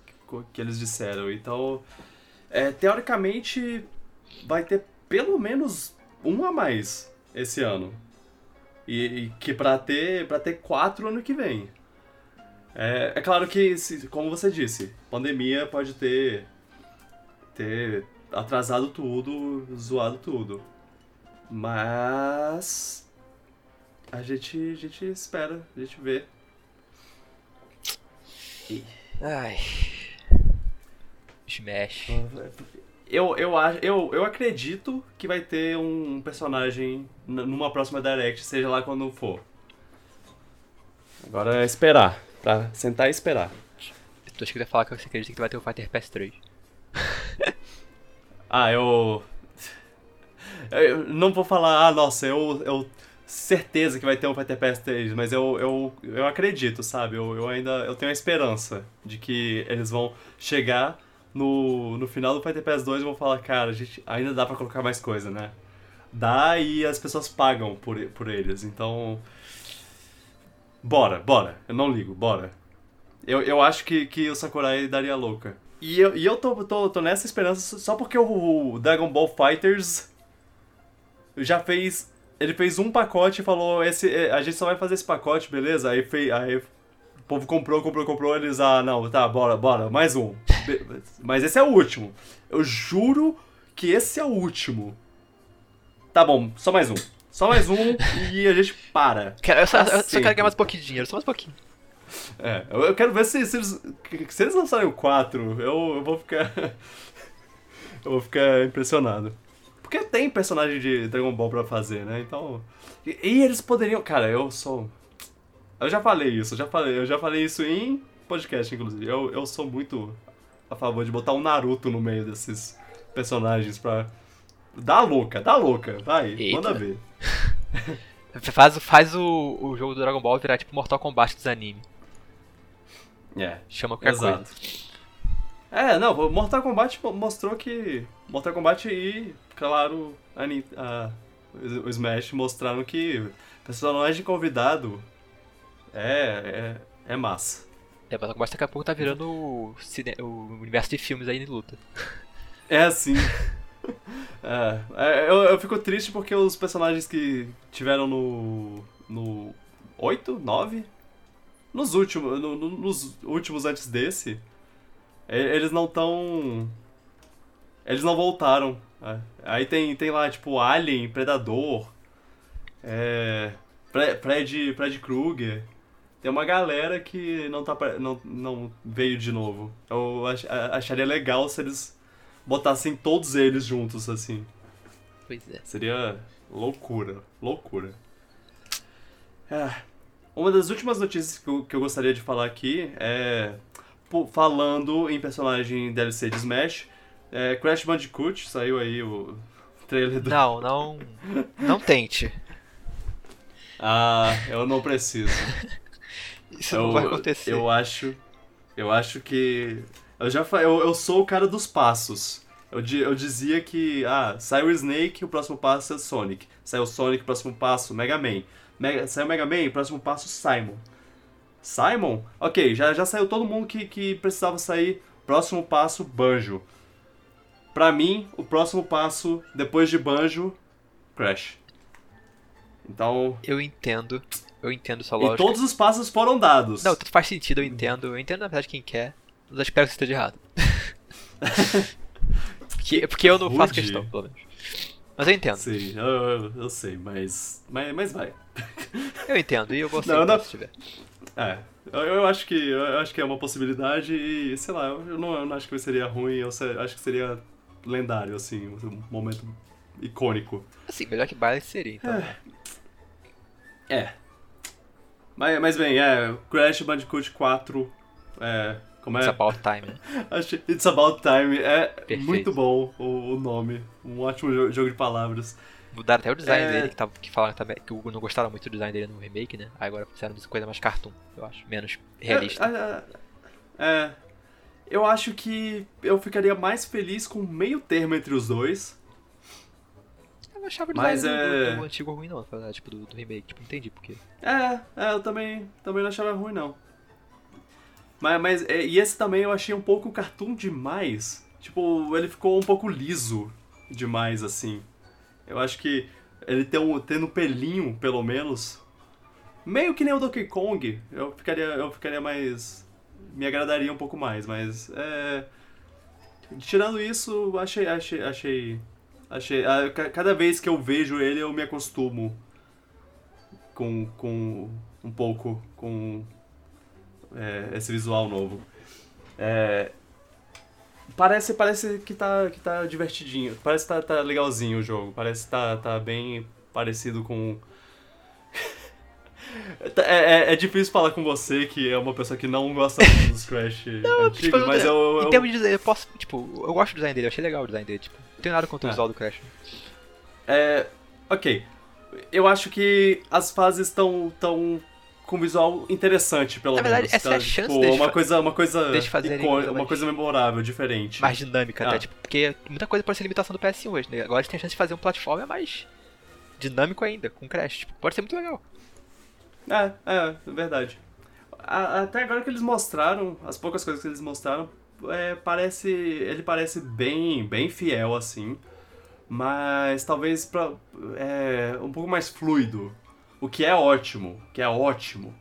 que, que eles disseram. Então, é, teoricamente, vai ter pelo menos um a mais esse ano. E, e que pra ter, pra ter quatro ano que vem. É, é claro que, como você disse, pandemia pode ter, ter atrasado tudo, zoado tudo. Mas a gente, a gente espera, a gente vê. Ai. Smash. Eu, eu, acho- eu, eu acredito que vai ter um personagem numa próxima Direct, seja lá quando for. Agora é esperar. Pra sentar e esperar. Tu acha que vai falar que você acredita que vai ter o Fighter Pass 3? Ah, eu. Eu não vou falar, ah, nossa, eu. eu certeza que vai ter um Fighter Pass 3, mas eu, eu, eu acredito, sabe? Eu, eu ainda eu tenho a esperança de que eles vão chegar no, no final do Fighter Pass 2 e vão falar, cara, a gente ainda dá pra colocar mais coisa, né? Dá e as pessoas pagam por, por eles, então. Bora, bora. Eu não ligo, bora. Eu, eu acho que, que o Sakurai daria louca. E eu, e eu tô, tô, tô nessa esperança só porque o Dragon Ball Fighters já fez. Ele fez um pacote e falou: esse, é, a gente só vai fazer esse pacote, beleza? Aí, fei, aí o povo comprou, comprou, comprou. Eles, ah, não, tá, bora, bora, mais um. Mas esse é o último. Eu juro que esse é o último. Tá bom, só mais um. Só mais um e a gente para. Quero, eu só, eu só quero ganhar mais um pouquinho de dinheiro, só mais um pouquinho. É, eu eu quero ver se, se eles. Se eles lançarem o 4, eu, eu vou ficar. eu vou ficar impressionado. Porque tem personagem de Dragon Ball pra fazer, né? Então. E, e eles poderiam. Cara, eu sou. Eu já falei isso, eu já falei, eu já falei isso em podcast, inclusive. Eu, eu sou muito a favor de botar um Naruto no meio desses personagens pra. Dá louca, dá louca, vai, Eita. manda ver. Faz, faz o, o jogo do Dragon Ball virar tipo Mortal Kombat dos anime. É. Chama qualquer Exato. coisa. É, não, Mortal Kombat mo- mostrou que. Mortal Kombat e, claro, a, a- o Smash mostraram que personagem convidado é, é, é massa. É, Kombat daqui a pouco tá virando o, cine- o universo de filmes aí de luta. É assim. É, eu, eu fico triste porque os personagens que tiveram no. no 8, 9? Nos últimos. no- no- nos últimos antes desse. Eles não tão. Eles não voltaram. Aí tem, tem lá, tipo, Alien, Predador. É. Fre- Fred, Fred Krueger. Tem uma galera que não, tá, não, não veio de novo. Eu ach- acharia legal se eles botassem todos eles juntos, assim. Pois é. Seria loucura, loucura. É, uma das últimas notícias que eu, que eu gostaria de falar aqui é. Falando em personagem DLC de Smash, é, Crash Bandicoot, saiu aí o trailer do. Não, não. Não tente. Ah, eu não preciso. Isso eu, não vai acontecer. Eu acho. Eu acho que. Eu já eu, eu sou o cara dos passos. Eu, eu dizia que, ah, saiu o Snake, o próximo passo é Sonic. Saiu o Sonic, o próximo passo, Mega Man. Mega, saiu o Mega Man, o próximo passo, Simon. Simon? Ok, já, já saiu todo mundo que, que precisava sair. Próximo passo, Banjo. Pra mim, o próximo passo, depois de Banjo, Crash. Então. Eu entendo. Eu entendo sua E lógica. todos os passos foram dados. Não, tudo faz sentido, eu entendo. Eu entendo na verdade quem quer. Mas eu espero que você esteja errado. Porque, porque eu não faço Rude. questão, pelo menos. Mas eu entendo. Sim, eu, eu, eu sei, mas, mas. Mas vai. Eu entendo, e eu vou Não, se tiver. É. Eu, eu acho que eu acho que é uma possibilidade e, sei lá, eu não, eu não acho que seria ruim, eu acho que seria lendário, assim, um momento icônico. Assim, melhor que Baile seria, então. É. Mas, mas bem, é, Crash Bandicoot 4, é, como It's é? about time, It's About Time, é Perfeito. muito bom o, o nome, um ótimo jo- jogo de palavras. Mudaram até o design É. dele, que, tava, que falaram também que não gostaram muito do design dele no remake, né? Aí agora fizeram coisa mais cartoon, eu acho. Menos realista. É, é, é, eu acho que eu ficaria mais feliz com meio termo entre os dois. Eu não achava Mas design do, é- do antigo ruim, não, tipo, do, do remake. Tipo, entendi por quê. É, é, eu também, também não achava ruim, não. Mas, mas é, e esse também eu achei um pouco cartoon demais. Tipo, ele ficou um pouco liso demais, assim. Eu acho que ele tem um, tendo um pelinho, pelo menos, meio que nem o Donkey Kong, eu ficaria, eu ficaria mais... Me agradaria um pouco mais, mas... É, tirando isso, achei, achei, achei... Achei, ah, ca- cada vez que eu vejo ele, eu me acostumo com, com um pouco com é, esse visual novo. É, parece, parece que tá, que tá divertidinho, parece que tá, tá legalzinho o jogo, parece que tá, tá bem parecido com... É, é, é difícil falar com você, que é uma pessoa que não gosta muito dos Crash antigos, Tipo, eu- mas eu... Em eu- termos de design, eu posso. Tipo, eu gosto do design dele, eu achei legal o design dele. Tipo, não tenho nada contra o É. visual do Crash. É, ok. Eu acho que as fases estão tão com visual interessante, pelo Na verdade, menos. essa é a tá? chance Tipo, deles uma coisa, uma coisa, deles fazerem icô- coisa uma coisa memorável, diferente. Mais dinâmica até, Ah. tipo, porque muita coisa pode ser limitação do PS1 hoje, né? Agora eles têm a chance de fazer um platformer mais dinâmico ainda, com Crash. Tipo, pode ser muito legal. É, é, verdade. A- até agora que eles mostraram, as poucas coisas que eles mostraram, é, parece, ele parece bem, bem fiel assim, mas talvez pra, é, um pouco mais fluido, o que é ótimo, que é ótimo.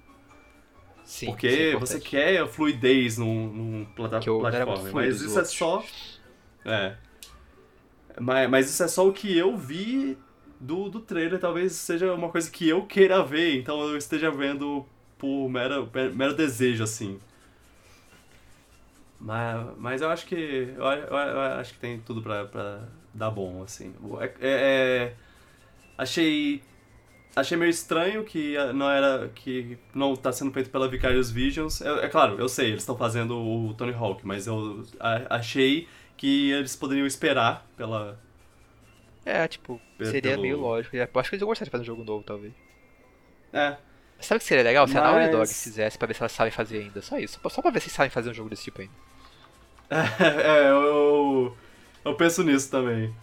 Sim. Porque é você quer fluidez num, num plata muito plataforma. Mas isso é só. É. Mas, mas isso é só o que eu vi do, do trailer. Talvez seja uma coisa que eu queira ver, então eu esteja vendo por mero, mero desejo, assim. Mas, mas eu acho que. Eu, eu- eu acho que tem tudo pra, pra dar bom, assim. É- é- é- achei. Achei meio estranho que não era. que não tá sendo feito pela Vicarious Visions. É, é claro, eu sei, eles estão fazendo o Tony Hawk, mas eu a- achei que eles poderiam esperar pela. É, tipo, seria meio lógico. Eu acho que eles iam gostar de fazer um jogo novo, talvez. É. Sabe o que seria legal? Se a Naughty Dog Mas- fizesse pra ver se elas sabem fazer ainda. Só isso. Só pra ver se sabem fazer um jogo desse tipo ainda. É, eu, eu penso nisso também.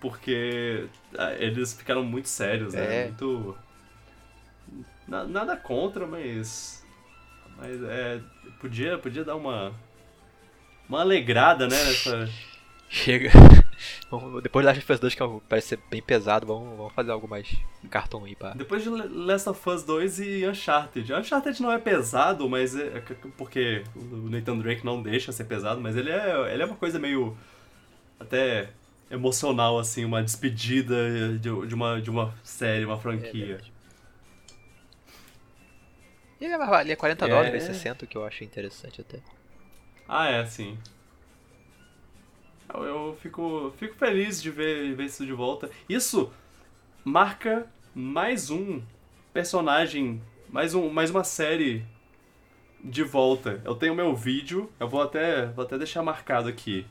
Porque ah, eles ficaram muito sérios, né? É. Muito. na- nada contra, mas. Mas é. Podia, podia dar uma. Uma alegrada, né? Nessa. Chega. Vamos- Depois da Last of Us 2, que é parece ser bem pesado, vamos, vamos fazer algo mais cartão aí pra. Depois de Last of Us 2 e Uncharted. Uncharted não é pesado, mas é. é porque o Nathan Drake não deixa ser pesado, mas ele é, ele é uma coisa meio. até emocional, assim, uma despedida de, de uma, de uma série, uma franquia. E ele é, é 40 É. dólares, vezes 60, que eu achei interessante até. Ah, é, sim. Eu, eu fico, fico feliz de ver, ver isso de volta. Isso marca mais um personagem, mais, um, mais uma série de volta. Eu tenho meu vídeo, eu vou até, vou até deixar marcado aqui.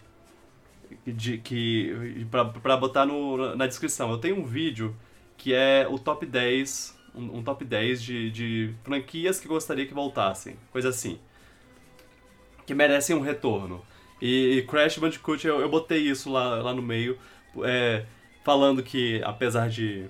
De, que, pra, pra botar no, na descrição. Eu tenho um vídeo que é o top 10, um, um top 10 de, de franquias que gostaria que voltassem. Coisa assim que merecem um retorno. E, Crash Bandicoot, eu, eu botei isso lá, lá no meio, é, falando que apesar de.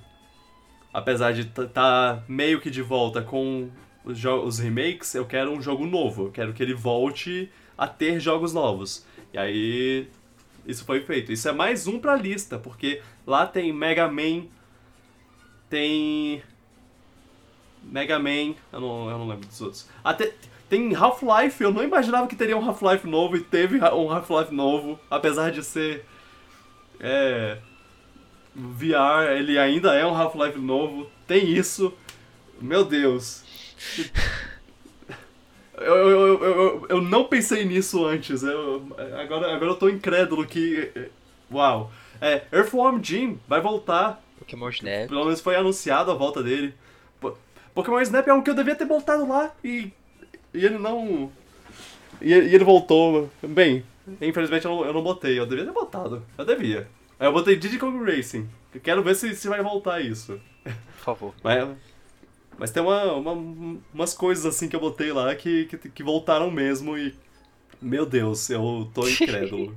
Apesar de estar tá meio que de volta com os, os remakes, eu quero um jogo novo. Eu quero que ele volte a ter jogos novos. E aí. Isso foi feito. Isso é mais um pra lista, porque lá tem Mega Man, tem. Mega Man, eu não, eu não lembro dos outros. Até tem Half-Life, eu não imaginava que teria um Half-Life novo e teve um Half-Life novo, apesar de ser é. VR, ele ainda é um Half-Life novo, tem isso. Meu Deus. Eu, eu, eu, eu, não pensei nisso antes. Eu, agora, agora eu tô incrédulo que. Uau. É, Earthworm Jim vai voltar. Pokémon Snap. Pelo menos foi anunciado a volta dele. Po- Pokémon Snap é um que eu devia ter voltado lá e. E ele não. E, ele voltou. Bem, infelizmente eu não, eu não botei. Eu devia ter botado. Eu devia. Aí eu botei Diddy Kong Racing. Eu quero ver se, se vai voltar isso. Por favor. Mas, mas tem uma, uma- umas coisas assim que eu botei lá que, que, que voltaram mesmo e. Meu Deus, eu tô incrédulo.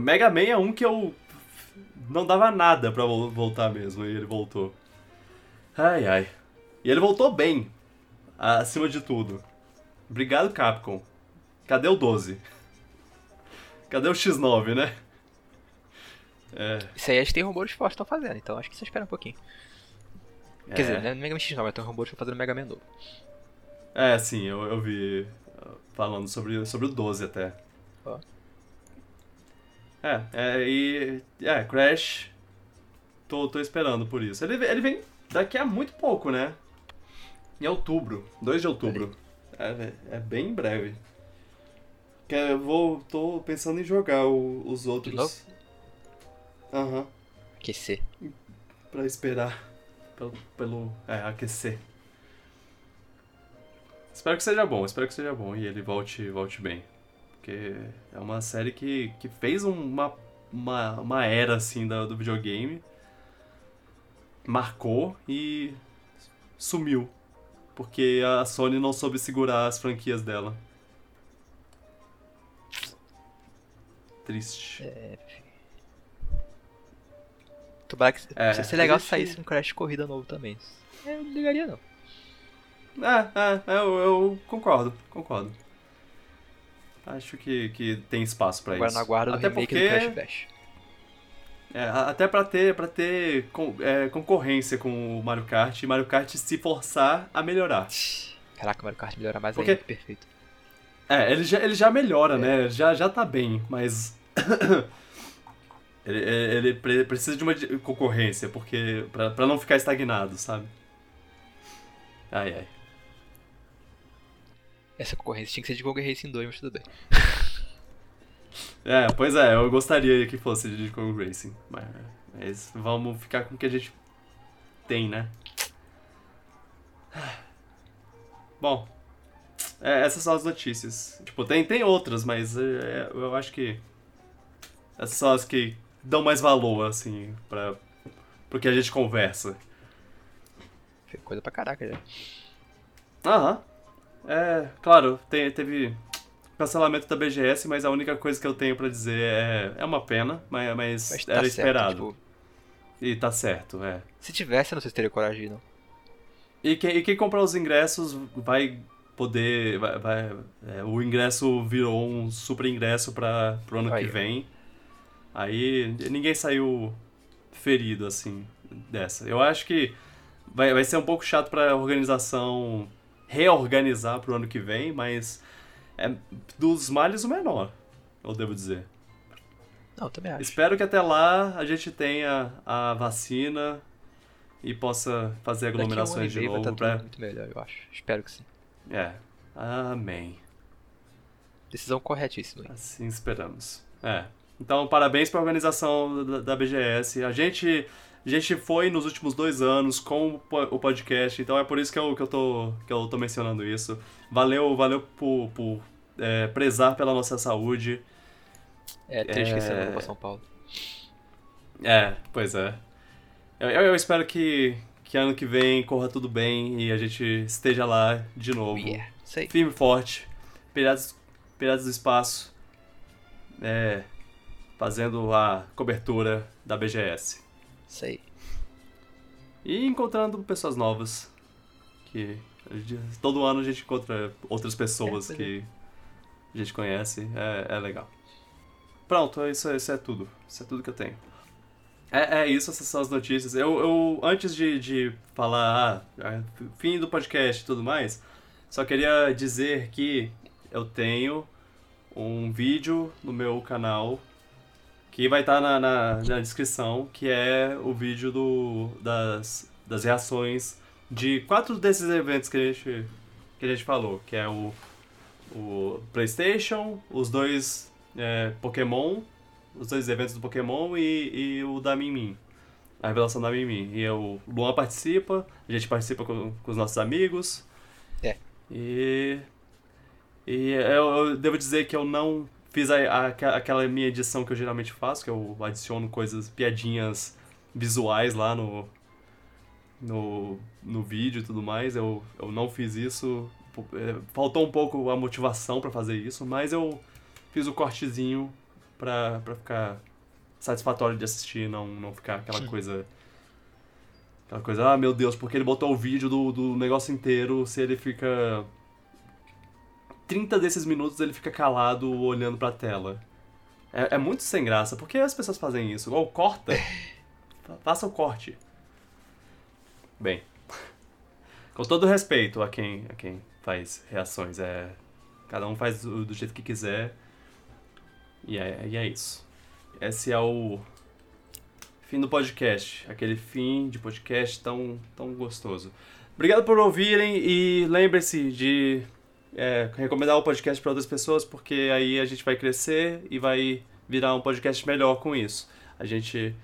Mega Man é um que eu não dava nada pra vol- voltar mesmo, e ele voltou. Ai ai. E ele voltou bem, acima de tudo. Obrigado, Capcom. Cadê o 12? Cadê o X9, né? É, Isso aí a gente tem rumores fortes que estão fazendo, então acho que você espera um pouquinho. é. Quer dizer, não é Mega Man X não, mas tem rumores que estão fazendo Mega Man novo. É, sim, eu, eu vi uh, falando sobre, sobre o 12 até. Ó. É, é, e. É, Crash. Tô, tô esperando por isso. Ele, ele vem daqui a muito pouco, né? Em outubro, 2 de outubro. É, é bem em breve. Que eu vou. tô pensando em jogar o- os outros. Aham. Aquecer. Pra esperar pelo, pelo é, aquecer. Espero que seja bom, espero que seja bom e ele volte, volte bem. Porque é uma série que, que fez uma, uma, uma era assim da- do videogame. Marcou e sumiu. Porque a Sony não soube segurar as franquias dela. Triste. Tomara que É, ia ser legal se saísse um Crash corrida novo também. Eu não ligaria não. É, é, eu, eu concordo, concordo. Acho que, que tem espaço pra Agora isso. na guarda do até remake porque, do Crash Bash. É, até pra ter, pra ter con- é, concorrência com o Mario Kart e Mario Kart se forçar a melhorar. Caraca, o Mario Kart melhora mais Porque- ainda, perfeito. É, ele já, ele já melhora, né? Já, já tá bem, mas. ele ele pre- precisa de uma concorrência, porque. Pra, pra não ficar estagnado, sabe? Ai, ai. Essa concorrência tinha que ser de Google Racing 2, mas tudo bem. É, pois é, eu gostaria que fosse de Kong Racing. Mas, mas vamos ficar com o que a gente tem, né? Bom, é, essas são as notícias. Tipo, tem, tem outras, mas é, eu acho que essas são as que dão mais valor, assim, pra, pro que a gente conversa. Coisa pra caraca já. Aham. É, claro, tem- teve cancelamento da BGS, mas a única coisa que eu tenho pra dizer é, é uma pena, mas, mas, Mas tá era certo, esperado. tipo, E tá certo, é. se tivesse, não sei se teria coragem não. E quem, e quem comprar os ingressos vai poder. Vai, vai- é, o ingresso virou um super ingresso para pro ano Aí, que vem. Aí ninguém saiu ferido assim dessa. Eu acho que vai, vai ser um pouco chato pra organização reorganizar pro ano que vem, mas é dos males o menor, eu devo dizer. Não, eu também acho. Espero que até lá a gente tenha a vacina e possa fazer Daqui a um aglomerações de meio vai novo tá pra. muito melhor, eu acho. Espero que sim. É. Amém. Decisão corretíssima. hein? Assim esperamos. É. Então, parabéns para a organização da BGS. A gente, a gente foi nos últimos dois anos com o po- o podcast, então é por isso que eu, que eu, tô, que eu tô mencionando isso. Valeu, valeu por, por é, prezar pela nossa saúde. É triste que esse ano eu É. vou pra São Paulo. É, pois é. Eu, eu- eu espero que, que ano que vem corra tudo bem e a gente esteja lá de novo. Yeah, sei. Firme e forte. Piratas, Piratas do Espaço. É, fazendo a cobertura da BGS. Sei. E encontrando pessoas novas. Que gente- todo ano a gente encontra outras pessoas É, que a gente conhece. É, é legal. Pronto, isso, é- isso é tudo. Isso é tudo que eu tenho. É, é isso, essas são as notícias. Eu, eu antes de, de falar ah, ah, fim do podcast e tudo mais, só queria dizer que eu tenho um vídeo no meu canal que vai estar na, na, na descrição, que é o vídeo do, das, das reações de quatro desses eventos que a gente, que a gente falou, que é o, o PlayStation, os dois é, Pokémon, os dois eventos do Pokémon e, e o da Mimim. A revelação da Mimim. E o Luan participa, a gente participa com, com os nossos amigos. É. E. E eu, eu devo dizer que eu não fiz a, a, aquela minha edição que eu geralmente faço, que eu adiciono coisas, piadinhas visuais lá no, no, no vídeo e tudo mais. Eu, eu não fiz isso. É, faltou um pouco a motivação para fazer isso, mas eu fiz o cortezinho pra, pra ficar satisfatório de assistir, não, não ficar aquela Sim. coisa. Aquela coisa, ah meu Deus, porque ele botou o vídeo do, do negócio inteiro, se ele fica. 30 desses minutos ele fica calado olhando pra tela. É, é muito sem graça. Por que as pessoas fazem isso? Ou corta. Fa- Faça o corte. Bem. Com todo respeito a quem, a quem faz reações. É, cada um faz do, do jeito que quiser. E é, e é isso. Esse é o fim do podcast. Aquele fim de podcast tão, tão gostoso. Obrigado por ouvirem e lembre-se de é, recomendar o podcast para outras pessoas, porque aí a gente vai crescer e vai virar um podcast melhor com isso. A gente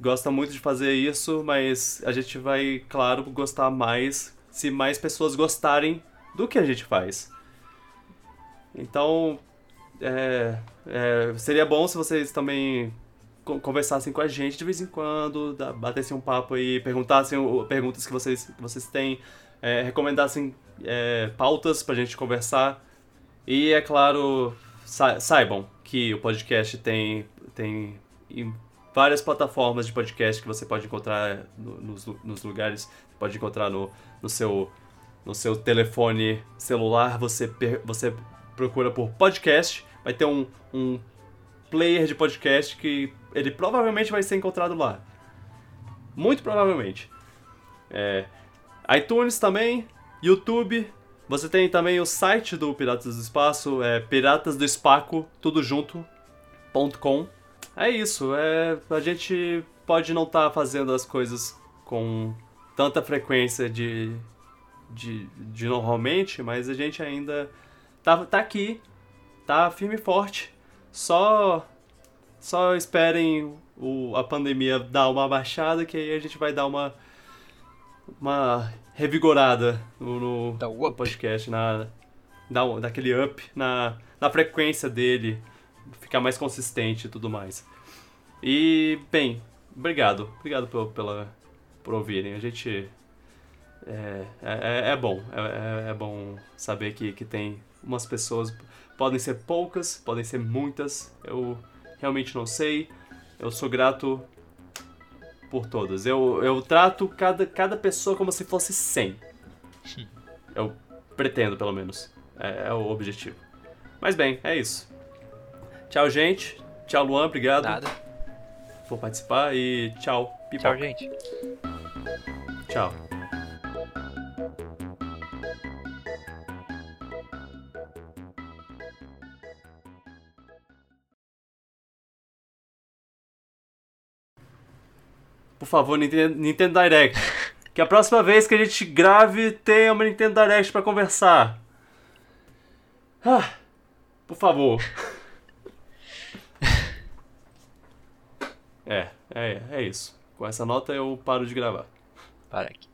gosta muito de fazer isso, mas a gente vai, claro, gostar mais se mais pessoas gostarem do que a gente faz. Então, é, é, seria bom se vocês também co- conversassem com a gente de vez em quando, batessem um papo aí, perguntassem perguntas que vocês, que vocês têm, é, recomendassem é, pautas pra gente conversar. E, é claro, sa- saibam que o podcast tem, tem em várias plataformas de podcast que você pode encontrar no- nos, nos lugares, pode encontrar no, no, seu, no seu telefone celular, você, você procura por podcast, vai ter um, um player de podcast que ele provavelmente vai ser encontrado lá. Muito provavelmente. É, iTunes também, YouTube. Você tem também o site do Piratas do Espaço, é piratasdoespaco, tudo junto, ponto .com. É isso, é, a gente pode não estar fazendo as coisas com tanta frequência de, de, de normalmente, mas a gente ainda tá, tá aqui, tá firme e forte. Só só esperem o, a pandemia dar uma baixada que aí a gente vai dar uma uma revigorada no, no, podcast, na um- daquele up na, na frequência dele, ficar mais consistente e tudo mais. E bem, obrigado, obrigado por, pela por ouvirem. A gente é, é, é bom, é, é- é bom saber que, que tem umas pessoas, podem ser poucas, podem ser muitas, eu realmente não sei. Eu sou grato por todas. Eu, eu trato cada, cada pessoa como se fosse 100. Eu pretendo, pelo menos. É, é o objetivo. Mas bem, é isso. Tchau, gente. Tchau, Luan. Obrigado Nada. por participar. E tchau, pipoca. Tchau, gente. Tchau. Por favor, Nintendo, Nintendo Direct. Que a próxima vez que a gente grave tenha uma Nintendo Direct pra conversar. Ah, por favor. É, é, é isso. Com essa nota eu paro de gravar. Para aqui.